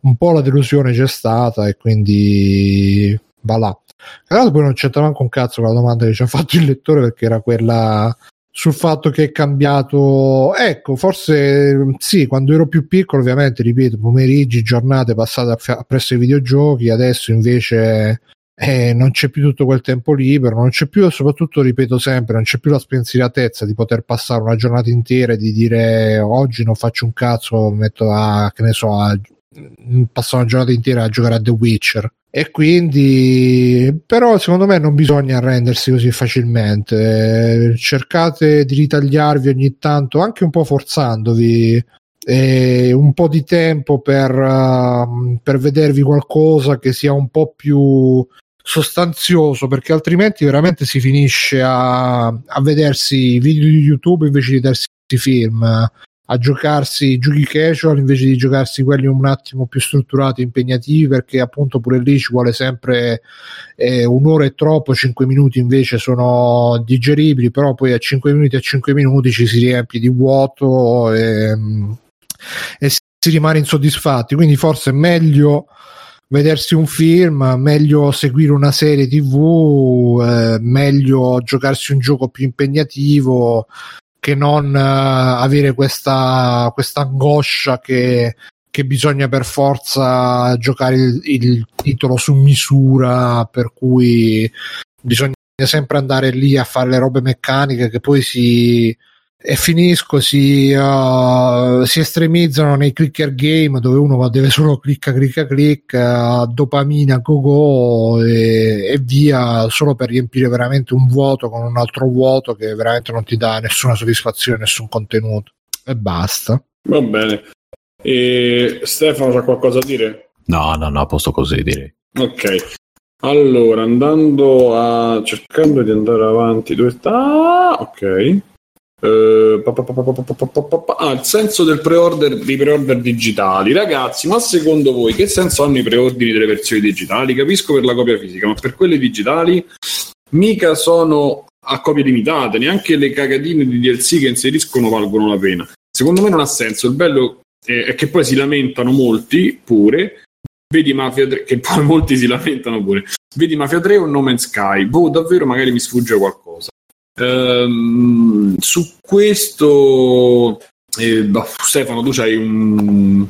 un po' la delusione c'è stata e quindi va là. Tra poi non c'entra manco un cazzo con la domanda che ci ha fatto il lettore perché era quella sul fatto che è cambiato. Ecco, forse sì, quando ero più piccolo, ovviamente, ripeto, pomeriggi, giornate passate presso i videogiochi, adesso invece eh, non c'è più tutto quel tempo libero, non c'è più, soprattutto, ripeto sempre, non c'è più la spensieratezza di poter passare una giornata intera e di dire oggi non faccio un cazzo, metto a, che ne so, a passo una giornata intera a giocare a The Witcher e quindi però secondo me non bisogna arrendersi così facilmente. Cercate di ritagliarvi ogni tanto anche un po' forzandovi un po' di tempo per, uh, per vedervi qualcosa che sia un po' più sostanzioso perché altrimenti veramente si finisce a, a vedersi video di YouTube invece di vedersi film a giocarsi giochi casual invece di giocarsi quelli un attimo più strutturati, impegnativi, perché appunto pure lì ci vuole sempre eh, un'ora e troppo, 5 minuti invece sono digeribili, però poi a 5 minuti a 5 minuti ci si riempie di vuoto e, e si rimane insoddisfatti, quindi forse è meglio vedersi un film, meglio seguire una serie tv, eh, meglio giocarsi un gioco più impegnativo che non uh, avere questa, questa angoscia che, che, bisogna per forza giocare il, il, titolo su misura, per cui bisogna sempre andare lì a fare le robe meccaniche che poi si e finisco si, uh, si estremizzano nei clicker game dove uno deve solo clicca clicca clicca dopamina go go e, e, via solo per riempire veramente un vuoto con un altro vuoto che veramente non ti dà nessuna soddisfazione nessun contenuto. E basta. Va bene. E Stefano c'ha qualcosa da dire? no no no a posto così direi. Ok. Allora andando a cercando di andare avanti dove sta? Ah, ok ah, il senso del pre-order di pre-order digitali ragazzi ma secondo voi che senso hanno i preordini delle versioni digitali capisco per la copia fisica ma per quelle digitali mica sono a copie limitate neanche le cagatine di DLC che inseriscono valgono la pena secondo me non ha senso il bello è che poi si lamentano molti pure vedi Mafia 3, che poi molti si lamentano pure, vedi Mafia 3 o No Man's Sky, boh, davvero magari mi sfugge qualcosa. Ehm, su questo, eh, bah, Stefano, tu hai un,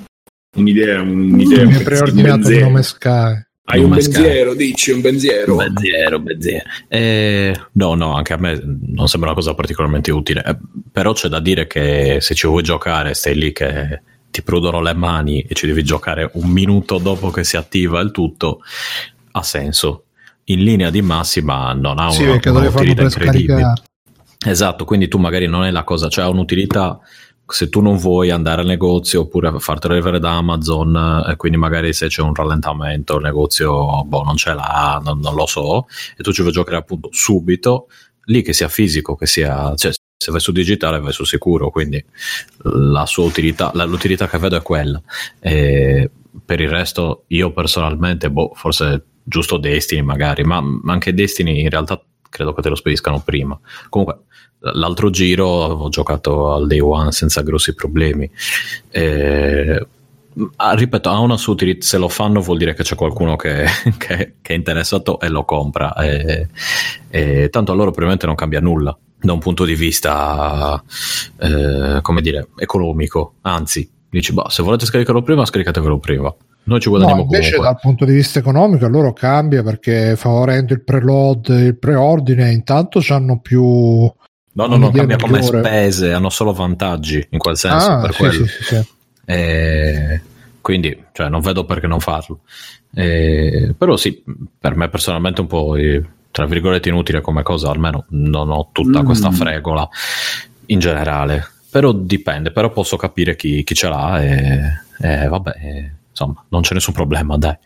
un'idea, un'idea Mi un di preordinato il pensiero. nome Sky. Hai un pensiero, dici un pensiero. Benziero, benziero. Eh, no, no, anche a me non sembra una cosa particolarmente utile. Eh, però c'è da dire che se ci vuoi giocare, stai lì che ti prudono le mani e ci devi giocare un minuto dopo che si attiva il tutto, ha senso. In linea di massima non ha Sì, una, perché una dovrei farlo utilità per incredibile. Esatto, quindi tu magari non è la cosa, cioè ha un'utilità se tu non vuoi andare al negozio oppure fartelo arrivare da Amazon e quindi magari se c'è un rallentamento il negozio boh, non ce l'ha, non, non lo so, e tu ci vuoi giocare appunto subito, lì che sia fisico, che sia... Cioè, se vai su digitale vai su sicuro, quindi la sua utilità, la- l'utilità che vedo è quella. E per il resto io personalmente, boh, forse giusto Destiny magari, ma ma anche Destiny in realtà credo che te lo spediscano prima. Comunque l'altro giro ho giocato al day one senza grossi problemi. Eh, ah, ripeto, ha una sua. Se lo fanno, vuol dire che c'è qualcuno che, che- che è interessato e lo compra. E, e tanto a loro probabilmente non cambia nulla da un punto di vista, eh, come dire, economico. Anzi, dici, bah, se volete scaricarlo prima, scaricatelo prima. Noi ci No, guadagniamo invece comunque. dal punto di vista economico a loro cambia perché favorendo il preload e il preordine intanto hanno più No, no, no, un'idea cambia come migliore. spese, hanno solo vantaggi in quel senso. ah, per sì, quello. sì, sì, sì. Eh, quindi cioè, non vedo perché non farlo. Eh, però sì, per me personalmente un po' tra virgolette inutile come cosa, almeno non ho tutta Mm. questa fregola in generale. Però dipende, però posso capire chi, chi ce l'ha e, e vabbè, insomma, non c'è nessun problema, dai.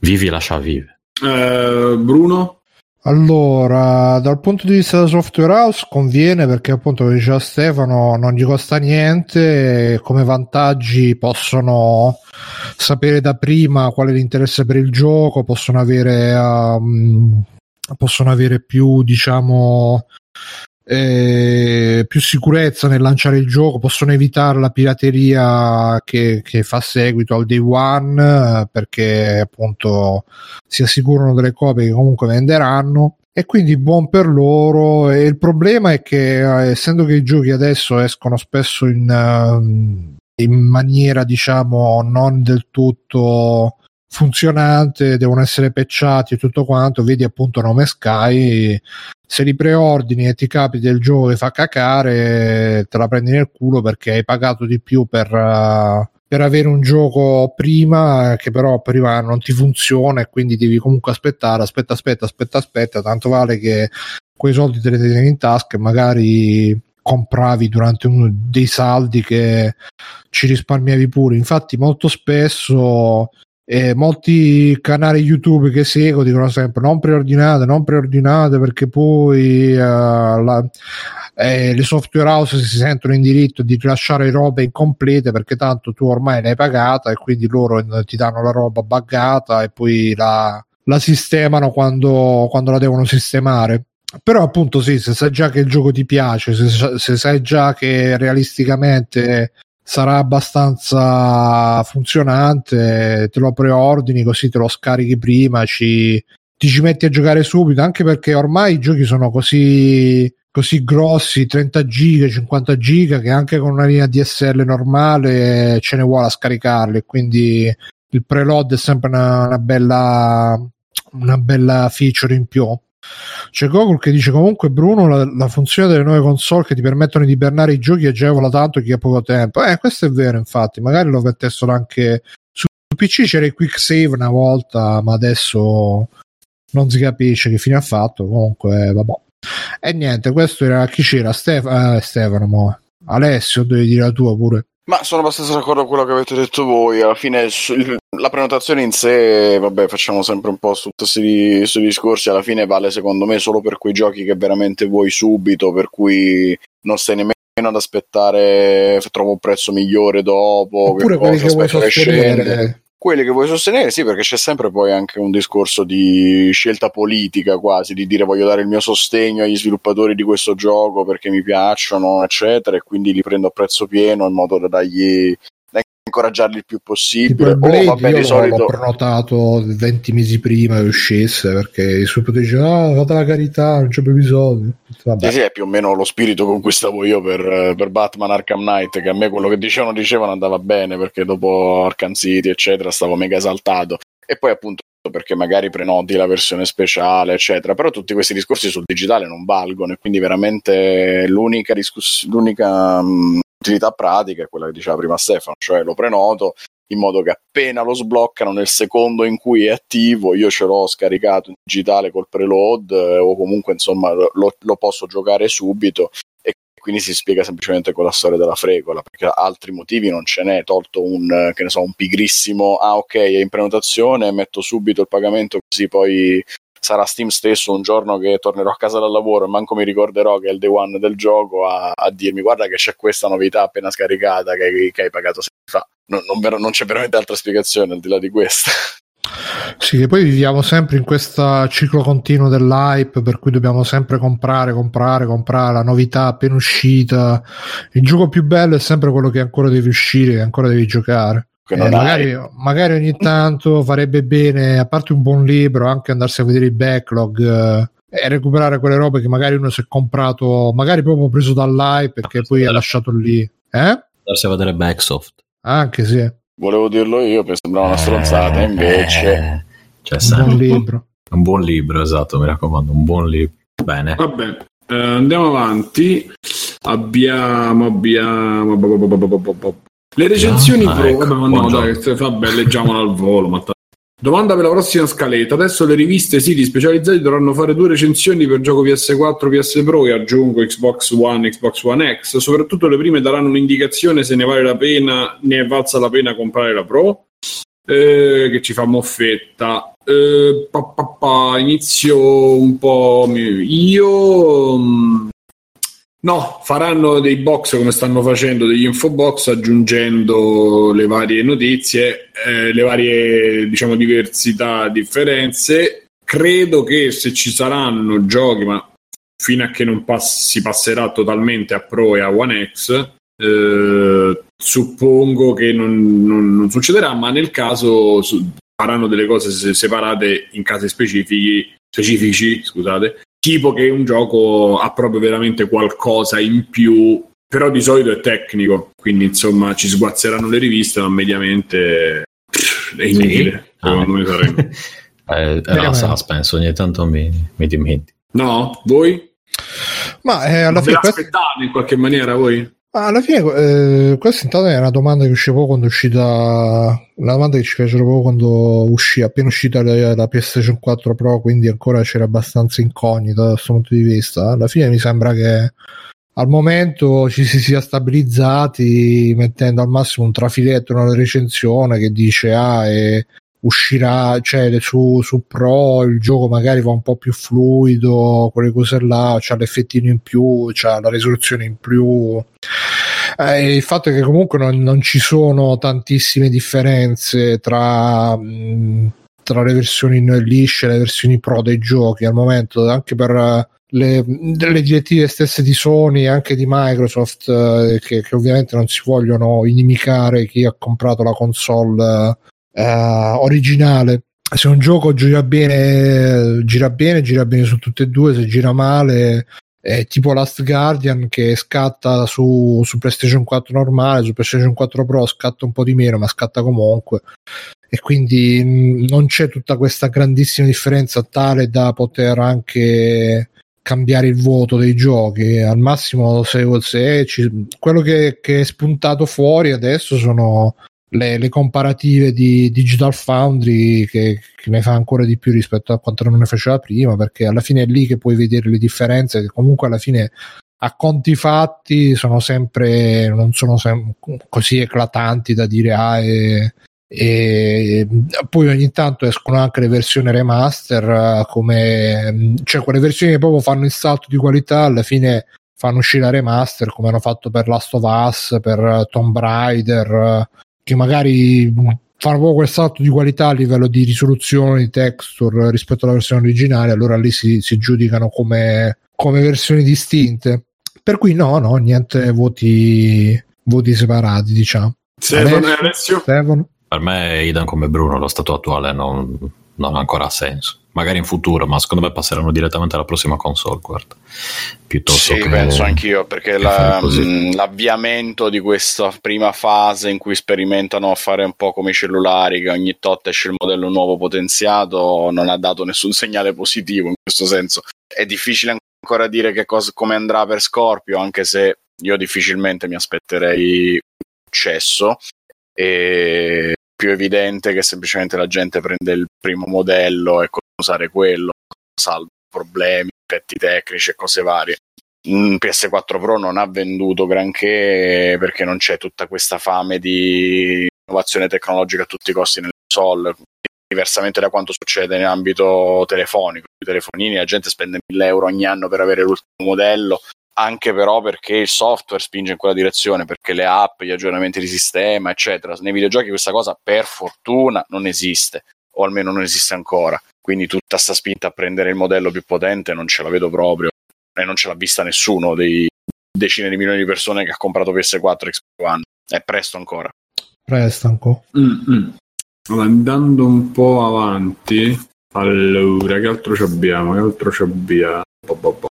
Vivi e lascia vivere. Eh, Bruno? Allora, dal punto di vista della software house conviene perché appunto come diceva Stefano non gli costa niente, come vantaggi possono sapere da prima qual è l'interesse per il gioco, possono avere, um, possono avere più diciamo eh, più sicurezza nel lanciare il gioco, possono evitare la pirateria che, che fa seguito al day one eh, perché appunto si assicurano delle copie che comunque venderanno. E quindi buon per loro. E il problema è che eh, essendo che i giochi adesso escono spesso in, eh, in maniera diciamo non del tutto funzionante devono essere patchati e tutto quanto vedi appunto Nome Sky se li preordini e ti capita il gioco che fa cacare te la prendi nel culo perché hai pagato di più per eh, per avere un gioco prima che però prima non ti funziona e quindi devi comunque aspettare, aspetta, aspetta, aspetta, aspetta, tanto vale che quei soldi te li tieni in tasca e magari compravi durante uno dei saldi che ci risparmiavi pure. Infatti molto spesso eh, molti canali YouTube che seguo dicono sempre non preordinate, non preordinate perché poi eh, la, eh, le software house si sentono in diritto di rilasciare robe incomplete perché tanto tu ormai l'hai pagata e quindi loro eh, ti danno la roba buggata e poi la, la sistemano quando, quando la devono sistemare. Però appunto sì, se sai già che il gioco ti piace, se, se sai già che realisticamente sarà abbastanza funzionante, te lo preordini così te lo scarichi prima, ci, ti ci metti a giocare subito, anche perché ormai i giochi sono così così grossi 30 giga 50 giga che anche con una linea DSL normale ce ne vuole a scaricarli quindi il preload è sempre una, una bella una bella feature in più c'è Google che dice comunque Bruno la, la, funzione delle nuove console che ti permettono di ibernare i giochi agevola tanto chi ha poco tempo eh questo è vero infatti magari lo mettessero anche su PC c'era il quick save una volta ma adesso non si capisce che fine ha fatto comunque vabbè e niente, questo era chi c'era? Stef- eh, Stefano, mo. Alessio, devi dire la tua pure. Ma sono abbastanza d'accordo con quello che avete detto voi. Alla fine la prenotazione in sé, vabbè, facciamo sempre un po' su tutti questi discorsi. Alla fine vale secondo me solo per quei giochi che veramente vuoi subito, per cui non stai nemmeno ad aspettare trovo un prezzo migliore dopo. Oppure quelli che vuoi sostenere quelli che vuoi sostenere, sì, perché c'è sempre poi anche un discorso di scelta politica quasi, di dire voglio dare il mio sostegno agli sviluppatori di questo gioco perché mi piacciono, eccetera, e quindi li prendo a prezzo pieno in modo da dargli da incoraggiarli il più Tipo possibile. il Blade, oh, vabbè, io di solito l'ho prenotato 20 mesi prima che uscisse perché il suo diceva ah, fate la carità, non c'è più episodio. Vabbè. Sì, sì, è più o meno lo spirito con cui stavo io per, per Batman Arkham Knight, che a me quello che dicevano dicevano andava bene perché dopo Arkham City, eccetera, stavo mega esaltato. E poi appunto perché magari prenoti la versione speciale, eccetera. Però tutti questi discorsi sul digitale non valgono e quindi veramente l'unica, discuss- l'unica mh, utilità pratica è quella che diceva prima Stefano, cioè lo prenoto in modo che appena lo sbloccano nel secondo in cui è attivo io ce l'ho scaricato in digitale col preload eh, o comunque insomma lo, lo posso giocare subito e quindi si spiega semplicemente con la storia della fregola perché altri motivi non ce n'è. Tolto un che ne so un pigrissimo ah ok è in prenotazione metto subito il pagamento così poi sarà Steam stesso un giorno che tornerò a casa dal lavoro e manco mi ricorderò che è il day one del gioco a, a dirmi guarda che c'è questa novità appena scaricata che, che hai pagato sei fa non, non, non c'è veramente altra spiegazione al di là di questa Sì, che poi viviamo sempre in questo ciclo continuo dell'hype per cui dobbiamo sempre comprare, comprare, comprare la novità appena uscita. Il gioco più bello è sempre quello che ancora devi uscire, che ancora devi giocare. Che Eh, magari, magari ogni tanto farebbe bene, a parte un buon libro, anche andarsi a vedere il backlog eh, e recuperare quelle robe che magari uno si è comprato, magari proprio preso dall'hype perché poi ha lasciato lì. Eh? Andarsi a vedere Backsoft. Anche sì, volevo dirlo io per sembrare una stronzata invece Eh, c'è un buon libro. un buon libro, esatto, mi raccomando, un buon libro. Bene. Vabbè, eh, andiamo avanti. Abbiamo, abbiamo. Le recensioni Ah, pro. ecco, no, buongiorno. dai, vabbè, leggiamola al volo. Ma Domanda per la prossima scaletta. Adesso le riviste e siti specializzati dovranno fare due recensioni per gioco PS4, PS Pro e aggiungo Xbox One, Xbox One X. Soprattutto le prime daranno un'indicazione se ne vale la pena, ne è valsa la pena comprare la Pro. Eh, che ci fa moffetta. Eh, pa, pa, pa, inizio un po'. Io. mm, No, faranno dei box come stanno facendo degli infobox aggiungendo le varie notizie, eh, le varie diciamo diversità, differenze. Credo che se ci saranno giochi, ma fino a che non pass- si passerà totalmente a Pro e a One X, eh, suppongo che non, non- non succederà, ma nel caso su- faranno delle cose se- separate in casi specifici, specifici, scusate, tipo che un gioco ha proprio veramente qualcosa in più, però di solito è tecnico, quindi insomma ci sguazzeranno le riviste, ma mediamente pff, è inutile, Ah. secondo me sarebbe. Eh, è la Veramente. suspense, ogni tanto mi, mi dimentico. No? Voi? Ma eh, alla Ve fine, questa, l'aspettate in qualche maniera voi? Alla fine eh, questa intanto è una domanda che usciva poco quando è uscita una domanda che ci fecero poco quando uscì appena uscita la, la PlayStation 4 Pro quindi ancora c'era abbastanza incognita da questo punto di vista. Alla fine mi sembra che al momento ci si sia stabilizzati mettendo al massimo un trafiletto una recensione che dice ah e uscirà cioè su, su Pro il gioco magari va un po' più fluido quelle cose là c'ha l'effettino in più c'ha la risoluzione in più. Eh, il fatto è che comunque non, non ci sono tantissime differenze tra mh, tra le versioni lisce e le versioni pro dei giochi al momento anche per le, le direttive stesse di Sony e anche di Microsoft eh, che, che ovviamente non si vogliono inimicare chi ha comprato la console originale. Se un gioco gira bene gira bene gira bene su tutte e due se gira male è tipo Last Guardian che scatta su, su PlayStation 4 normale su PlayStation 4 Pro scatta un po' di meno ma scatta comunque. E quindi mh, non c'è tutta questa grandissima differenza tale da poter anche cambiare il voto dei giochi. Al massimo se, se ci- quello che, che è spuntato fuori adesso sono le, le comparative di Digital Foundry che, che ne fa ancora di più rispetto a quanto non ne faceva prima perché alla fine è lì che puoi vedere le differenze che comunque alla fine a conti fatti sono sempre non sono sem- così eclatanti da dire ah e, e poi ogni tanto escono anche le versioni remaster come cioè quelle versioni che proprio fanno il salto di qualità alla fine fanno uscire la remaster come hanno fatto per Last of Us per Tomb Raider che magari proprio quel salto di qualità a livello di risoluzione di texture rispetto alla versione originale allora lì si, si giudicano come, come versioni distinte per cui no no niente voti voti separati diciamo Stefano Alessio? Stefano? Per me idem come Bruno, lo stato attuale non, non ancora ha senso. Magari in futuro, ma secondo me passeranno direttamente alla prossima console, guarda. Piuttosto Sì, che... penso anch'io, perché la- mh, l'avviamento di questa prima fase in cui sperimentano a fare un po' come i cellulari, che ogni tot esce il modello nuovo potenziato, non ha dato nessun segnale positivo in questo senso. È difficile ancora dire che cosa, come andrà per Scorpio, anche se io difficilmente mi aspetterei successo. E più evidente che semplicemente la gente prende il primo modello e usare quello, salvo problemi, effetti tecnici e cose varie. Mm, PS4 Pro non ha venduto granché perché non c'è tutta questa fame di innovazione tecnologica a tutti i costi nel console. Diversamente da quanto succede in ambito telefonico, i telefonini, la gente spende 1000 euro ogni anno per avere l'ultimo modello, anche però perché il software spinge in quella direzione, perché le app, gli aggiornamenti di sistema, eccetera. Nei videogiochi questa cosa per fortuna non esiste, o almeno non esiste ancora. Quindi tutta sta spinta a prendere il modello più potente non ce la vedo proprio e non ce l'ha vista nessuno dei decine di milioni di persone che ha comprato PS4 e Xbox One. È presto ancora. Presto ancora. Mm-mm. Allora, Andando un po' avanti, allora, che altro ci abbiamo? Che altro ci abbiamo? Po, po, po.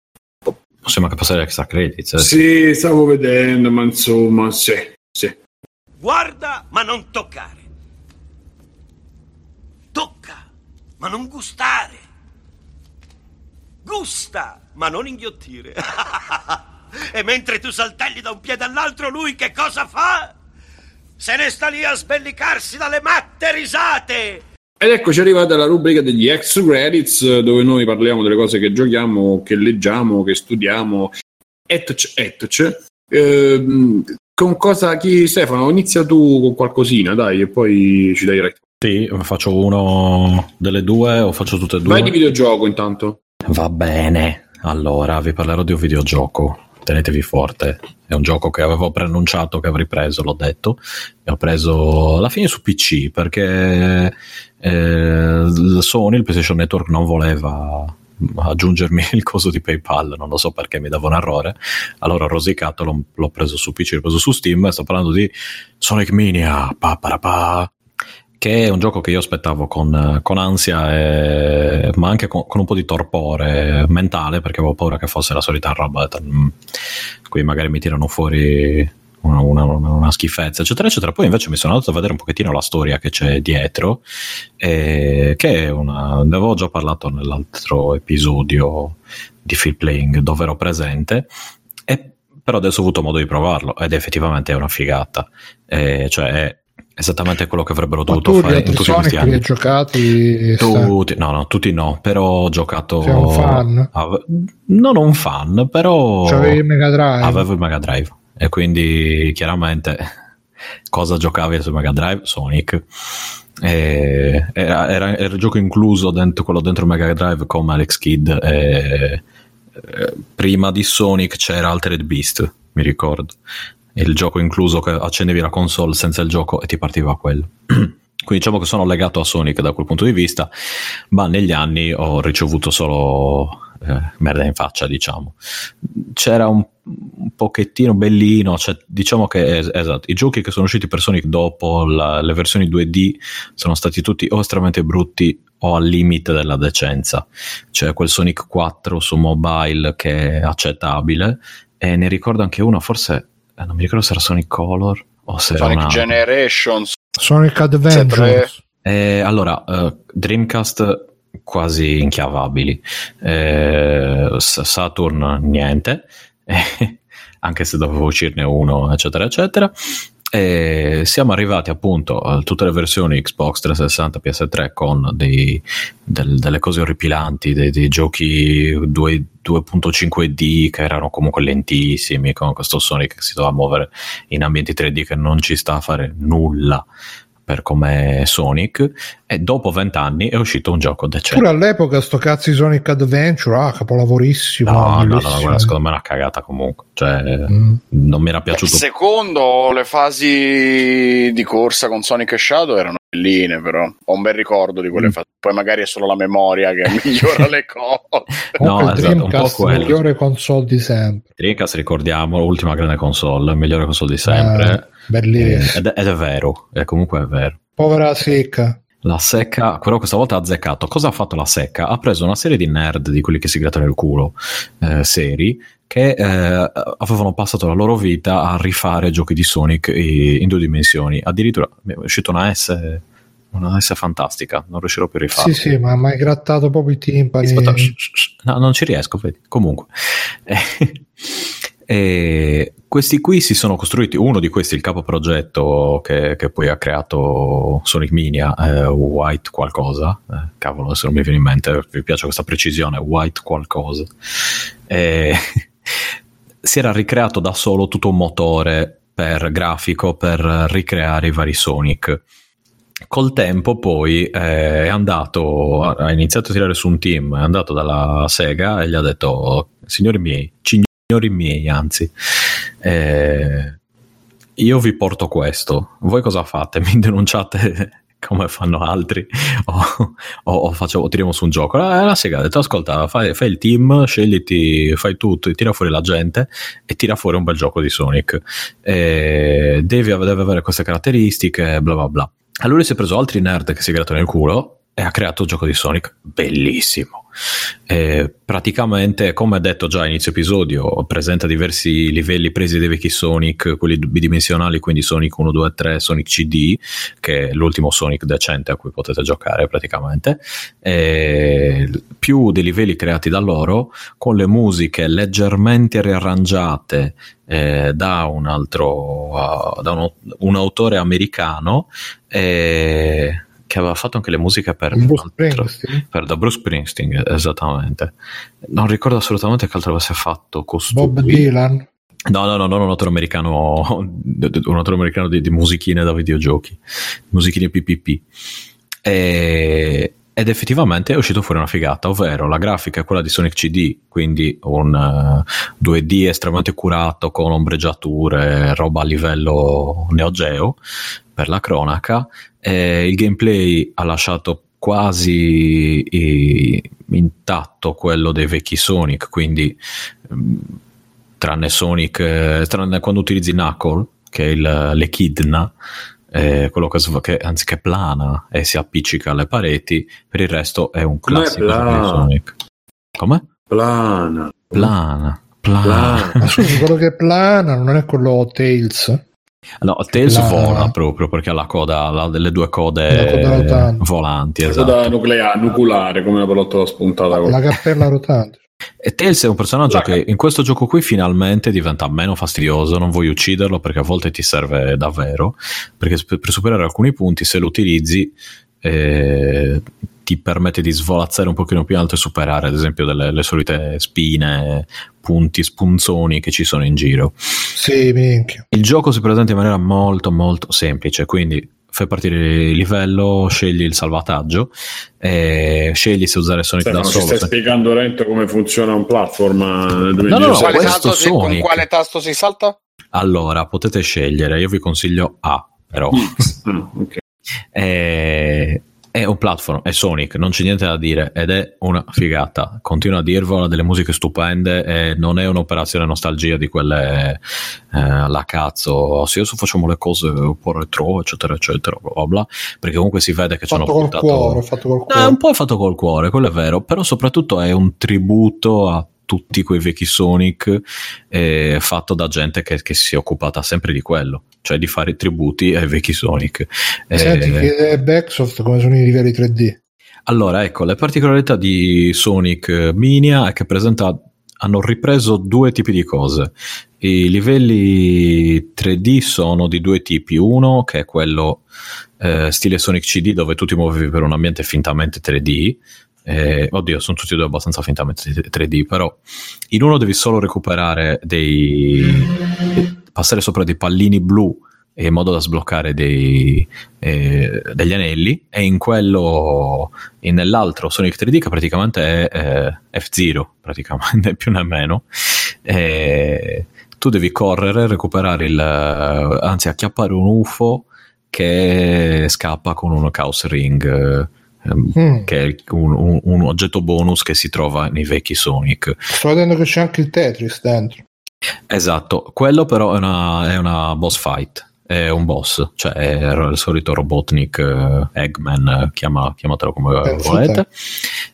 Possiamo anche passare extra credits. eh. Sì, stavo vedendo, ma insomma, sì, sì. Guarda, ma non toccare. Tocca, ma non gustare. Gusta, ma non inghiottire. e mentre tu saltelli da un piede all'altro, lui che cosa fa? Se ne sta lì a sbellicarsi dalle matte risate. Ed eccoci arrivati alla rubrica degli extra credits, eh, dove noi parliamo delle cose che giochiamo, che leggiamo, che studiamo, etc. etc. Ehm, con cosa, chi Stefano, inizia tu con qualcosina, dai, e poi ci dai retta. Sì, faccio uno delle due o faccio tutte e due? Vai di videogioco intanto. Va bene. Allora, vi parlerò di un videogioco. Tenetevi forte. È un gioco che avevo preannunciato che avrei preso, l'ho detto. E ho preso alla fine su PC perché eh, Sony, il PlayStation Network, non voleva aggiungermi il coso di PayPal, non lo so perché mi dava un errore. Allora ho rosicato, l'ho, l'ho preso su PC, l'ho preso su Steam sto parlando di Sonic Mania. Pa, pa, pa, che è un gioco che io aspettavo con, con ansia, e- ma anche con, con un po' di torpore mentale, perché avevo paura che fosse la solita roba. "Mm, Qui magari mi tirano fuori una, una- una- schifezza, eccetera, eccetera. Poi invece mi sono andato a vedere un pochettino la storia che c'è dietro, e che è una. Ne avevo già parlato nell'altro episodio di Field Playing dove ero presente. E però adesso ho avuto modo di provarlo ed effettivamente è una figata. Eh, cioè esattamente quello che avrebbero dovuto fare altri tutti questi Sonic li hai anni. giocati? Tutti, no, no, tutti no, però ho giocato. Sei un fan? ave- non un fan, però. C'avevi il Mega Drive? Avevo il Mega Drive e quindi chiaramente cosa giocavi su Mega Drive? Sonic. E era, era- era il gioco incluso dentro quello dentro Mega Drive come Alex Kidd. e prima di Sonic c'era Altered Beast, mi ricordo. Il gioco incluso che accendevi la console senza il gioco e ti partiva quello. Quindi diciamo che sono legato a Sonic da quel punto di vista, ma negli anni ho ricevuto solo eh, merda in faccia, diciamo. C'era un, un pochettino bellino, cioè, diciamo che es- esatto, i giochi che sono usciti per Sonic dopo la- le versioni 2D sono stati tutti o estremamente brutti o al limite della decenza. C'è quel Sonic 4 su mobile che è accettabile e ne ricordo anche uno, forse non mi ricordo se era Sonic Color o se era Sonic una... Generations. Sonic Adventures. Eh, allora, eh, Dreamcast quasi inchiavabili, Eh, Saturn niente, eh, anche se dovevo uscirne uno, eccetera, eccetera. E siamo arrivati appunto a tutte le versioni Xbox 360 PS3 con dei- del- delle cose orripilanti, dei, dei giochi 2 2.5D che erano comunque lentissimi, con questo Sonic che si doveva muovere in ambienti 3D che non ci sta a fare nulla per come Sonic e dopo vent'anni è uscito un gioco decente Pure all'epoca sto cazzo di Sonic Adventure, ah, capolavorissimo. no, no, no, no, guarda, secondo me è una cagata comunque cioè Mm. non mi era piaciuto Secondo le fasi di corsa con Sonic e Shadow erano belline, però ho un bel ricordo di quelle Mm. fasi. Poi magari è solo la memoria che migliora le cose. No, il esatto, un po' quello. la migliore console di sempre. Dreamcast ricordiamo l'ultima grande console migliore console di sempre Bellissimo. ed, è, ed è vero, è comunque è vero. Povera secca. La secca, però questa volta ha azzeccato. Cosa ha fatto la secca? Ha preso una serie di nerd di quelli che si grattano il culo, eh, seri, che eh, avevano passato la loro vita a rifare giochi di Sonic in due dimensioni. Addirittura è uscita una S, una S fantastica, non riuscirò più a rifarla. Sì, sì, ma mi hai grattato proprio i timpani. Aspetta, shh, shh, shh. no, non ci riesco, vedi. Comunque. E questi qui si sono costruiti, uno di questi, il capo progetto che, che poi ha creato Sonic Mania, eh, White qualcosa, eh, cavolo adesso non mi viene in mente, mi piace questa precisione, White qualcosa, e si era ricreato da solo tutto un motore per grafico per ricreare i vari Sonic. Col tempo poi eh, è andato, ha iniziato a tirare su un team, è andato dalla Sega e gli ha detto, signori miei, signori miei, anzi, eh, io vi porto questo, voi cosa fate? Mi denunciate come fanno altri o, o, o, facciamo, tiriamo su un gioco? La, la Sega ha detto, ascolta, fai, fai, il team, scegliti, fai tutto, tira fuori la gente e tira fuori un bel gioco di Sonic. Eh, devi, deve avere queste caratteristiche, bla bla bla. Allora si è preso altri nerd che si grattano nel culo e ha creato un gioco di Sonic bellissimo. Eh, praticamente, come detto già inizio episodio, presenta diversi livelli presi dai vecchi Sonic, quelli bidimensionali, quindi Sonic 1, 2, 3, Sonic CD, che è l'ultimo Sonic decente a cui potete giocare praticamente, eh, più dei livelli creati da loro, con le musiche leggermente riarrangiate eh, da un altro, uh, da un, un, autore americano. Eh, che aveva fatto anche le musiche per, Bruce altro, per da Bruce Springsteen, esattamente. Non ricordo assolutamente che altro avesse fatto costui. Bob Dylan. No, no, no, non un autore americano, un autore americano di, di musichine da videogiochi, musichine PPP. E, ed effettivamente è uscito fuori una figata, ovvero la grafica è quella di Sonic CD, quindi un uh, 2D estremamente curato con ombreggiature, roba a livello Neo Geo per la cronaca. E il gameplay ha lasciato quasi eh, intatto quello dei vecchi Sonic, quindi mh, tranne Sonic, eh, tranne quando utilizzi Knuckle, che è il, l'Echidna, eh, quello che, che anziché plana e si appiccica alle pareti, per il resto è un classico Com'è plana? Sonic. Come? Plana. Plana. Plana. Ma scusi, quello che plana non è quello Tails? No, Tails La- vola proprio perché ha la coda, ha delle due La code coda volanti. Coda Esatto. nucleare, nuculare, come una pallottola spuntata. La cappella rotante. E Tails è un personaggio La- che in questo gioco qui finalmente diventa meno fastidioso. Non vuoi ucciderlo perché a volte ti serve davvero. Perché per per superare alcuni punti, se lo utilizzi, eh, ti permette di svolazzare un pochino più in alto e superare, ad esempio, delle le solite spine, punti, spunzoni che ci sono in giro. Sì, minchia. Il gioco si presenta in maniera molto molto semplice, quindi fai partire il livello, scegli il salvataggio, e scegli se usare Sonic Stefano, da ci solo. stai se- spiegando lento come funziona un platform eh, no, no, 2017? quale questo tasto si, con quale tasto si salta? Allora, potete scegliere, io vi consiglio A, però. Ah, ok. È, un platform, è Sonic, non c'è niente da dire ed è una figata. Continuo a dirvelo, ha delle musiche stupende e non è un'operazione nostalgia di quelle eh, alla cazzo, se adesso facciamo le cose un po' retro, eccetera, eccetera, bla bla bla, perché comunque si vede che ci hanno buttato... cuore, fatto col Eh, cuore. un po' è fatto col cuore, quello è vero, però soprattutto è un tributo a tutti quei vecchi Sonic eh, fatto da gente che, che si è occupata sempre di quello, cioè di fare tributi ai vecchi Sonic. Eh, Senti, chiede Backsoft come sono i livelli 3D. allora, ecco, le particolarità di Sonic eh, Mania è che presenta, hanno ripreso due tipi di cose. I livelli 3D sono di due tipi, uno che è quello eh, stile Sonic CD dove tu ti muovi per un ambiente fintamente 3D. Eh, oddio, sono tutti e due abbastanza fintamente 3D, però in uno devi solo recuperare dei. passare sopra dei pallini blu in modo da sbloccare dei, eh, degli anelli, e in quello, e nell'altro Sonic 3D che praticamente è eh, F0, praticamente, più né meno. Eh, tu devi correre, recuperare il. anzi, acchiappare un UFO che scappa con uno Chaos Ring. Eh, ehm, Mm. che è un, un- un oggetto bonus che si trova nei vecchi Sonic. Sto vedendo che c'è anche il Tetris dentro. Esatto, quello però è una, è una boss fight. è un boss, cioè è il solito Robotnik, eh, Eggman, eh, chiama, chiamatelo come Pensa volete.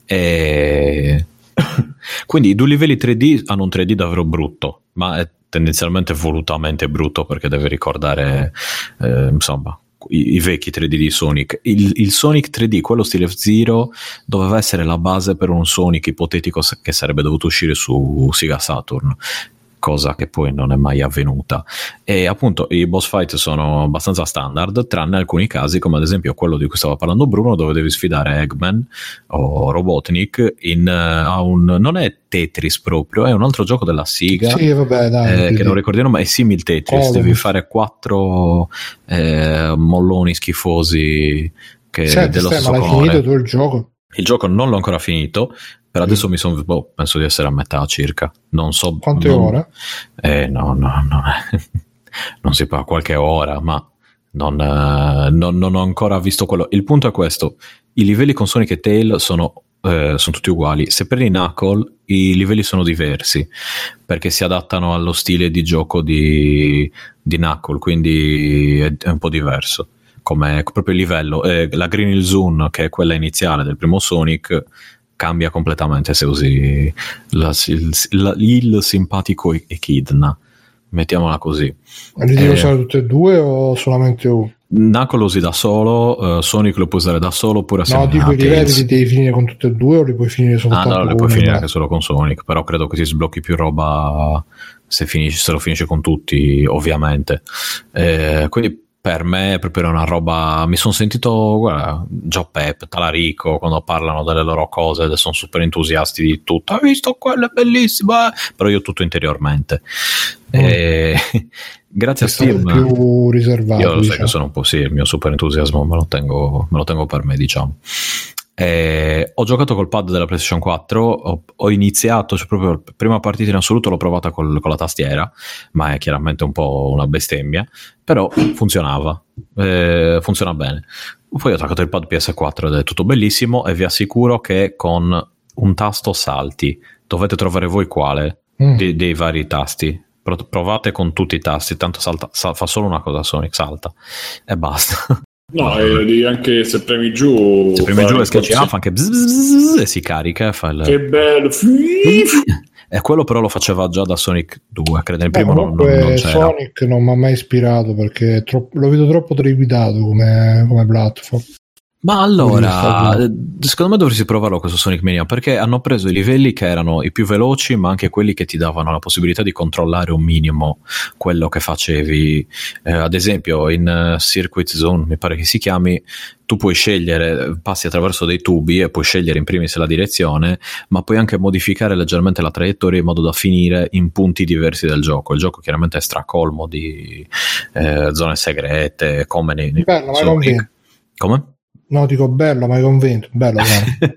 E... Quindi i due livelli 3D hanno un 3D davvero brutto, ma è tendenzialmente volutamente brutto perché deve ricordare, eh, insomma, i, i vecchi 3D di Sonic. Il, il Sonic 3D, quello stile F-Zero, doveva essere la base per un Sonic ipotetico che sarebbe dovuto uscire su Sega Saturn cosa che poi non è mai avvenuta e appunto i boss fight sono abbastanza standard tranne alcuni casi come ad esempio quello di cui stava parlando Bruno dove devi sfidare Eggman o Robotnik in, a un non è Tetris proprio è un altro gioco della Sega Sì, vabbè, dai. eh, che non ricordiamo, ma è simil Tetris. Column. Devi fare quattro eh, molloni schifosi che Senti, dello stesso ma l'hai colore. finito tu il gioco? Il gioco non l'ho ancora finito. Per adesso mi sono. boh, penso di essere a metà circa. Non so. Quante non- ore? Eh, no, no, no. non si parla qualche ora, ma non, eh, non- non ho ancora visto quello. Il punto è questo: i livelli con Sonic e Tail sono, eh, sono tutti uguali. Se prendi Knuckle, i livelli sono diversi perché si adattano allo stile di gioco di, di Knuckle, quindi è, è un po' diverso. Come proprio il livello, Eh, la Green Hill Zone, che è quella iniziale del primo Sonic, cambia completamente se usi la- il, la- il simpatico Echidna. Mettiamola così. Li devo Eh. usare tutte e due o solamente uno? Knuckle lo usi da solo, eh, Sonic lo puoi usare da solo oppure No, assieme dico a i livelli li devi finire con tutte e due o li puoi finire Ah soltanto no, le con puoi uno? finire No. anche solo con Sonic, però credo che ti sblocchi più roba se, finisci, se lo finisci con tutti, ovviamente. Eh, quindi per me è proprio una roba. Mi sono sentito, guarda, Joe Pep, Talarico, quando parlano delle loro cose, sono super entusiasti di tutto. Hai visto quello? È bellissimo! eh?" Però io tutto interiormente. E, grazie a Steam. più riservato. Io lo sai diciamo. che sono un po' sì, il mio super entusiasmo me lo tengo, me lo tengo per me, diciamo. Eh, ho giocato col pad della PlayStation 4, ho, ho iniziato, cioè proprio la prima partita in assoluto l'ho provata col- con la tastiera, ma è chiaramente un po' una bestemmia, però funzionava, eh, funziona bene. Poi ho attaccato il pad PS4 ed è tutto bellissimo e vi assicuro che con un tasto salti, dovete trovare voi quale Mm. dei, dei vari tasti. Pro- Provate con tutti i tasti, tanto salta, sa- fa solo una cosa Sonic, salta e basta. No, e devi anche se premi giù. Se premi giù e il schiacci A fa anche bzz, bzz, bzz, e si carica fa il... Che bello. E quello però lo faceva già da Sonic 2, credo Beh, primo non, non- comunque non c'era. Sonic non mi ha mai ispirato perché troppo- lo vedo troppo teleguidato come, come platform. Ma allora, eh, secondo me dovresti provarlo questo Sonic Mania perché hanno preso i livelli che erano i più veloci, ma anche quelli che ti davano la possibilità di controllare un minimo quello che facevi. Eh, ad esempio, in eh, Circuit Zone, mi pare che si chiami, tu puoi scegliere, passi attraverso dei tubi e puoi scegliere in primis la direzione, ma puoi anche modificare leggermente la traiettoria in modo da finire in punti diversi del gioco. Il gioco chiaramente è stracolmo di eh, zone segrete, come nei, nei Bello, Sonic. Come? No, dico bello, ma hai convinto. Bello, bello.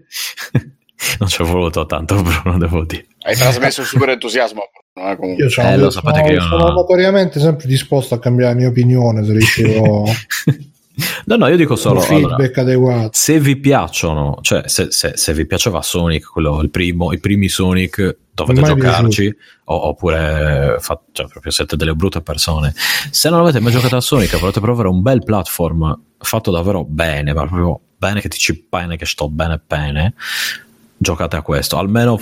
non ci ho voluto tanto, Bruno, devo dire. Hai trasmesso il super entusiasmo. no? Eh. Io sono, Eh, lo sono- che io sono non- notoriamente sempre disposto a cambiare la mia opinione se riuscivo no, no, io dico solo. allora, feedback adeguato. se vi piacciono, cioè se, se- se vi piaceva Sonic, quello, il primo, i primi Sonic, dovete Mai giocarci, o- oppure fa- cioè, proprio siete delle brutte persone. Se non avete mai giocato a Sonic e volete provare un bel platform fatto davvero bene, ma proprio bene che ti ci bene, che sto bene bene, giocate a questo. Almeno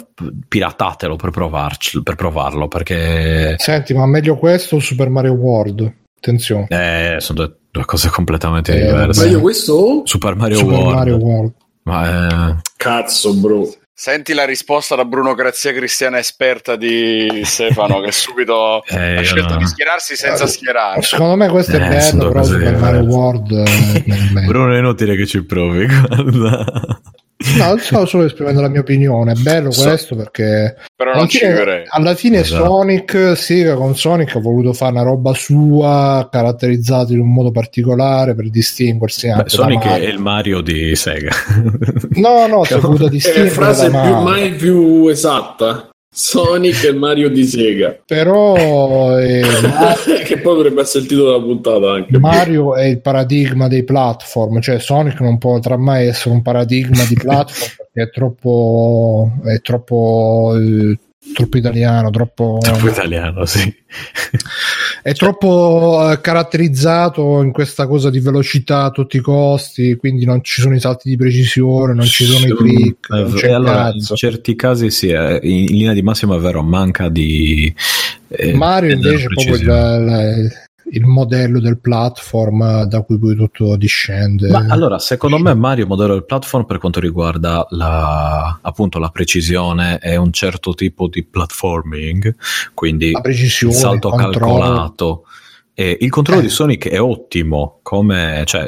piratatelo per, provarci, per provarlo, perché Senti, ma meglio questo o Super Mario World? Attenzione. eh, sono due, due cose completamente Eh, diverse. Meglio questo? Super Mario Super World. Mario World. Ma eh, Cazzo, bro. Senti la risposta da Bruno Grazia, cristiana esperta di Stefano, che subito Eh, ha scelto no. di schierarsi senza schierarsi. Secondo me questo è Eh, sono bello, però Super Mario. World eh, è. Bruno è inutile che ci provi. Guarda. No, stavo solo esprimendo la mia opinione. È bello So- questo perché Però alla non ci vivrei. alla fine Esatto. Sonic, Sega con Sonic ha voluto fare una roba sua, caratterizzata in un modo particolare per distinguersi anche Beh, Sonic da è il Mario di Sega. No, no, si è voluto È la distinguere frase da più, mai più esatta. Sonic e Mario di Sega. Però eh, che poi dovrebbe essere il titolo della puntata anche. Mario è il paradigma dei platform, cioè Sonic non potrà mai essere un paradigma di platform perché è troppo, è troppo, eh, troppo italiano, troppo... Troppo italiano, sì. È troppo eh, caratterizzato in questa cosa di velocità a tutti i costi, quindi non ci sono i salti di precisione, non ci sono i click, Eh, il allora, in certi casi sì, eh, in, in linea di massima è vero, manca di... eh, Mario invece è proprio precisione. il, il modello del platform da cui poi tutto discende. Ma allora, secondo me Mario è un modello del platform per quanto riguarda la, appunto la precisione e un certo tipo di platforming, quindi la precisione, il salto il controllo. calcolato. E il controllo Eh. di Sonic è ottimo, come, cioè,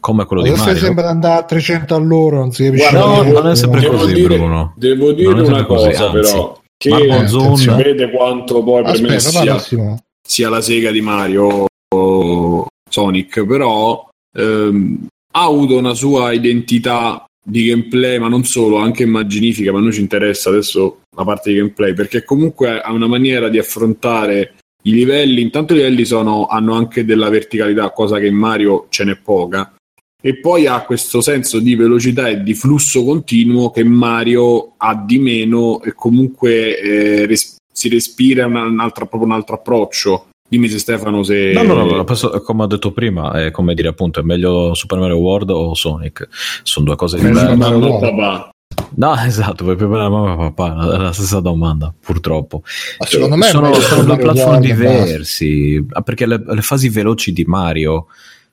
come quello di Adesso Mario. sembra andare a 300 all'ora, non si capisce Guarda, No, non è sempre devo così, dire, Bruno. Devo dire è una così, cosa, anzi. però, che si vede quanto poi per me sia, Simone. Sia la sega di Mario o Sonic, però ehm, ha avuto una sua identità di gameplay, ma non solo, anche immaginifica, ma noi ci interessa adesso la parte di gameplay, perché comunque ha una maniera di affrontare i livelli, intanto i livelli sono, hanno anche della verticalità, cosa che in Mario ce n'è poca, e poi ha questo senso di velocità e di flusso continuo che Mario ha di meno e comunque eh, res- si respira un altro, proprio un altro approccio. Dimmi se Stefano se... No, no, no, no, penso- come ho detto prima, è come dire appunto, è meglio Super Mario World o Sonic? Sono due cose diverse. Mario no, papà. No, esatto, per più per la mamma e papà, è la stessa domanda, purtroppo. Ma secondo me sono, sono due platform diversi, ah, perché le, le fasi veloci di Mario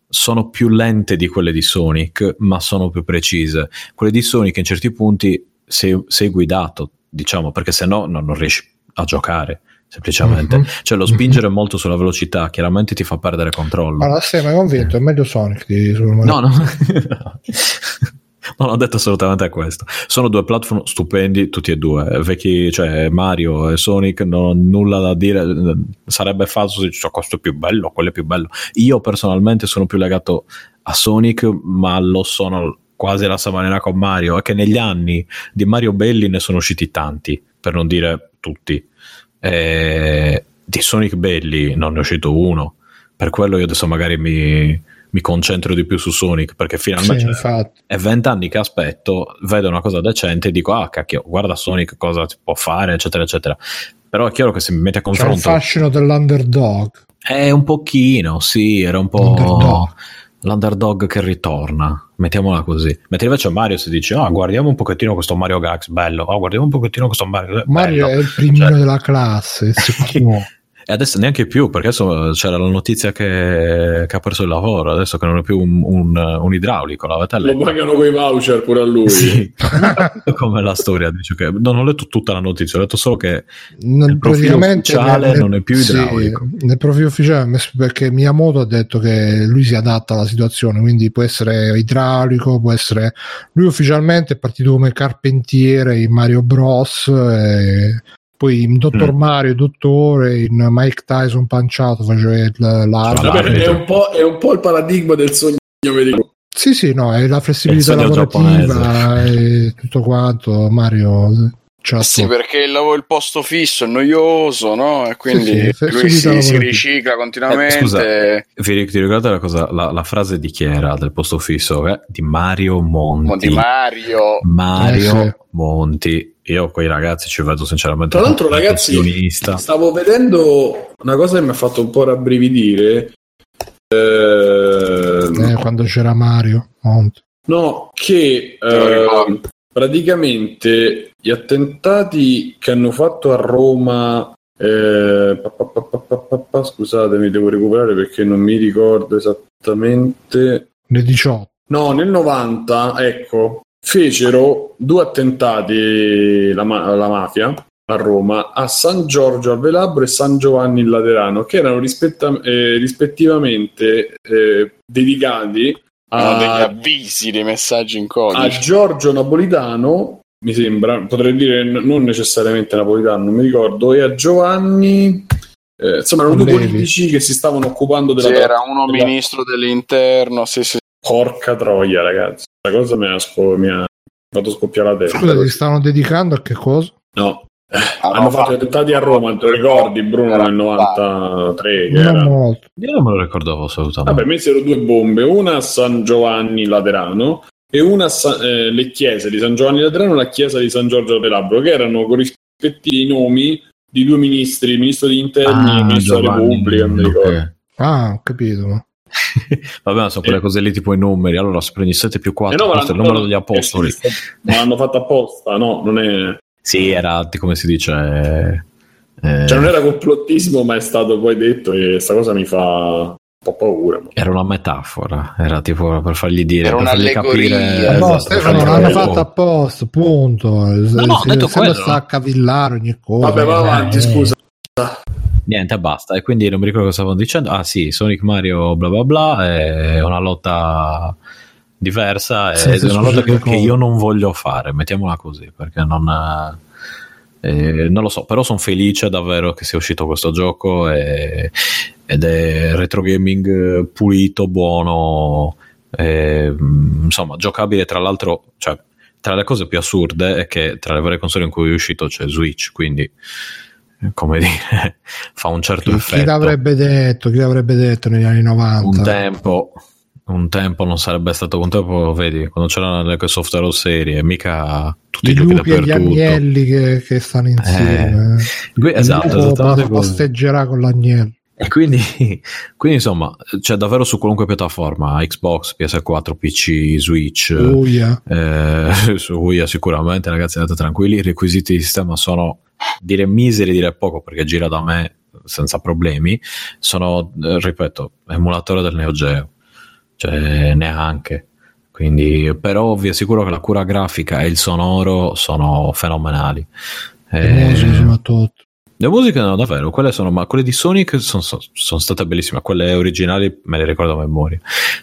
sono più lente di quelle di Sonic, ma sono più precise. Quelle di Sonic in certi punti sei, sei guidato, diciamo, perché se no non, non riesci a giocare. Semplicemente, Mhm. cioè lo spingere molto sulla velocità chiaramente ti fa perdere controllo. La sei mai convinto? È meglio Sonic di Super Mario. No, no. Non ho detto assolutamente questo. Sono due platform stupendi, tutti e due. Vecchi, cioè Mario e Sonic, non ho nulla da dire. Sarebbe falso se dici, "Oh, questo è più bello, quello è più bello. Io personalmente sono più legato a Sonic, ma lo sono quasi alla stessa maniera con Mario. È che negli anni di Mario Belli ne sono usciti tanti, per non dire tutti. E di Sonic Belli non ne è uscito uno. Per quello io adesso magari mi, mi concentro di più su Sonic, perché Sì, finalmente infatti. è vent'anni che aspetto, vedo una cosa decente e dico, ah cacchio, guarda Sonic cosa si può fare, eccetera, eccetera. Però è chiaro che se mi metti a C'è il confronto... fascino dell'underdog. È un pochino, sì, era un po' Underdog. l'underdog che ritorna, mettiamola così. Mentre invece Mario si dice, ah, guardiamo un pochettino questo Mario Gax, bello, ah, guardiamo un pochettino questo Mario, bello. Mario è il primino Cioè- della classe, il secondo. E adesso neanche più, perché adesso c'era la notizia che, che ha perso il lavoro, adesso che non è più un, un- un idraulico, l'avete Lo pagano quei voucher pure a lui. Sì. Come la storia dice che non ho letto tutta la notizia, ho letto solo che Non- il profilo ufficiale nel- non è più sì, idraulico. nel profilo ufficiale ha messo- perché Miyamoto ha detto che lui si adatta alla situazione, quindi può essere idraulico, può essere lui ufficialmente è partito come carpentiere in Mario Bros. Poi in Dottor Mm. Mario, dottore, in Mike Tyson panciato faceva il- l'arma. Vabbè, è, un po', è un po' il paradigma del sogno americano. Sì, sì, no, è la flessibilità sogno lavorativa e tutto quanto. Mario ce l'ha Sì, perché il lavoro il posto fisso è noioso, no? E quindi Sì, sì, lui si, si ricicla continuamente. Eh, scusa. Vi, ti ricordate la, cosa, la, la frase di chi era del posto fisso? eh? Di Mario Monti. Mo di Mario. Mario Eh, sì. Monti. Io quei ragazzi ci vedo sinceramente Tra l'altro, ragazzi, stavo vedendo una cosa che mi ha fatto un po' rabbrividire. Eh, Eh, quando c'era Mario Monti. No, che eh, praticamente gli attentati che hanno fatto a Roma. eh, pa- pa- pa- pa- pa- pa- pa- scusatemi, devo recuperare perché non mi ricordo esattamente. Nel 18. No, nel 90, ecco, fecero due attentati la, ma- la mafia a Roma, a San Giorgio al Velabro e San Giovanni il Laterano, che erano rispetta- eh, rispettivamente eh, dedicati degli a, avvisi, dei messaggi in a codice. Giorgio Napolitano, mi sembra, potrei dire n- non necessariamente Napolitano, non mi ricordo, e a Giovanni... eh, insomma, erano due politici che si stavano occupando della Sì, era uno della- ministro dell'interno. Sì, sì. Porca troia, ragazzi. La cosa mi ha, sco- mi ha fatto scoppiare la testa. Scusa, ti stavano dedicando a che cosa? No, Hanno hanno fatto gli attentati a Roma, te lo ricordi Bruno nel 93? Che era... Io non me lo ricordavo assolutamente. Vabbè, messero due bombe, una a San Giovanni Laterano e una a Sa- eh, le chiese di San Giovanni Laterano e la chiesa di San Giorgio del Labro, che erano con rispettivi nomi di due ministri, il ministro degli interni e il Ah, ministro della Repubblica. non mi ok. ricordo. Ah, ho capito. Vabbè, ma sono quelle cose lì tipo i numeri. Allora, se prendi 7 più 4, Eh no, questo è il numero degli apostoli. eh Ma l'hanno fatto apposta, no? Non è... Sì, era come si dice. eh, Cioè, non era complottismo, ma è stato poi detto e questa cosa mi fa un po' paura. ma- Era una metafora, era tipo per fargli dire, Era per fargli capire. Eh, no, esatto, Stefano l'hanno fatto apposta, punto. no, ho Si- detto quello. sta a cavillare ogni cosa. Vabbè, va avanti, Eh. scusa. Niente, basta. E quindi non mi ricordo cosa stavano dicendo. Ah, sì, Sonic Mario, bla bla bla. È una lotta diversa. Ed è una lotta che, che io non voglio fare, mettiamola così, perché non. eh, non lo so, però sono felice davvero che sia uscito questo gioco e- ed è retro gaming eh, pulito, buono, e, mm, insomma, giocabile. Tra l'altro, cioè, tra le cose più assurde è che tra le varie console in cui è uscito c'è Switch, quindi eh, come dire, fa un certo Chi, effetto. chi l'avrebbe detto? Chi l'avrebbe detto negli anni 90? un tempo un tempo non sarebbe stato un tempo vedi quando c'erano le software serie mica tutti i, giochi e gli dappertutto agnelli che, che stanno insieme. Que- Il esatto così. pasteggerà con l'agnello. E quindi, quindi insomma c'è davvero su qualunque piattaforma Xbox, PS4, PC, Switch Uia. eh, su Wii sicuramente ragazzi andate tranquilli i requisiti di sistema sono dire miseri dire poco perché gira da me senza problemi sono eh, ripeto emulatore del Neo Geo cioè neanche quindi però vi assicuro che la cura grafica e il sonoro sono fenomenali Eh, musiche soprattutto. Le musiche no, davvero, quelle sono, ma quelle di Sonic sono, sono state bellissime, quelle originali me le ricordo a memoria.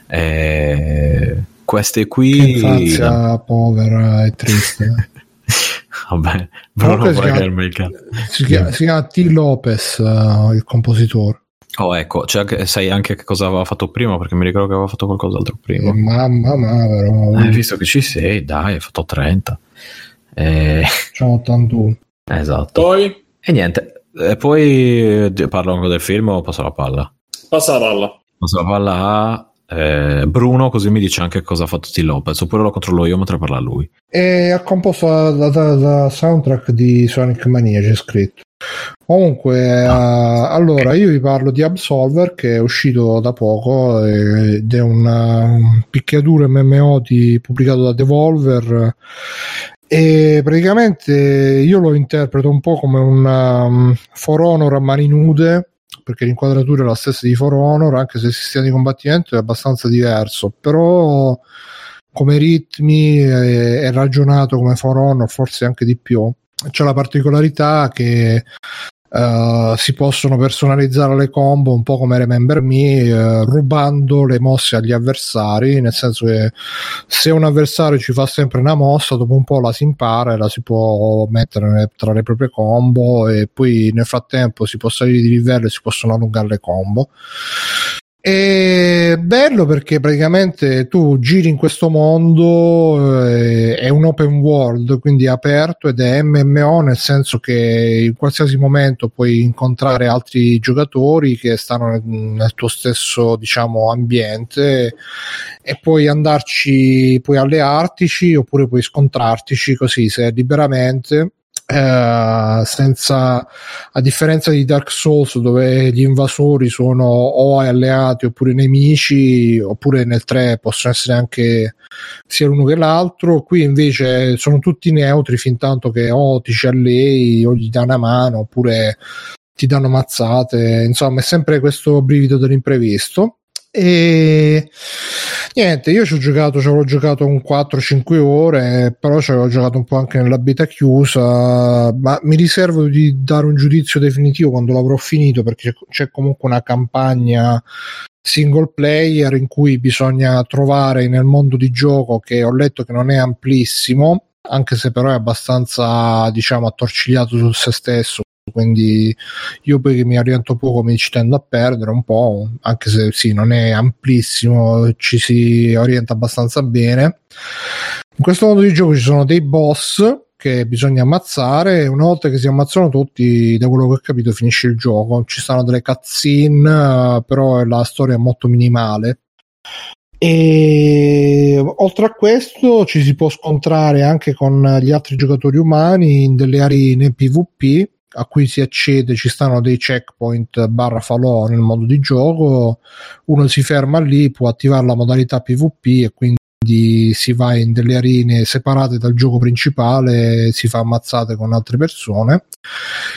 Eh, queste Che qui, infanzia povera e triste. vabbè, Bruno si vorrei chiama- il Si chiama, si chiama T. Lopez, eh, il compositore. Oh, ecco, anche- sai anche che cosa aveva fatto prima, perché mi ricordo che aveva fatto qualcos'altro prima. Eh, mamma mia, però. Eh, visto che ci sei, dai, hai fatto 30. Eh, C'ho 81. esatto. Poi E niente, e poi eh, parlo ancora del film o passo la palla? passa la palla. Passo la palla a eh, Bruno, così mi dice anche cosa ha fatto T. Lopez, oppure lo controllo io mentre parla lui. E ha composto la, la- la- soundtrack di Sonic Mania, c'è scritto. Comunque, eh, allora io vi parlo di Absolver che è uscito da poco eh, ed è un um, picchiaduro MMO di- pubblicato da Devolver e praticamente io lo interpreto un po' come un um, For Honor a mani nude perché l'inquadratura è la stessa di For Honor anche se il sistema di combattimento è abbastanza diverso però come ritmi è, è ragionato come For Honor forse anche di più. C'è la particolarità che eh, si possono personalizzare le combo un po' come Remember Me eh, rubando le mosse agli avversari nel senso che se un avversario ci fa sempre una mossa dopo un po' la si impara e la si può mettere tra le proprie combo e poi nel frattempo si può salire di livello e si possono allungare le combo è bello perché praticamente tu giri in questo mondo, eh, è un open world, quindi è aperto ed è MMO nel senso che in qualsiasi momento puoi incontrare altri giocatori che stanno nel, tuo stesso diciamo ambiente e puoi andarci, puoi alleartici oppure puoi scontrartici così se liberamente. Eh, senza a differenza di Dark Souls dove gli invasori sono o alleati oppure nemici oppure nel 3 possono essere anche sia l'uno che l'altro. Qui invece sono tutti neutri fin tanto che o ti ci allei o gli dà una mano oppure ti danno mazzate. Insomma è sempre questo brivido dell'imprevisto e niente io ci ho giocato ci avevo giocato un 4-5 ore però ci avevo giocato un po' anche nella beta chiusa ma mi riservo di dare un giudizio definitivo quando l'avrò finito perché c'è comunque una campagna single player in cui bisogna trovare nel mondo di gioco che ho letto che non è amplissimo anche se però è abbastanza diciamo attorcigliato su se stesso quindi io poi che mi oriento poco mi ci tendo a perdere un po', anche se sì, non è amplissimo, ci si orienta abbastanza bene. In questo modo di gioco ci sono dei boss che bisogna ammazzare e una volta che si ammazzano tutti, da quello che ho capito, finisce il gioco. Ci stanno delle cutscene, eh, però la storia è molto minimale. E oltre a questo ci si può scontrare anche con gli altri giocatori umani in delle arene PvP a cui si accede ci stanno dei checkpoint barra falò nel modo di gioco. Uno si ferma lì può attivare la modalità pvp e quindi si va in delle arene separate dal gioco principale si fa ammazzate con altre persone.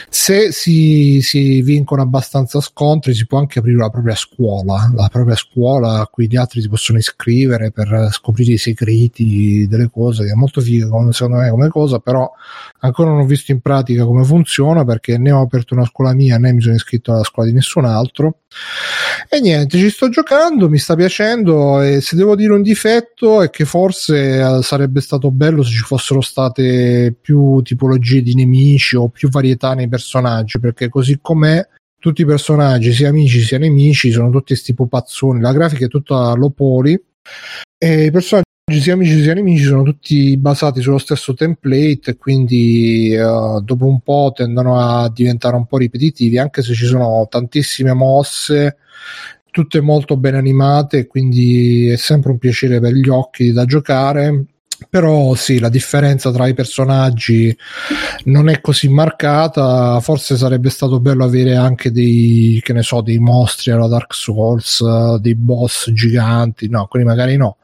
Se si, si vincono abbastanza scontri si può anche aprire la propria scuola la propria scuola a cui gli altri si possono iscrivere per scoprire i segreti delle cose che è molto figa come, secondo me come cosa però ancora non ho visto in pratica come funziona perché né ho aperto una scuola mia né mi sono iscritto alla scuola di nessun altro. E niente ci sto giocando mi sta piacendo e se devo dire un difetto è che forse eh, sarebbe stato bello se ci fossero state più tipologie di nemici o più varietà nei personaggi perché così com'è tutti i personaggi sia amici sia nemici sono tutti sti pupazzoni la grafica è tutta low poly e i personaggi sia amici sia nemici sono tutti basati sullo stesso template quindi uh, dopo un po' tendono a diventare un po' ripetitivi anche se ci sono tantissime mosse tutte molto ben animate quindi è sempre un piacere per gli occhi da giocare però sì, la differenza tra i personaggi non è così marcata. Forse sarebbe stato bello avere anche dei, che ne so, dei mostri alla Dark Souls, dei boss giganti. No, quelli magari no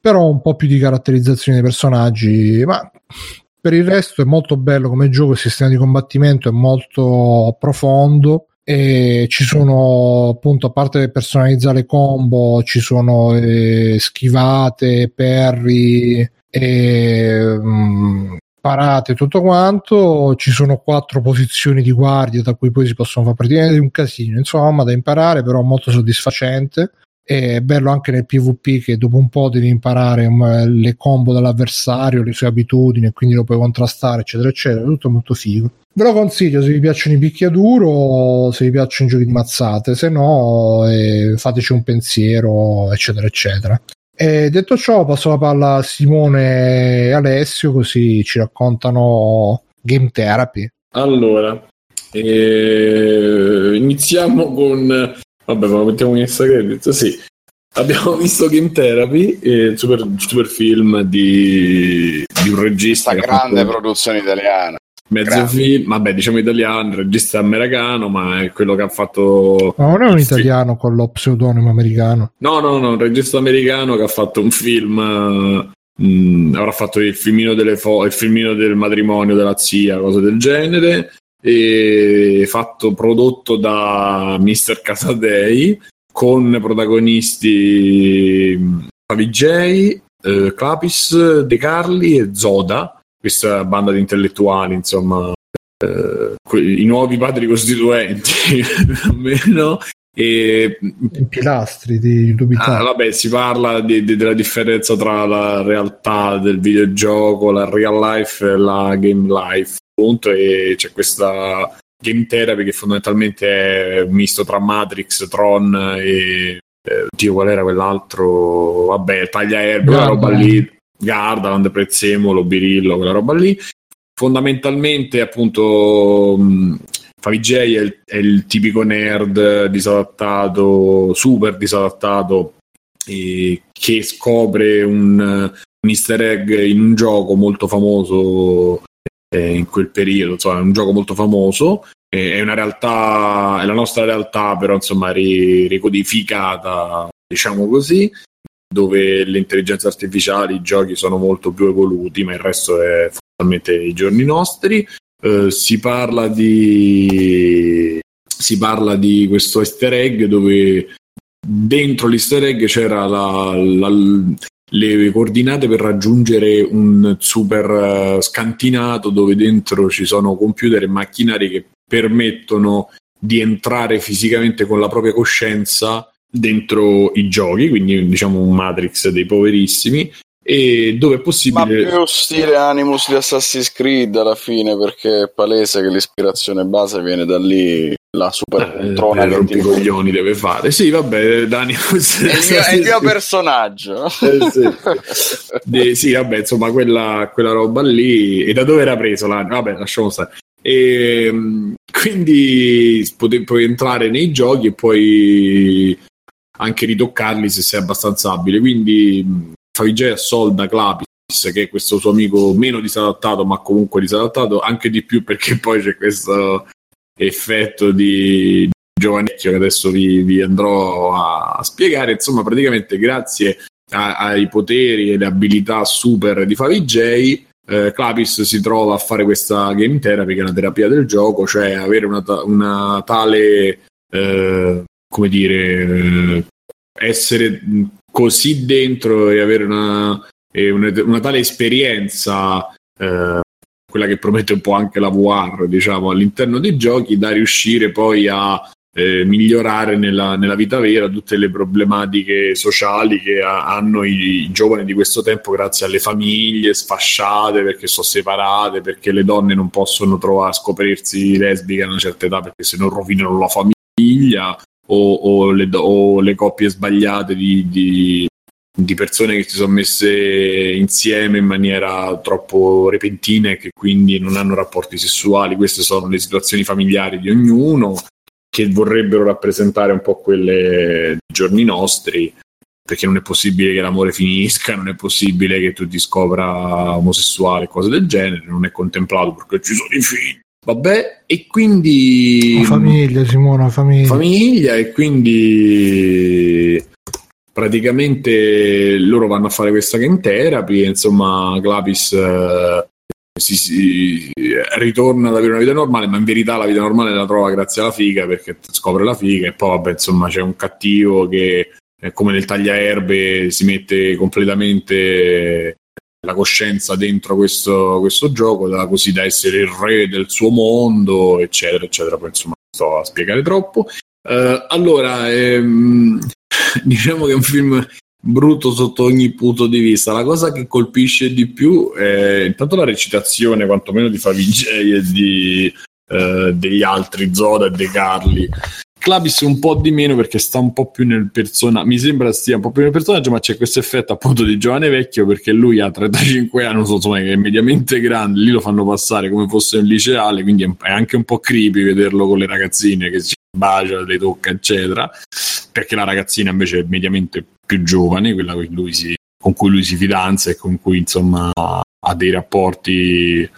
però un po' più di caratterizzazione dei personaggi, ma per il resto è molto bello come gioco, il sistema di combattimento è molto profondo e ci sono appunto a parte personalizzare combo ci sono eh, schivate, perri e mh, parate tutto quanto ci sono quattro posizioni di guardia da cui poi si possono fare praticamente un casino insomma da imparare però molto soddisfacente è bello anche nel PvP che dopo un po' devi imparare um, le combo dell'avversario, le sue abitudini, quindi lo puoi contrastare, eccetera, eccetera. Tutto molto figo. Ve lo consiglio se vi piacciono i picchiaduro, se vi piacciono i giochi di mazzate, se no eh, fateci un pensiero, eccetera, eccetera. E detto ciò, passo la palla a Simone e Alessio, così ci raccontano Game Therapy. Allora, eh, iniziamo con Vabbè, ma lo mettiamo in extra credit? Sì. Abbiamo visto Game Therapy, il super, super film di, di, un regista. Questa grande fatto... produzione italiana. Mezzo grande. film, vabbè, diciamo italiano, regista americano, ma è quello che ha fatto. Ma non è un italiano con lo pseudonimo americano. No, no, no, un regista americano che ha fatto un film. Mh, mm, avrà fatto il filmino, delle fo- il filmino del matrimonio della zia, cose del genere e fatto prodotto da Mr. Casadei con protagonisti Favij, eh, Clapis, De Carli e Zoda, questa banda di intellettuali, insomma, eh, i nuovi padri costituenti, almeno. E... I pilastri di Dubità. Ah, vabbè, si parla di, di, della differenza tra la realtà del videogioco, la real life e la game life appunto e c'è questa game therapy che fondamentalmente è un misto tra Matrix, Tron e eh, Dio qual era quell'altro vabbè tagliaerbe quella roba lì Gardaland, Prezzemolo, Birillo quella roba lì. Fondamentalmente appunto Favij è, il, è il tipico nerd disadattato super disadattato che scopre un, un easter egg in un gioco molto famoso eh, in quel periodo, insomma, è un gioco molto famoso, eh, è una realtà, è la nostra realtà, però insomma ri- ricodificata, diciamo così, dove le intelligenze artificiali, i giochi sono molto più evoluti, ma il resto è fondamentalmente i giorni nostri. Eh, si parla di si parla di questo easter egg dove dentro l'easter egg c'era la, la, le coordinate per raggiungere un super eh, scantinato dove dentro ci sono computer e macchinari che permettono di entrare fisicamente con la propria coscienza dentro i giochi, quindi diciamo un Matrix dei poverissimi, e dove è possibile... Ma più stile Animus di Assassin's Creed alla fine, perché è palese che l'ispirazione base viene da lì la super poltrona eh, che ti coglioni deve fare. Sì, vabbè, Dani è il mio, è il mio personaggio. Eh, sì. De, sì. vabbè, insomma, quella, quella, roba lì. E da dove era preso l'anno? Vabbè, lasciamo stare. E, ehm, quindi puoi, puoi entrare nei giochi e poi anche ritoccarli se sei abbastanza abile. Quindi Favij assolda Clapi che è questo suo amico meno disadattato, ma comunque disadattato anche di più perché poi c'è questo effetto di giovanecchio che adesso vi, vi andrò a, spiegare. Insomma, praticamente grazie a, ai poteri e alle abilità super di Favij, eh, Clapis si trova a fare questa game therapy, che è una terapia del gioco, cioè avere una, una tale, eh, come dire, essere così dentro e avere una, una, tale esperienza, eh, quella che promette un po' anche la VR, diciamo, all'interno dei giochi, da riuscire poi a eh, migliorare nella, nella, vita vera tutte le problematiche sociali che ha, hanno i, i, giovani di questo tempo grazie alle famiglie sfasciate perché sono separate, perché le donne non possono trovare, scoprirsi lesbiche a una certa età perché se no rovinano la famiglia o, o, le, o le, coppie sbagliate di, di, di, persone che si sono messe insieme in maniera troppo repentina e che quindi non hanno rapporti sessuali. Queste sono le situazioni familiari di ognuno che vorrebbero rappresentare un po' quelle dei giorni nostri, perché non è possibile che l'amore finisca, non è possibile che tu ti scopra omosessuale, cose del genere, non è contemplato perché ci sono i figli. Vabbè, e quindi... Famiglia, Simona, famiglia. Famiglia, e quindi praticamente loro vanno a fare questa game therapy, insomma, Glapis eh, si, si, ritorna ad avere una vita normale, ma in verità la vita normale la trova grazie alla figa perché scopre la figa e poi vabbè insomma c'è un cattivo che come nel tagliaerbe si mette completamente la coscienza dentro questo, questo gioco da, così da essere il re del suo mondo eccetera eccetera poi insomma sto a spiegare troppo uh, allora ehm, diciamo che è un film brutto sotto ogni punto di vista. La cosa che colpisce di più è intanto la recitazione, quantomeno di Favij e di, eh, degli altri, Zoda e De Carli. Clavis un po' di meno perché sta un po' più nel personaggio, mi sembra stia un po' più nel personaggio, ma c'è questo effetto appunto di giovane vecchio perché lui ha 35 anni, non so, insomma, che è mediamente grande, lì lo fanno passare come fosse un liceale, quindi è anche un po' creepy vederlo con le ragazzine che si bacia, le tocca, eccetera, perché la ragazzina invece è mediamente più giovane, quella con, lui si, con cui lui si fidanza e con cui insomma ha dei rapporti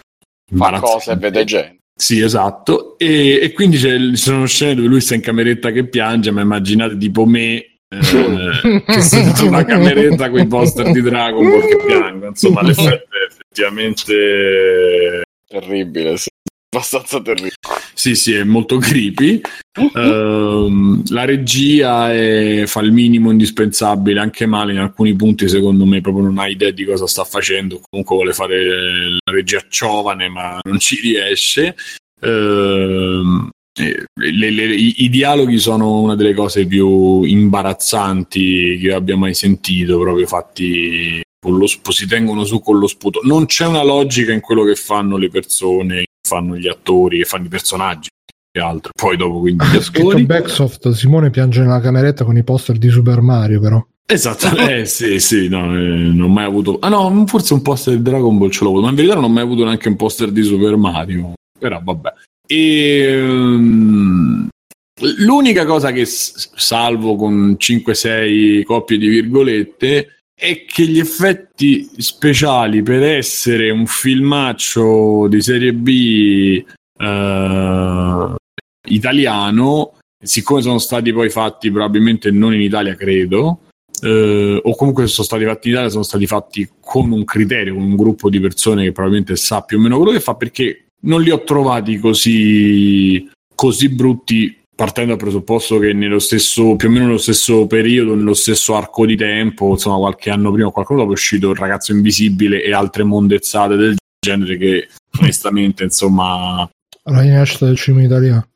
fa cose e vede gente sì, esatto. E, e quindi ci sono scene dove lui sta in cameretta che piange, ma immaginate tipo me eh, che sta in una cameretta con i poster di Dragon Ball che piango. Insomma, l'effetto è effettivamente terribile. Sì abbastanza terribile. Sì, sì, è molto creepy. Uh, la regia è, fa il minimo indispensabile, anche male in alcuni punti. Secondo me, proprio non ha idea di cosa sta facendo. Comunque, vuole fare la regia giovane, ma non ci riesce. Uh, le, le, i, i, dialoghi sono una delle cose più imbarazzanti che abbia mai sentito, proprio fatti con lo, si tengono su con lo sputo. Non c'è una logica in quello che fanno le persone fanno gli attori e fanno i personaggi e altro. Poi dopo quindi gli attori. Backsoft, Simone piange nella cameretta con i poster di Super Mario, però. Esatto, eh sì, sì, no, eh, non ho mai avuto. Ah no, forse un poster di Dragon Ball ce l'ho avuto, ma in verità non ho mai avuto neanche un poster di Super Mario. Però vabbè. E um, l'unica cosa che salvo con 5-6 coppie di virgolette è che gli effetti speciali per essere un filmaccio di serie B eh, italiano, siccome sono stati poi fatti probabilmente non in Italia, credo, eh, o comunque sono stati fatti in Italia, sono stati fatti con un criterio, con un gruppo di persone che probabilmente sa più o meno quello che fa, perché non li ho trovati così, così brutti partendo dal presupposto che nello stesso, più o meno nello stesso periodo, nello stesso arco di tempo, insomma qualche anno prima o qualcosa dopo è uscito Il ragazzo invisibile e altre mondezzate del genere che onestamente insomma... La rinascita del cinema italiano.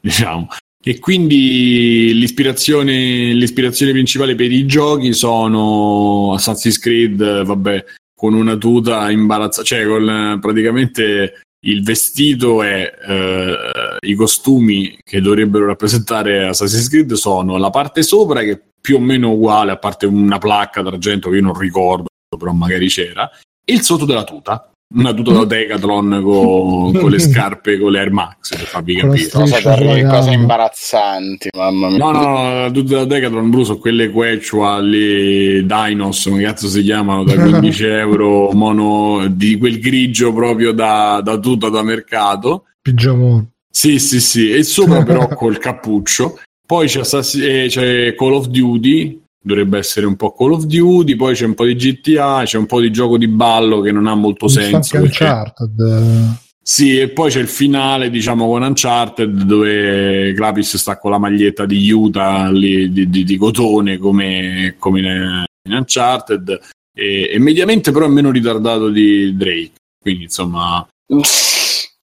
diciamo. E quindi l'ispirazione, l'ispirazione principale per i giochi sono Assassin's Creed, vabbè, con una tuta imbarazzata, cioè con praticamente il vestito e eh, i costumi che dovrebbero rappresentare Assassin's Creed sono la parte sopra che è più o meno uguale, a parte una placca d'argento che io non ricordo, però magari c'era, e il sotto della tuta, una tuta da Decathlon con, con le scarpe, con le Air Max, per farvi capire. Cose, cose imbarazzanti, mamma mia. No, no, no, la tuta da Decathlon, blu, sono quelle Quechua, le Dinos, come cazzo si chiamano, da 15 euro, mono, di quel grigio proprio da, da tuta da mercato. Pigiamone. Sì, sì, sì, e sopra però col cappuccio. Poi c'è, eh, c'è Call of Duty, dovrebbe essere un po' Call of Duty, poi c'è un po' di GTA, c'è un po' di gioco di ballo che non ha molto Mi senso. anche perché- Uncharted. Sì, e poi c'è il finale, diciamo, con Uncharted, dove Clapis sta con la maglietta di Utah lì, di, di- di cotone come, come in, in Uncharted, e, e mediamente però è meno ritardato di Drake. Quindi, insomma,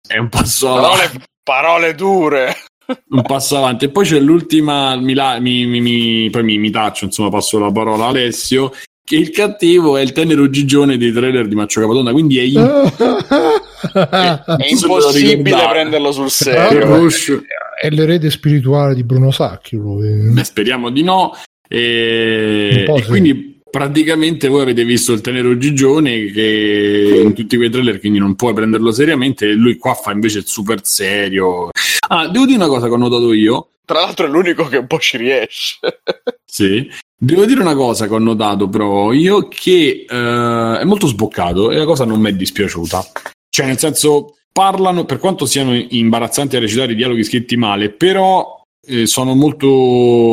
è un passo. Parole, parole dure. Un passo avanti. E poi c'è l'ultima, mi, mi- mi- poi mi, mi taccio, insomma, passo la parola a Alessio. Che il cattivo è il tenero gigione dei trailer di Maccio Capatonda, quindi è in- È Se lo impossibile prenderlo sul serio. Rush. è l'erede spirituale di Bruno Sacchi. Beh, speriamo di no. E, e sì. quindi praticamente voi avete visto il tenero Gigione che in tutti quei trailer quindi non puoi prenderlo seriamente e lui qua fa invece il super serio. Ah, devo dire una cosa che ho notato io. Tra l'altro è l'unico che un po' ci riesce. Sì. Devo dire una cosa che ho notato però io che eh, è molto sboccato e la cosa non mi è dispiaciuta. Cioè, nel senso, parlano, per quanto siano imbarazzanti a recitare i dialoghi scritti male, però eh, sono molto,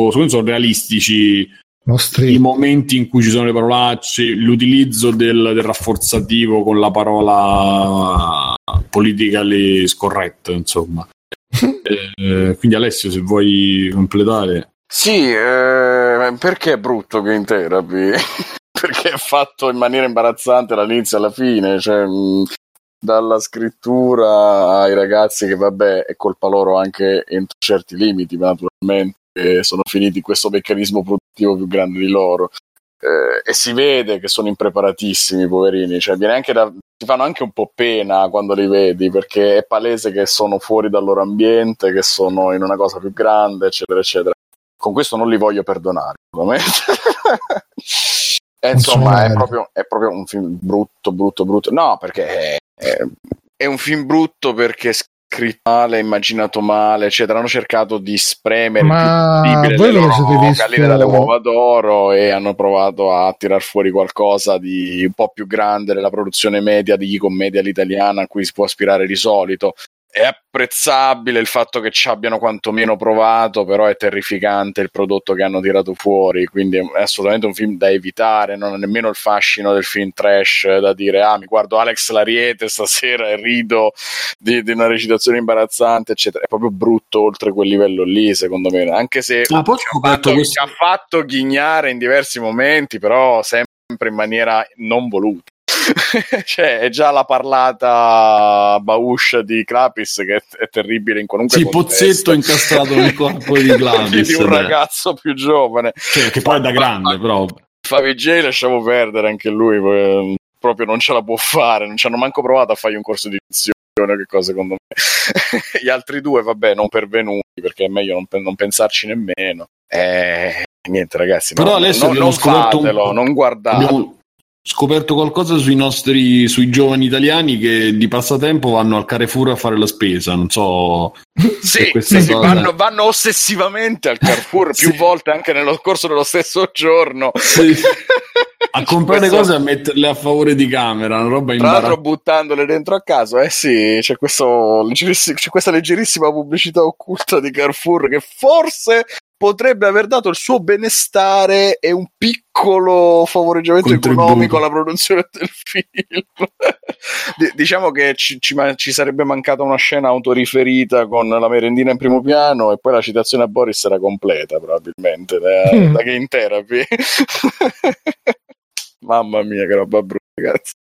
secondo me sono realistici i Nostri. momenti in cui ci sono le parolacce, l'utilizzo del, del rafforzativo con la parola politically scorretta, insomma. Eh, quindi Alessio, se vuoi completare. Sì, eh, perché è brutto Game Therapy? perché è fatto in maniera imbarazzante dall'inizio alla fine, cioè, mh, dalla scrittura ai ragazzi che vabbè è colpa loro anche entro certi limiti, ma naturalmente eh, sono finiti in questo meccanismo produttivo più grande di loro. Eh, e si vede che sono impreparatissimi, poverini, cioè viene anche da, ti fanno anche un po' pena quando li vedi perché è palese che sono fuori dal loro ambiente, che sono in una cosa più grande, eccetera, eccetera. Con questo non li voglio perdonare assolutamente. E, insomma è proprio, è proprio un film brutto brutto brutto. No perché è, è- è un film brutto perché scritto male immaginato male eccetera. Hanno cercato di spremere Ma il più possibile le loro visto- galline dalle uova d'oro e hanno provato a tirar fuori qualcosa di un po' più grande della produzione media di commedia all'italiana a cui si può aspirare di solito è apprezzabile il fatto che ci abbiano quantomeno provato, però è terrificante il prodotto che hanno tirato fuori, quindi è assolutamente un film da evitare, non ha nemmeno il fascino del film trash da dire ah mi guardo Alex Lariete stasera e rido di, di una recitazione imbarazzante, eccetera. È proprio brutto oltre quel livello lì, secondo me, anche se ci ha fatto, questo- ci ha fatto ghignare in diversi momenti, però sempre in maniera non voluta. cioè, è già la parlata bauscia di Clapis che è, è terribile in qualunque Sì, contesto. pozzetto incastrato nel corpo di Gladys. di un beh. ragazzo più giovane. Cioè, che poi è da grande, però. Favij lasciamo perdere anche lui, eh, proprio non ce la può fare, non ci hanno manco provato a fargli un corso di dizione, che cosa secondo me. Gli altri due, vabbè, non pervenuti, perché è meglio non, pe- non pensarci nemmeno. Eh, niente ragazzi, Però no, adesso no, non scoperto un- fatelo, non guardate. Abbiamo scoperto qualcosa sui nostri sui giovani italiani che di passatempo vanno al Carrefour a fare la spesa. Non so. Sì, sì, cosa- vanno, vanno ossessivamente al Carrefour più Sì. volte anche nello corso dello stesso giorno. Sì. A comprare Questo- cose e a metterle a favore di camera, una roba Tra l'altro buttandole dentro a caso, eh sì, c'è, questo c'è questa leggerissima pubblicità occulta di Carrefour che forse potrebbe aver dato il suo benestare e un piccolo favoreggiamento Contributo. economico alla produzione del film. D- diciamo che ci, ci ma- ci sarebbe mancata una scena autoriferita con la merendina in primo piano e poi la citazione a Boris era completa probabilmente da, Mm. da Game Therapy. Mamma mia, che roba brutta, ragazzi.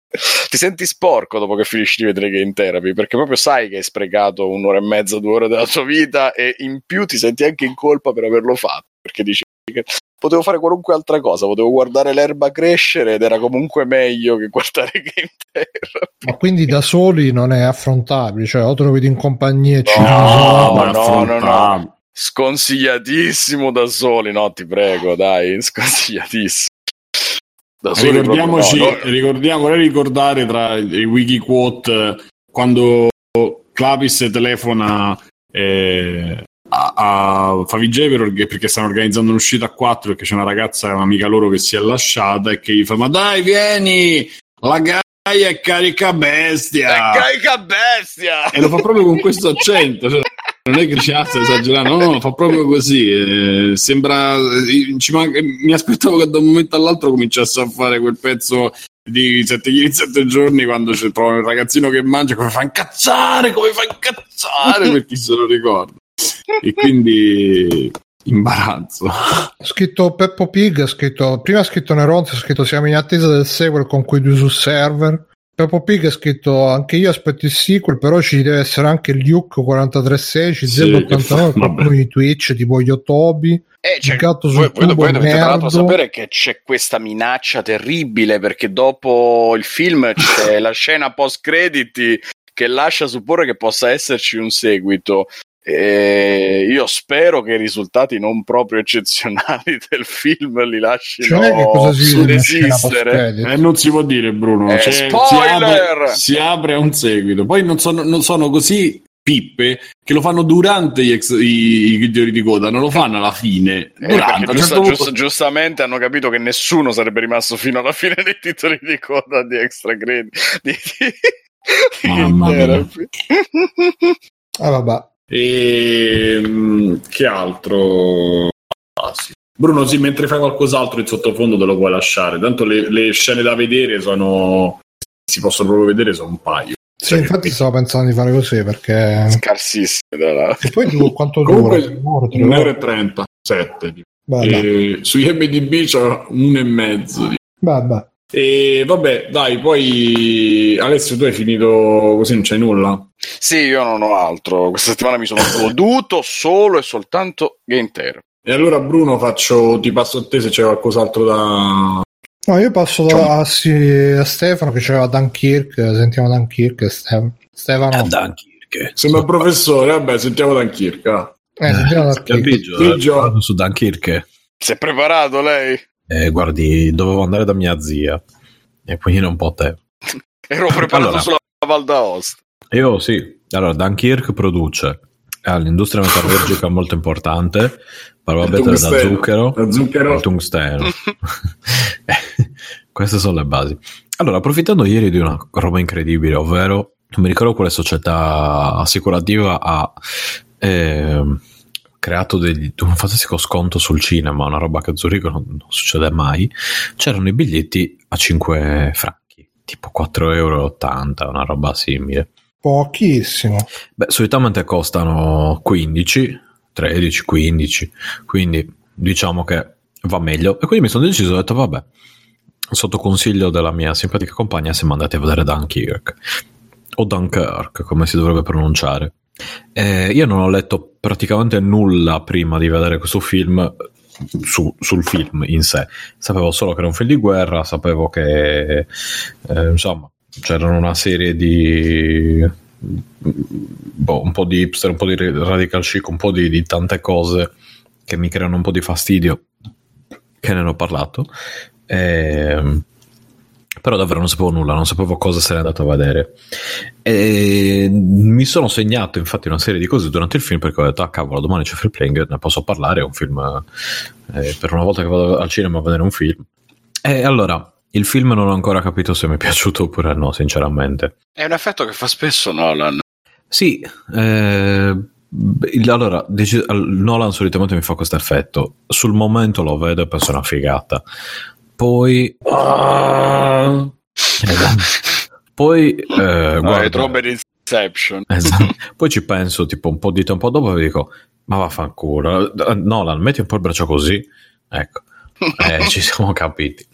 Ti senti sporco dopo che finisci di vedere Game Therapy perché proprio sai che hai sprecato un'ora e mezza, due ore della tua vita e in più ti senti anche in colpa per averlo fatto perché dici che potevo fare qualunque altra cosa, potevo guardare l'erba crescere ed era comunque meglio che guardare Game Therapy. Ma quindi da soli non è affrontabile, cioè o te lo vedi in compagnia e ci No, No, no, affrontabile. Sconsigliatissimo da soli, no, ti prego, dai, sconsigliatissimo. Ricordiamoci, no, no. ricordiamo, vorrei ricordare tra i wiki quote eh, quando Clavis telefona eh, a, a Favij perché, stanno organizzando un'uscita a quattro perché c'è una ragazza, un'amica loro che si è lasciata e che gli fa ma dai vieni, la gaia è carica bestia. È carica bestia! E lo fa proprio con questo accento. Cioè, non è che ci sta esagerando, no, no, fa proprio così. eh, sembra. eh, manca- mi aspettavo che da un momento all'altro cominciasse a fare quel pezzo di 7 kg in 7 giorni quando c'è proprio il ragazzino che mangia come fa incazzare, come fa incazzare per chi se lo ricorda. E quindi imbarazzo. Ha scritto Peppo Pig, ha scritto, prima ha scritto Neronzi, ha scritto siamo in attesa del sequel con cui su server. Peppo Pig ha scritto anche io aspetto il sequel, però ci deve essere anche il Luke 4316, Sì, Zeb che 89, fa- qualcuno vabbè. di Twitch, tipo Yotobi. Eh, c'è- Il gatto sul voi, voi- voi dovete tra l'altro sapere che c'è questa minaccia terribile perché dopo il film c'è la scena post crediti che lascia supporre che possa esserci un seguito. E io spero che i risultati non proprio eccezionali del film li lasciano Cioè, post-credit? Eh, non si può dire, Bruno. Eh, Cioè, si, apre, si apre a un seguito. Poi non sono, non sono così pippe che lo fanno durante gli ex- i, i titoli di coda, non lo fanno alla fine. Eh, Durante, un giusta- giusta- giustamente hanno capito che nessuno sarebbe rimasto fino alla fine dei titoli di coda di extra credit di, di, di Mamma mia. Ah, vabbè. E mm, che altro? Ah, sì. Bruno, sì, mentre fai qualcos'altro in sottofondo te lo puoi lasciare. Tanto le, le scene da vedere sono. Si possono proprio vedere, sono un paio. Sì, infatti stavo pensando di fare così perché... scarsissime l'altro. E poi dico quanto Comunque, dura? Un'ora, tre 1,37 ore? euro. e 37. Vabbè, E su IMDb c'è un e mezzo. vabbè. E vabbè, dai, poi Alessio, tu hai finito così, non c'hai nulla? Sì, io non ho altro. Questa settimana mi sono goduto solo e soltanto Game. E allora, Bruno, faccio, ti passo a te se c'è qualcos'altro da. No, io passo da, a, sì, a Stefano che c'era Dunkirk, sentiamo Dunkirk e Stefano. Stefano, Dunkirk. Sembra il professore, vabbè, sentiamo Dunkirk. va. eh, sentiamo Dunkirk. Grigio. Su Dunkirk. Si è preparato lei? Eh, guardi, dovevo andare da mia zia e quindi non potevo. Ero preparato Allora. sulla Val d'Aosta. Io sì. Allora, Dunkirk produce all'industria metallurgica molto importante, barbabietole da zucchero, Da zucchero. tungsteno. Queste sono le basi. Allora, approfittando ieri di una roba incredibile, ovvero non mi ricordo quale società assicurativa ha ehm, creato degli- un fantastico sconto sul cinema, una roba che a Zurigo non, non succede mai. C'erano i biglietti a 5 franchi, tipo 4,80 euro, una roba simile. Pochissimo. Beh, solitamente costano 15, 13, 15, quindi diciamo che va meglio. E quindi mi sono deciso, ho detto vabbè, sotto consiglio della mia simpatica compagna siamo andati a vedere Dunkirk, o Dunkirk come si dovrebbe pronunciare. Eh, io non ho letto praticamente nulla prima di vedere questo film su- sul film in sé. Sapevo solo che era un film di guerra, sapevo che eh, insomma c'erano una serie di boh, un po' di hipster, un po' di radical chic, un po' di, di tante cose che mi creano un po' di fastidio che ne ho parlato. Ehm, però davvero non sapevo nulla, non sapevo cosa se ne andato a vedere. E mi sono segnato infatti una serie di cose durante il film perché ho detto, ah cavolo, domani c'è free playing, ne posso parlare, è un film, eh, per una volta che vado al cinema a vedere un film. E allora, il film non ho ancora capito se mi è piaciuto oppure no, sinceramente. È un effetto che fa spesso Nolan. Sì, eh, allora, al- Nolan solitamente mi fa questo effetto. Sul momento lo vedo e penso una figata. Poi... Ah, Esatto. Poi... eh, No, guarda- è troppo in Inception. Esatto. Poi ci penso tipo un po' di tempo dopo e dico, ma vaffanculo, Eh, Nolan, metti un po' il braccio così, ecco, Eh, ci siamo capiti.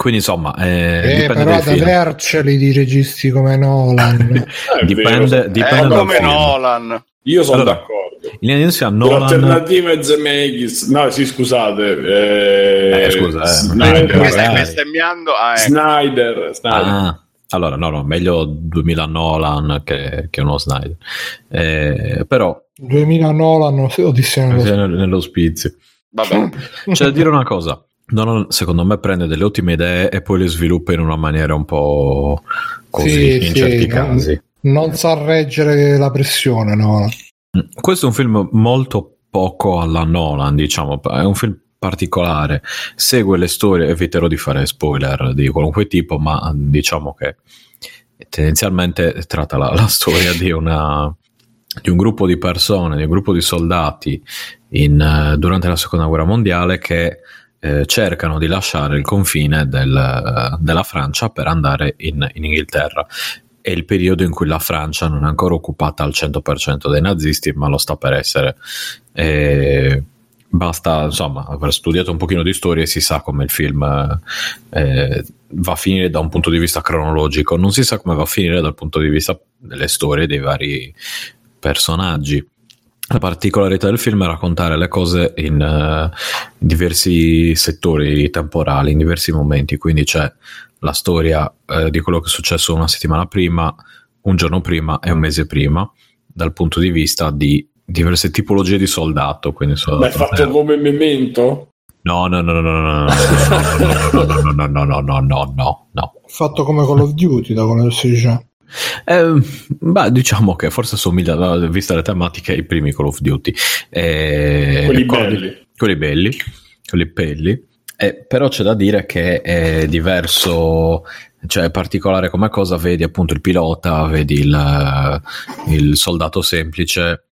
Quindi insomma, eh, Eh, dipende però ad film. averceli di registi come Nolan. vero. Dipende, dipende dal come film. Nolan. Io sono Allora, d'accordo. In massima, Nolan... L'alternativa è Zemeckis. No, sì, scusate. Eh, Eh, scusa, eh, Snyder. è- Stai bestemmiando? Ah, ecco. Snyder. Snyder. Ah, allora no, no, meglio 2000 Nolan che, che uno Snyder. Eh, però 2000 Nolan, Odissea nello nello spizio. Vabbè. C'è da dire una cosa. Nolan, secondo me, prende delle ottime idee e poi le sviluppa in una maniera un po' così Sì, in sì, certi non- casi. Non sa reggere la pressione, no? Questo è un film molto poco alla Nolan, diciamo, è un film particolare, segue le storie, eviterò di fare spoiler di qualunque tipo, ma diciamo che tendenzialmente tratta la, la storia di, una, di un gruppo di persone, di un gruppo di soldati in, eh, durante la seconda guerra mondiale che eh, cercano di lasciare il confine del- della Francia per andare in, in Inghilterra. È il periodo in cui la Francia non è ancora occupata al 100% dai nazisti, ma lo sta per essere. E basta, insomma, aver studiato un pochino di storia e si sa come il film eh, va a finire da un punto di vista cronologico, non si sa come va a finire dal punto di vista delle storie dei vari personaggi. La particolarità del film è raccontare le cose in eh, diversi settori temporali, in diversi momenti, quindi c'è la storia eh, di quello che è successo una settimana prima, un giorno prima e un mese prima, dal punto di vista di diverse tipologie di soldato. Quindi Ma è fatto come memento? No, no, no, no, no, no, no, no, no, no, no, no, no, no, no, no. Fatto come Call of Duty, da quello che si dice. Eh, beh, diciamo che forse somiglia, vista le tematiche, ai primi Call of Duty. Eh, Quelli ricordi- belli. Quelli belli, quelli belli. Eh, però c'è da dire che è diverso, cioè è particolare come cosa, vedi appunto il pilota, vedi il, il soldato semplice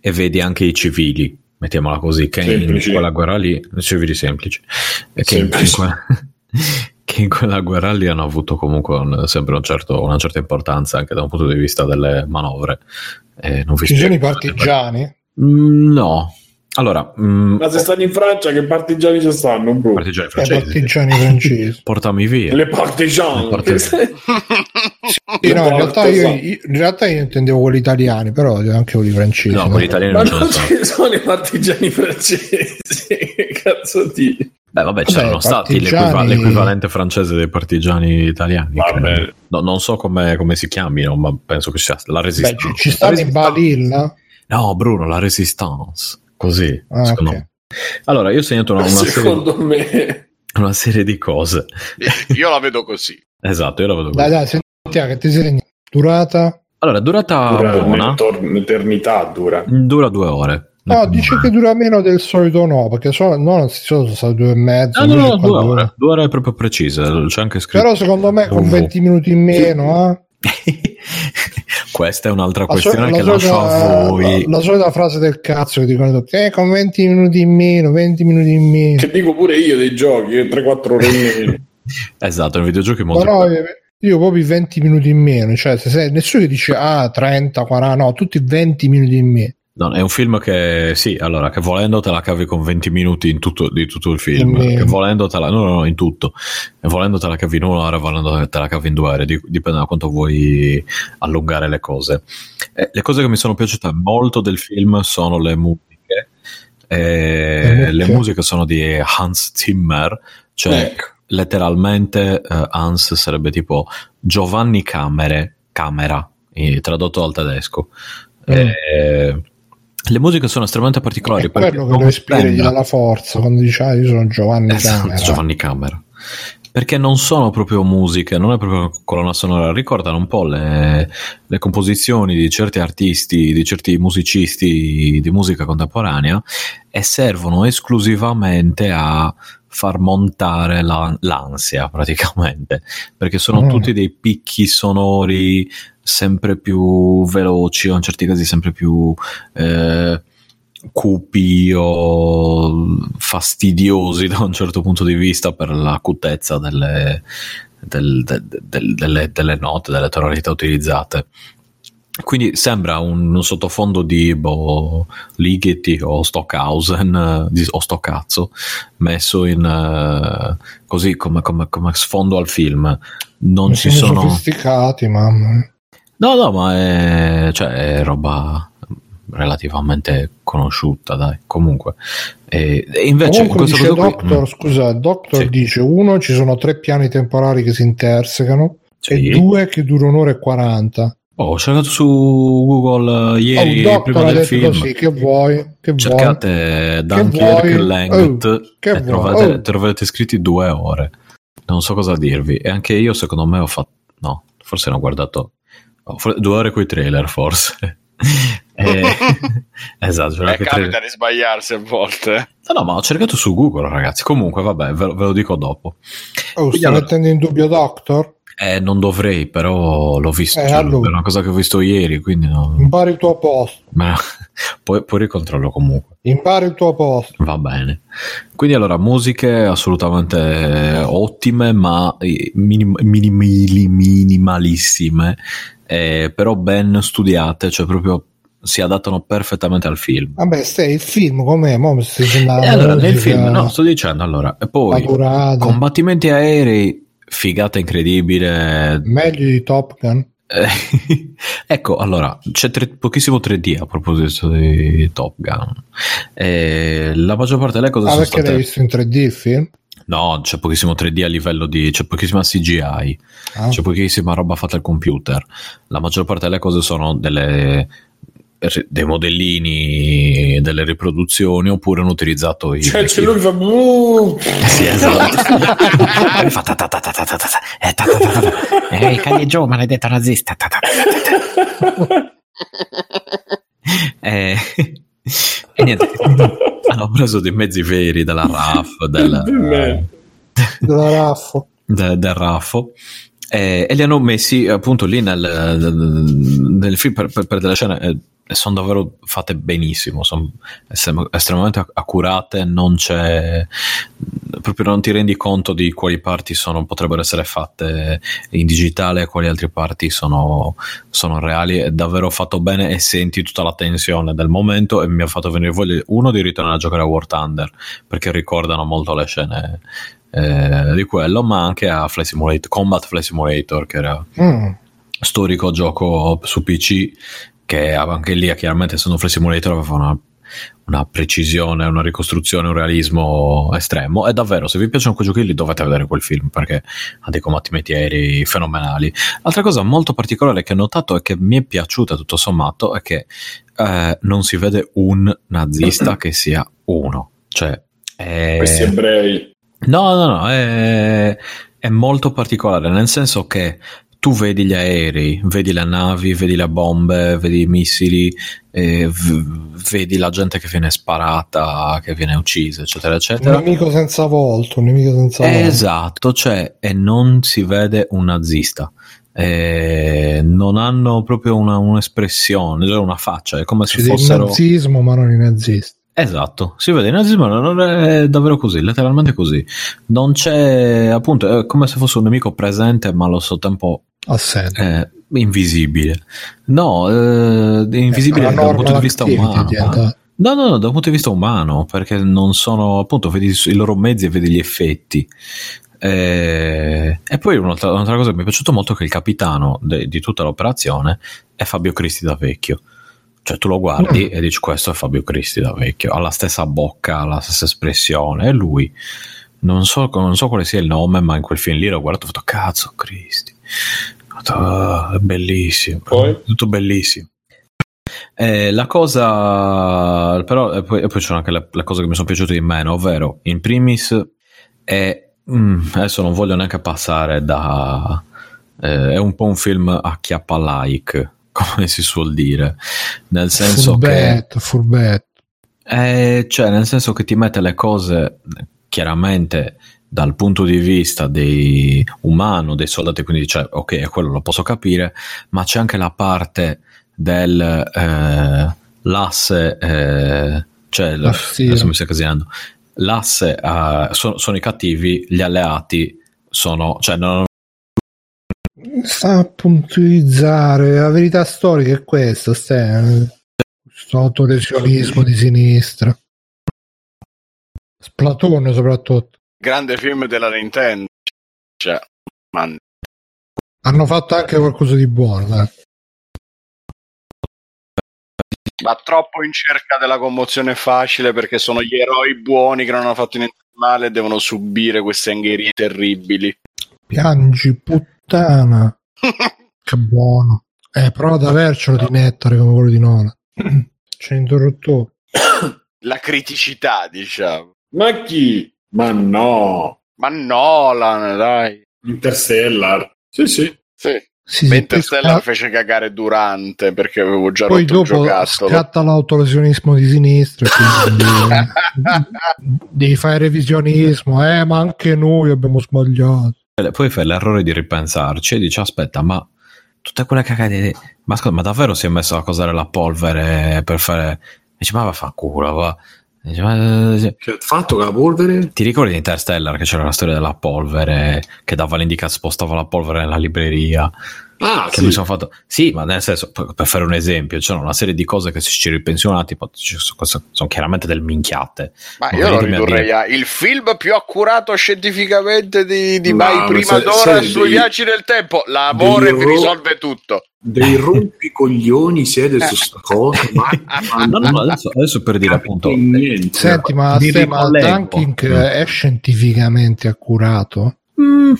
e vedi anche i civili, mettiamola così, che in Semplici. quella guerra lì, civili semplici, che in, Semplici. in que- che in quella guerra lì hanno avuto comunque un- sempre un certo- una certa importanza anche da un punto di vista delle manovre. Eh, non vi Ci sono i partigiani? Mm, no. Allora, mm, Ma se stanno in Francia, che partigiani ci stanno? bro? partigiani Eh, francesi. partigiani francesi. Portami via. Le partigiane. Porta- Sì, no, in realtà, io, io- in realtà io intendevo quelli italiani, però anche quelli francesi. No, quelli italiani non ce ne non sono. ci sono i partigiani francesi. Che cazzo di... Beh, vabbè, c'erano stati partigiani- l'equiva- l'equivalente francese dei partigiani italiani. No, non so come, come si chiamino, ma penso che sia la Beh, resistenza. ci, ci stanno in Balil, no? No, Bruno, la resistance. Così, Ah, secondo ok. me. Allora, io ho segnato una, una serie, Secondo me... una serie di cose. Io la vedo così. Esatto, io la vedo Dai, così. dai, sentiamo che ti segni. Durata? Allora, è durata Dura buona. un'eternità dura. Dura due ore. No, dice che dura meno del solito no, perché so, no, non si sono state due e mezzo. No, no, no, due due. ore. Due ore proprio precise. C'è anche scritto. Però secondo me con UV. 20 minuti in meno, eh? Questa è un'altra La, so- questione la che lascio a solita, voi. la, la solita frase del cazzo che dicono tutti, eh, con 20 minuti in meno, 20 minuti in meno. Che dico pure io dei giochi, 3-4 ore in meno. Esatto, nei videogiochi Ma molto no, io- io proprio i 20 minuti in meno, cioè se sei, nessuno che dice ah 30, 40, no, tutti 20 minuti in meno. No, è un film che sì, allora che volendo te la cavi con 20 minuti in tutto, di tutto il film, Mm. che volendo te la, no, no, no, in tutto, e volendo te la cavi in un'ora, volendo te la cavi in due ore, di- dipende da quanto vuoi allungare le cose. Eh, le cose che mi sono piaciute molto del film sono le musiche, Eh, Le musiche. sono di Hans Zimmer, cioè Ecco. letteralmente eh, Hans sarebbe tipo Giovanni Camere, Camera, eh, tradotto dal tedesco. Mm. Eh, le musiche sono estremamente particolari È perché quello che lo ispira, gli dà la forza quando dice ah, io sono Giovanni Esatto, Camera. Giovanni Camera. Perché non sono proprio musiche, non è proprio colonna sonora, ricordano un po' le, le composizioni di certi artisti, di certi musicisti di musica contemporanea e servono esclusivamente a far montare la- l'ansia praticamente, perché sono Mm. tutti dei picchi sonori sempre più veloci, o in certi casi sempre più eh, cupi o fastidiosi da un certo punto di vista per l'acutezza delle, del- de- de- delle, delle note, delle tonalità utilizzate. Quindi sembra un, un sottofondo di boh, Ligeti o Stockhausen eh, di- o Stoccazzo messo in eh, così come, come- come sfondo al film. Non ci sono sono. sofisticati, mamma. No, no, ma è, cioè, è roba relativamente conosciuta, dai. Comunque, e, e invece Comunque questa dice cosa qui- Doctor, mm, scusa, Doctor Sì. dice uno, ci sono tre piani temporali che si intersecano Sì. e due che durano un'ora e 40. Oh, ho cercato su Google eh, ieri, oh, prima del film. così, che vuoi? Che Cercate? Dunkirk? Length Oh, che e vuoi? trovate, Oh. troverete scritti due ore. Non so cosa dirvi. E anche io, secondo me, ho fatto. No, forse non ho guardato. oh, due ore con i trailer, forse. Eh, esatto. Eh, capita trailer. di sbagliarsi a volte. No, no, ma ho cercato su Google, ragazzi. Comunque, vabbè, ve, ve lo dico dopo. Oh, Quindi sta allora- mettendo in dubbio Doctor? Eh, non dovrei, però l'ho visto. Eh, cioè, allora. È una cosa che ho visto ieri, quindi no. Impari il tuo posto. Ma poi, poi ricontrollo comunque. Impari il tuo posto. Va bene. Quindi allora, musiche assolutamente eh, ottime, ma eh, minim- minimali- minimalissime, eh, però ben studiate, cioè proprio si adattano perfettamente al film. Vabbè, stai il film com'è? Mo mi stai dicendo la E allora, nel film, no, sto dicendo allora, e poi la durata. combattimenti aerei, figata incredibile, Meglio di Top Gun. Eh, ecco, allora, c'è tre- pochissimo 3D a proposito di Top Gun. Eh, la maggior parte delle cose Ah, sono perché l'hai state... visto in 3D il film? No, c'è pochissimo 3D a livello di... c'è pochissima CGI, Ah. c'è pochissima roba fatta al computer. La maggior parte delle cose sono delle dei modellini, delle riproduzioni oppure hanno utilizzato i... Cioè, c'è lui fa. "Uh". Sì, esatto. Fa ta ta ta ta ta ta ta. Eh, ta ta ta ta ta. Ehi, cagli giù, maledetto nazista. Ta ta ta ta ta. Eh, e niente, hanno preso dei mezzi veri della RAF, del. Della Raffo. de- del RAFO eh, e li hanno messi appunto lì nel, nel film per, per- per delle scene eh, sono davvero fatte benissimo sono estrem- estremamente acc- accurate non c'è proprio non ti rendi conto di quali parti sono, potrebbero essere fatte in digitale e quali altre parti sono, sono reali. È davvero fatto bene e senti tutta la tensione del momento e mi ha fatto venire voglia uno di ritornare a giocare a War Thunder perché ricordano molto le scene eh, di quello, ma anche a Flight Simulator, Combat Flight Simulator, che era Mm. storico gioco su PC, che anche lì, chiaramente, essendo Flight Simulator, aveva una, una precisione, una ricostruzione, un realismo estremo. E davvero, se vi piacciono quei giochi lì, dovete vedere quel film perché ha dei combattimenti aerei fenomenali. Altra cosa molto particolare che ho notato e che mi è piaciuta tutto sommato è che eh, non si vede un nazista che sia uno. Cioè, è- Questi ebrei. No, no, no, è, è molto particolare, nel senso che tu vedi gli aerei, vedi le navi, vedi le bombe, vedi i missili, eh, v- vedi la gente che viene sparata, che viene uccisa, eccetera, Un eccetera. nemico senza volto, un nemico senza volto. Esatto, cioè, e non si vede un nazista. Eh, non hanno proprio una, un'espressione, cioè una faccia, è come se C'è del fossero. nazismo, ma non i nazisti. Esatto, si vede il nazismo non è davvero così, letteralmente così. Non c'è, appunto, è come se fosse un nemico presente, ma allo stesso tempo Assente. eh, invisibile. No, eh, è invisibile Eh, da un punto di vista umano. No, no, no, da un punto di vista umano, perché non sono, appunto, vedi i loro mezzi e vedi gli effetti. Eh, e poi un'altra, un'altra cosa che mi è piaciuto molto è che il capitano de- di tutta l'operazione è Fabio Cristi da vecchio. Cioè tu lo guardi e dici questo è Fabio Cristi da vecchio, ha la stessa bocca, ha la stessa espressione, è lui. Non so, non so quale sia il nome, ma in quel film lì l'ho guardato e ho fatto cazzo Cristi. "Ah, è bellissimo, Poi? tutto bellissimo. Eh, la cosa, però, e poi, e poi sono anche le, le cose che mi sono piaciute di meno, ovvero, in primis, è, mm, adesso non voglio neanche passare da, eh, è un po' un film a chiappa like, come si suol dire, nel senso che, Furbetto, furbetto. eh, cioè, nel senso che ti mette le cose chiaramente dal punto di vista dei umano, dei soldati, quindi dice ok, quello lo posso capire, ma c'è anche la parte del eh, l'asse, eh, cioè La stira. adesso mi stai casinando, l'asse eh, sono, sono i cattivi, gli alleati sono, cioè non, Sta a puntualizzare la verità storica è questa, Stan. Questo autolesionismo di sinistra. Splatoon soprattutto. Grande film della Nintendo. Cioè, man- Hanno fatto anche qualcosa di buono, dai. va troppo in cerca della commozione facile perché sono gli eroi buoni che non hanno fatto niente di male e devono subire queste angherie terribili. Piangi, puttana. Che buono. Eh, prova ad avercelo di nettare come quello di Nola. C'è interrotto. La criticità, diciamo. Ma chi? Ma no. Ma Nolan, dai. Interstellar. Sì, sì. Sì. Sì, Interstellar poi fece cagare durante perché avevo già poi rotto il dopo giocattolo. scatta l'autolesionismo di sinistra quindi devi fare revisionismo eh ma anche noi abbiamo sbagliato Eh, Poi fai l'errore di ripensarci e dici: Aspetta, ma tutte quelle cagate. Ma, scusa, ma davvero si è messo a cosare la polvere per fare. Dici, ma va fa culo, va. Dici, ma- ha fatto la polvere? Ti ricordi di Interstellar che c'era la storia della polvere che dava l'indicazione, spostava la polvere nella libreria? Ah, Che sì. mi sono fatto, sì, ma nel senso, per per fare un esempio, c'erano una serie di cose che se ci ripensi un attimo, ci sono, chiaramente del minchiate. Ma Non io lo ridurrei a il film più accurato scientificamente di, di No, mai ma prima se- d'ora se sui dei- viaggi nel tempo. L'amore ro- risolve tutto. Dei rompicoglioni siede su sta cosa. Ma, ma No, no, adesso, adesso per dire appunto, niente. senti ma, se, ma. Dunking Mm. è scientificamente accurato mm,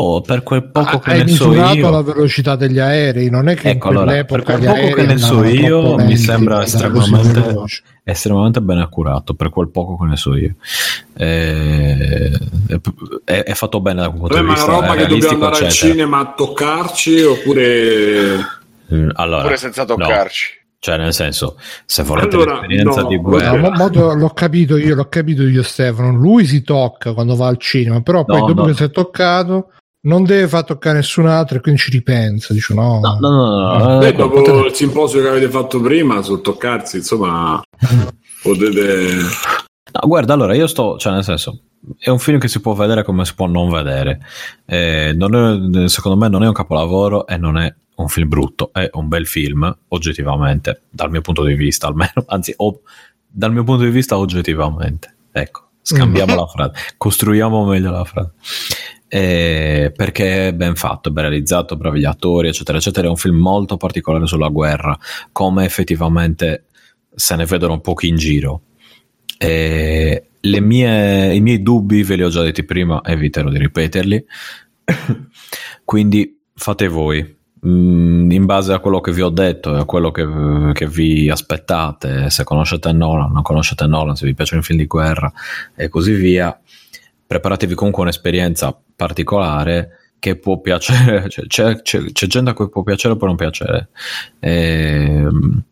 oh, per quel poco Ah, che ne so misurato io, la velocità degli aerei non è che Ecco, in allora, per gli quel poco aerei che ne so io, mi sembra estremamente- estremamente ben accurato per quel poco che ne so io. Eh, È, è- è fatto bene da un punto Vabbè, di ma è vista una roba che dobbiamo andare al eccetera. cinema a toccarci oppure... Mm, Allora, Pure senza no. toccarci. Cioè, nel senso, se volete Allora, l'esperienza no, di No, guerra, mo- mo- l'ho capito io, l'ho capito io Stefano. Lui si tocca quando va al cinema, però poi No, dopo no. che si è toccato non deve far toccare nessun altro e quindi ci ripensa. Dice no, No, no, no, no, no, Beh, ecco, dopo potete- il simposio che avete fatto prima su toccarsi, insomma, potete... no, guarda, allora io sto, cioè, nel senso, è un film che si può vedere come si può non vedere. Eh, non è- secondo me non è un capolavoro e non è un film brutto, è un bel film, oggettivamente, dal mio punto di vista almeno, anzi, o- dal mio punto di vista oggettivamente. Ecco, scambiamo la frase, costruiamo meglio la frase. Eh, perché è ben fatto, ben realizzato, bravi gli attori, eccetera, eccetera. È un film molto particolare sulla guerra, come effettivamente se ne vedono pochi in giro. Eh, mie- I miei dubbi ve li ho già detti prima, eviterò di ripeterli. Quindi fate voi. Mm, in base a quello che vi ho detto e a quello che, che vi aspettate, se conoscete Nolan, non conoscete Nolan, se vi piacciono i film di guerra e così via, preparatevi comunque un'esperienza particolare che può piacere, cioè, c'è, c'è- c'è gente a cui può piacere o può non piacere. Ehm,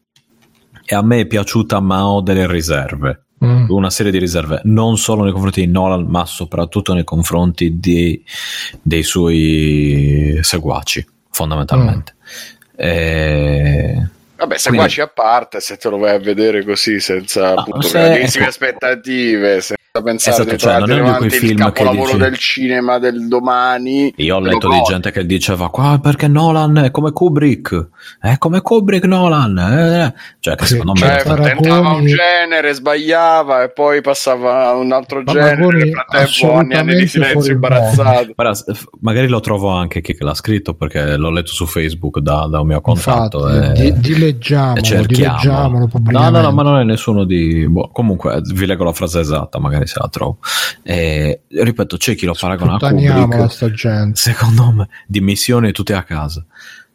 E, a me è piaciuta, ma ho delle riserve Mm. una serie di riserve, non solo nei confronti di Nolan, ma soprattutto nei confronti di- dei suoi seguaci, fondamentalmente. Eh, Vabbè, se Quindi- a parte, se te lo vai a vedere così senza No, appunto, se- grandissime ecco. aspettative, senza pensare Esatto, di cioè, non è uno di davanti quei il film che capolavoro dici- del cinema del domani. io ho letto di gente che diceva qua perché Nolan è come Kubrick, è come Kubrick Nolan, eh", cioè che secondo me Cioè, Paragoni- tentava un genere, sbagliava e poi passava a un altro genere. Nel frattempo, anni e anni di silenzio imbarazzato. S- magari lo trovo anche chi che l'ha scritto perché l'ho letto su Facebook da, da un mio Infatti, contatto. e- di, dileggiamolo, e cerchiamo. dileggiamolo No, no, no, ma non è nessuno di. boh, comunque, vi leggo la frase esatta, magari se la trovo. Eh, ripeto, c'è chi lo paragona a Kubrick. sta gente. Secondo me, di missioni tutte a casa.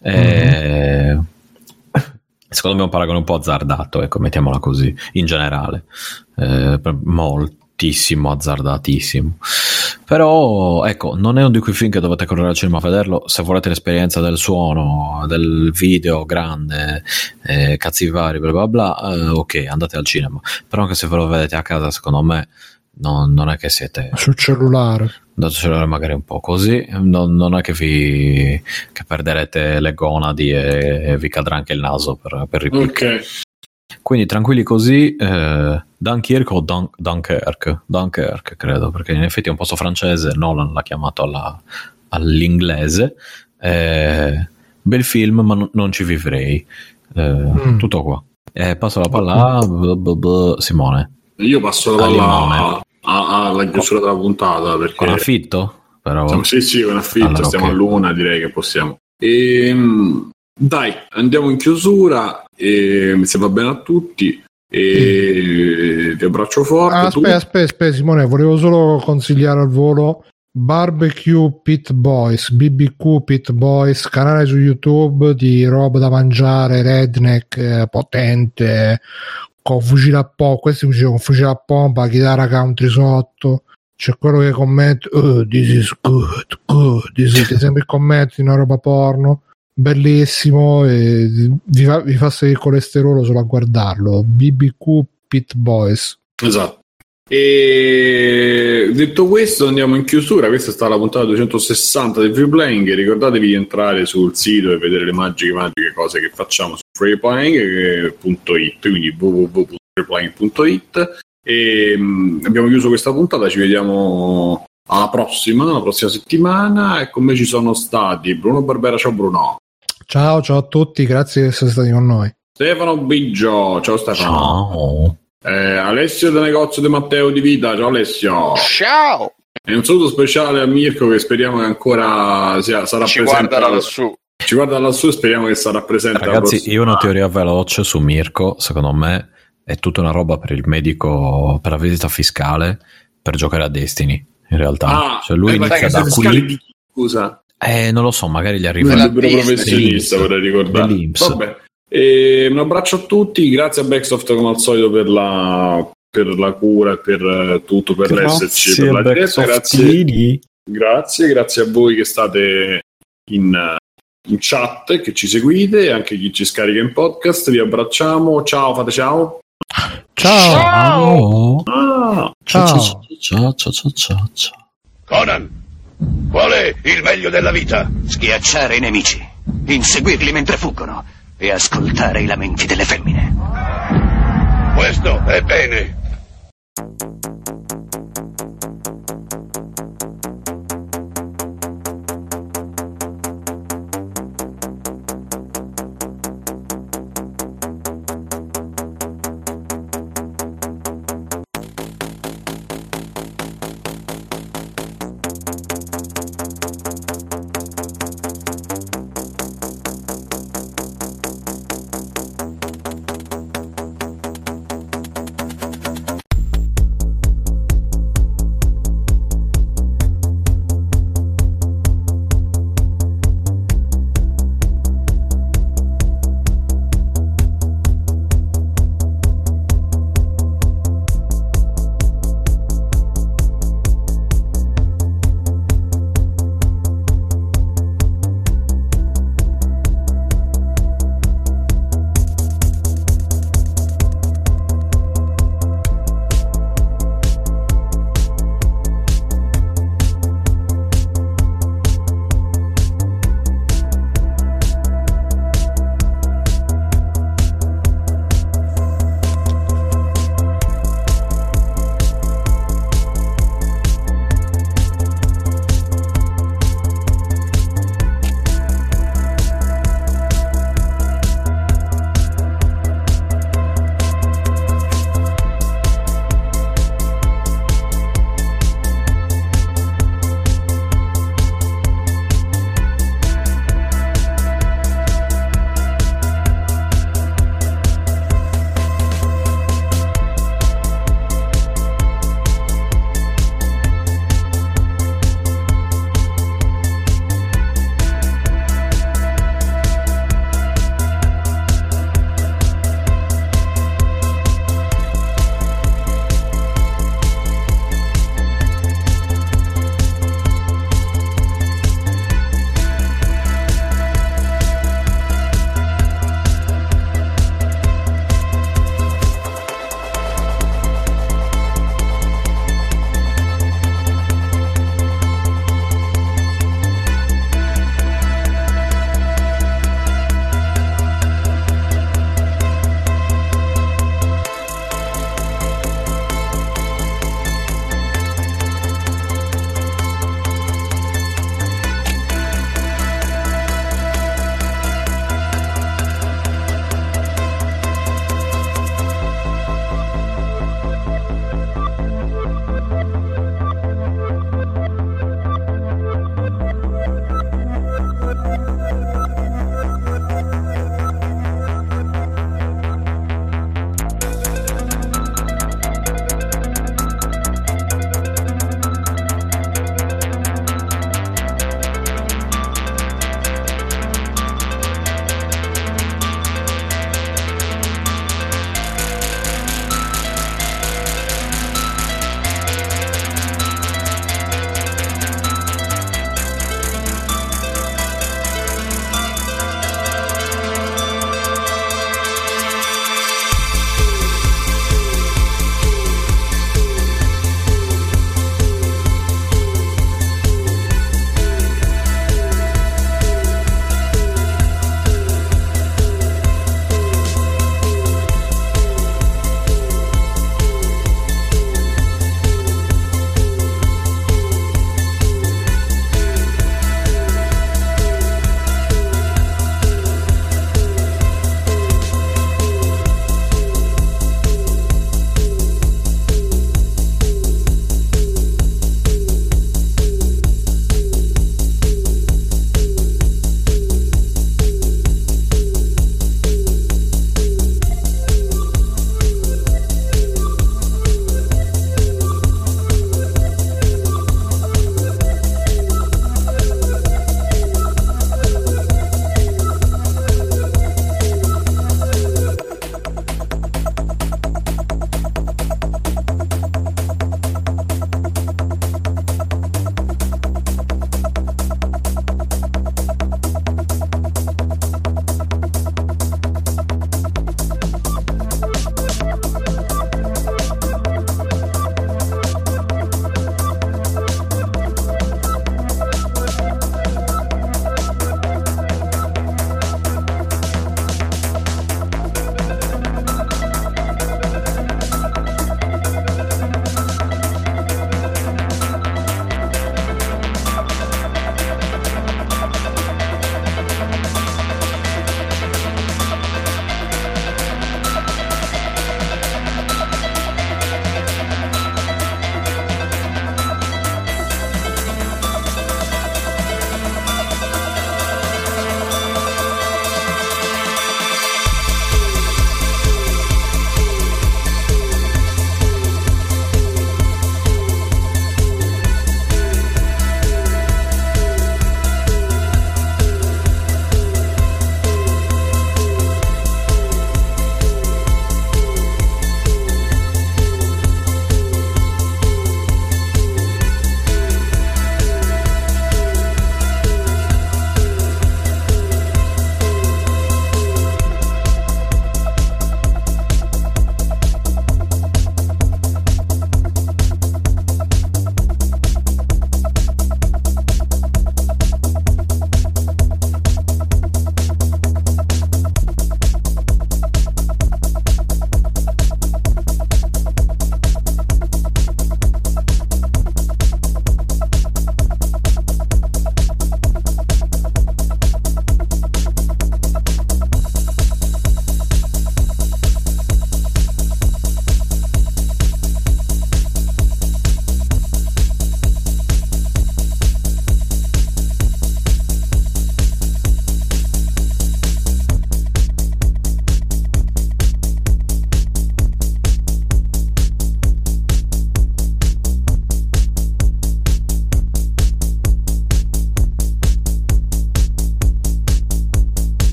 Eh, Secondo me è un paragone un po' azzardato, ecco, mettiamola così, in generale. Eh, moltissimo azzardatissimo. Però, ecco, non è uno di quei film che dovete correre al cinema a vederlo. Se volete l'esperienza del suono, del video grande, eh, cazzi vari, bla bla bla, eh, ok, andate al cinema. Però anche se ve lo vedete a casa, secondo me, non, non è che siete Sul cellulare. da cellulare magari un po' così, non, non è che vi che perderete le gonadi e, e vi cadrà anche il naso per, per ripiccare. Ok. Quindi tranquilli così, eh, Dunkirk o Dun- Dunkerque? Dunkerque credo, perché in effetti è un posto francese, Nolan l'ha chiamato alla- all'inglese. Eh, bel film, ma non- non ci vivrei. Eh, Mm. Tutto qua. Eh, passo la palla a b- b- b- Simone. Io passo la A palla limone. a- a- alla chiusura della puntata perché... Con affitto? Però... Siamo- sì, sì, con affitto, Allora, stiamo ok. a luna, direi che possiamo. Ehm, dai, andiamo in chiusura, e, se va bene a tutti, e ti abbraccio forte. Ah, aspetta, aspetta, aspetta, Simone, volevo solo consigliare al volo Barbecue Pit Boys, BBQ Pit Boys, canale su YouTube di roba da mangiare, redneck, eh, potente, con fucile a pompa, questi fucili con fucile a pompa, chitarra country sotto. C'è quello che commenta, oh, this is good, good, this is, sempre il commento di una roba porno, bellissimo, e vi fa, vi fa salire il colesterolo solo a guardarlo. BBQ Pit Boys. Esatto. E detto questo, andiamo in chiusura. Questa è stata la puntata 260 del Free Playing. Ricordatevi di entrare sul sito e vedere le magiche, magiche cose che facciamo su freeplaying.it, quindi www.freeplaying.it. E mh, abbiamo chiuso questa puntata. Ci vediamo alla prossima, la prossima settimana. E con me ci sono stati Bruno Barbera. Ciao, Bruno. Ciao, ciao a tutti, grazie di essere stati con noi. Stefano Biggio. Ciao, Stefano. Ciao. Eh, Alessio del negozio di Matteo di Vita, ciao Alessio. Ciao! E un saluto speciale a Mirko che speriamo che ancora sia, sarà Ci presente. guarda da lassù. Ci guarda lassù e speriamo che sarà presente. Ragazzi, io ho una teoria veloce su Mirko, secondo me è tutta una roba per il medico, per la visita fiscale, per giocare a Destiny, in realtà. Ah, cioè lui eh, inizia da qui, di? Scusa, eh, non lo so, magari gli arriva Disney. professionista vorrei ricordare. Vabbè. E un abbraccio a tutti, grazie a Backsoft come al solito per la, per la cura e per eh, tutto, per l'esserci, per la diretta. Grazie, grazie, grazie a voi che state in, eh, in chat, che ci seguite, e anche chi ci scarica in podcast. Vi abbracciamo, ciao, fate ciao. Ciao, Ciao. Ah. ciao. Ciao, ciao, ciao, ciao, ciao. Conan, qual è il meglio della vita? Schiacciare i nemici, inseguirli mentre fuggono e ascoltare i lamenti delle femmine. Questo è bene.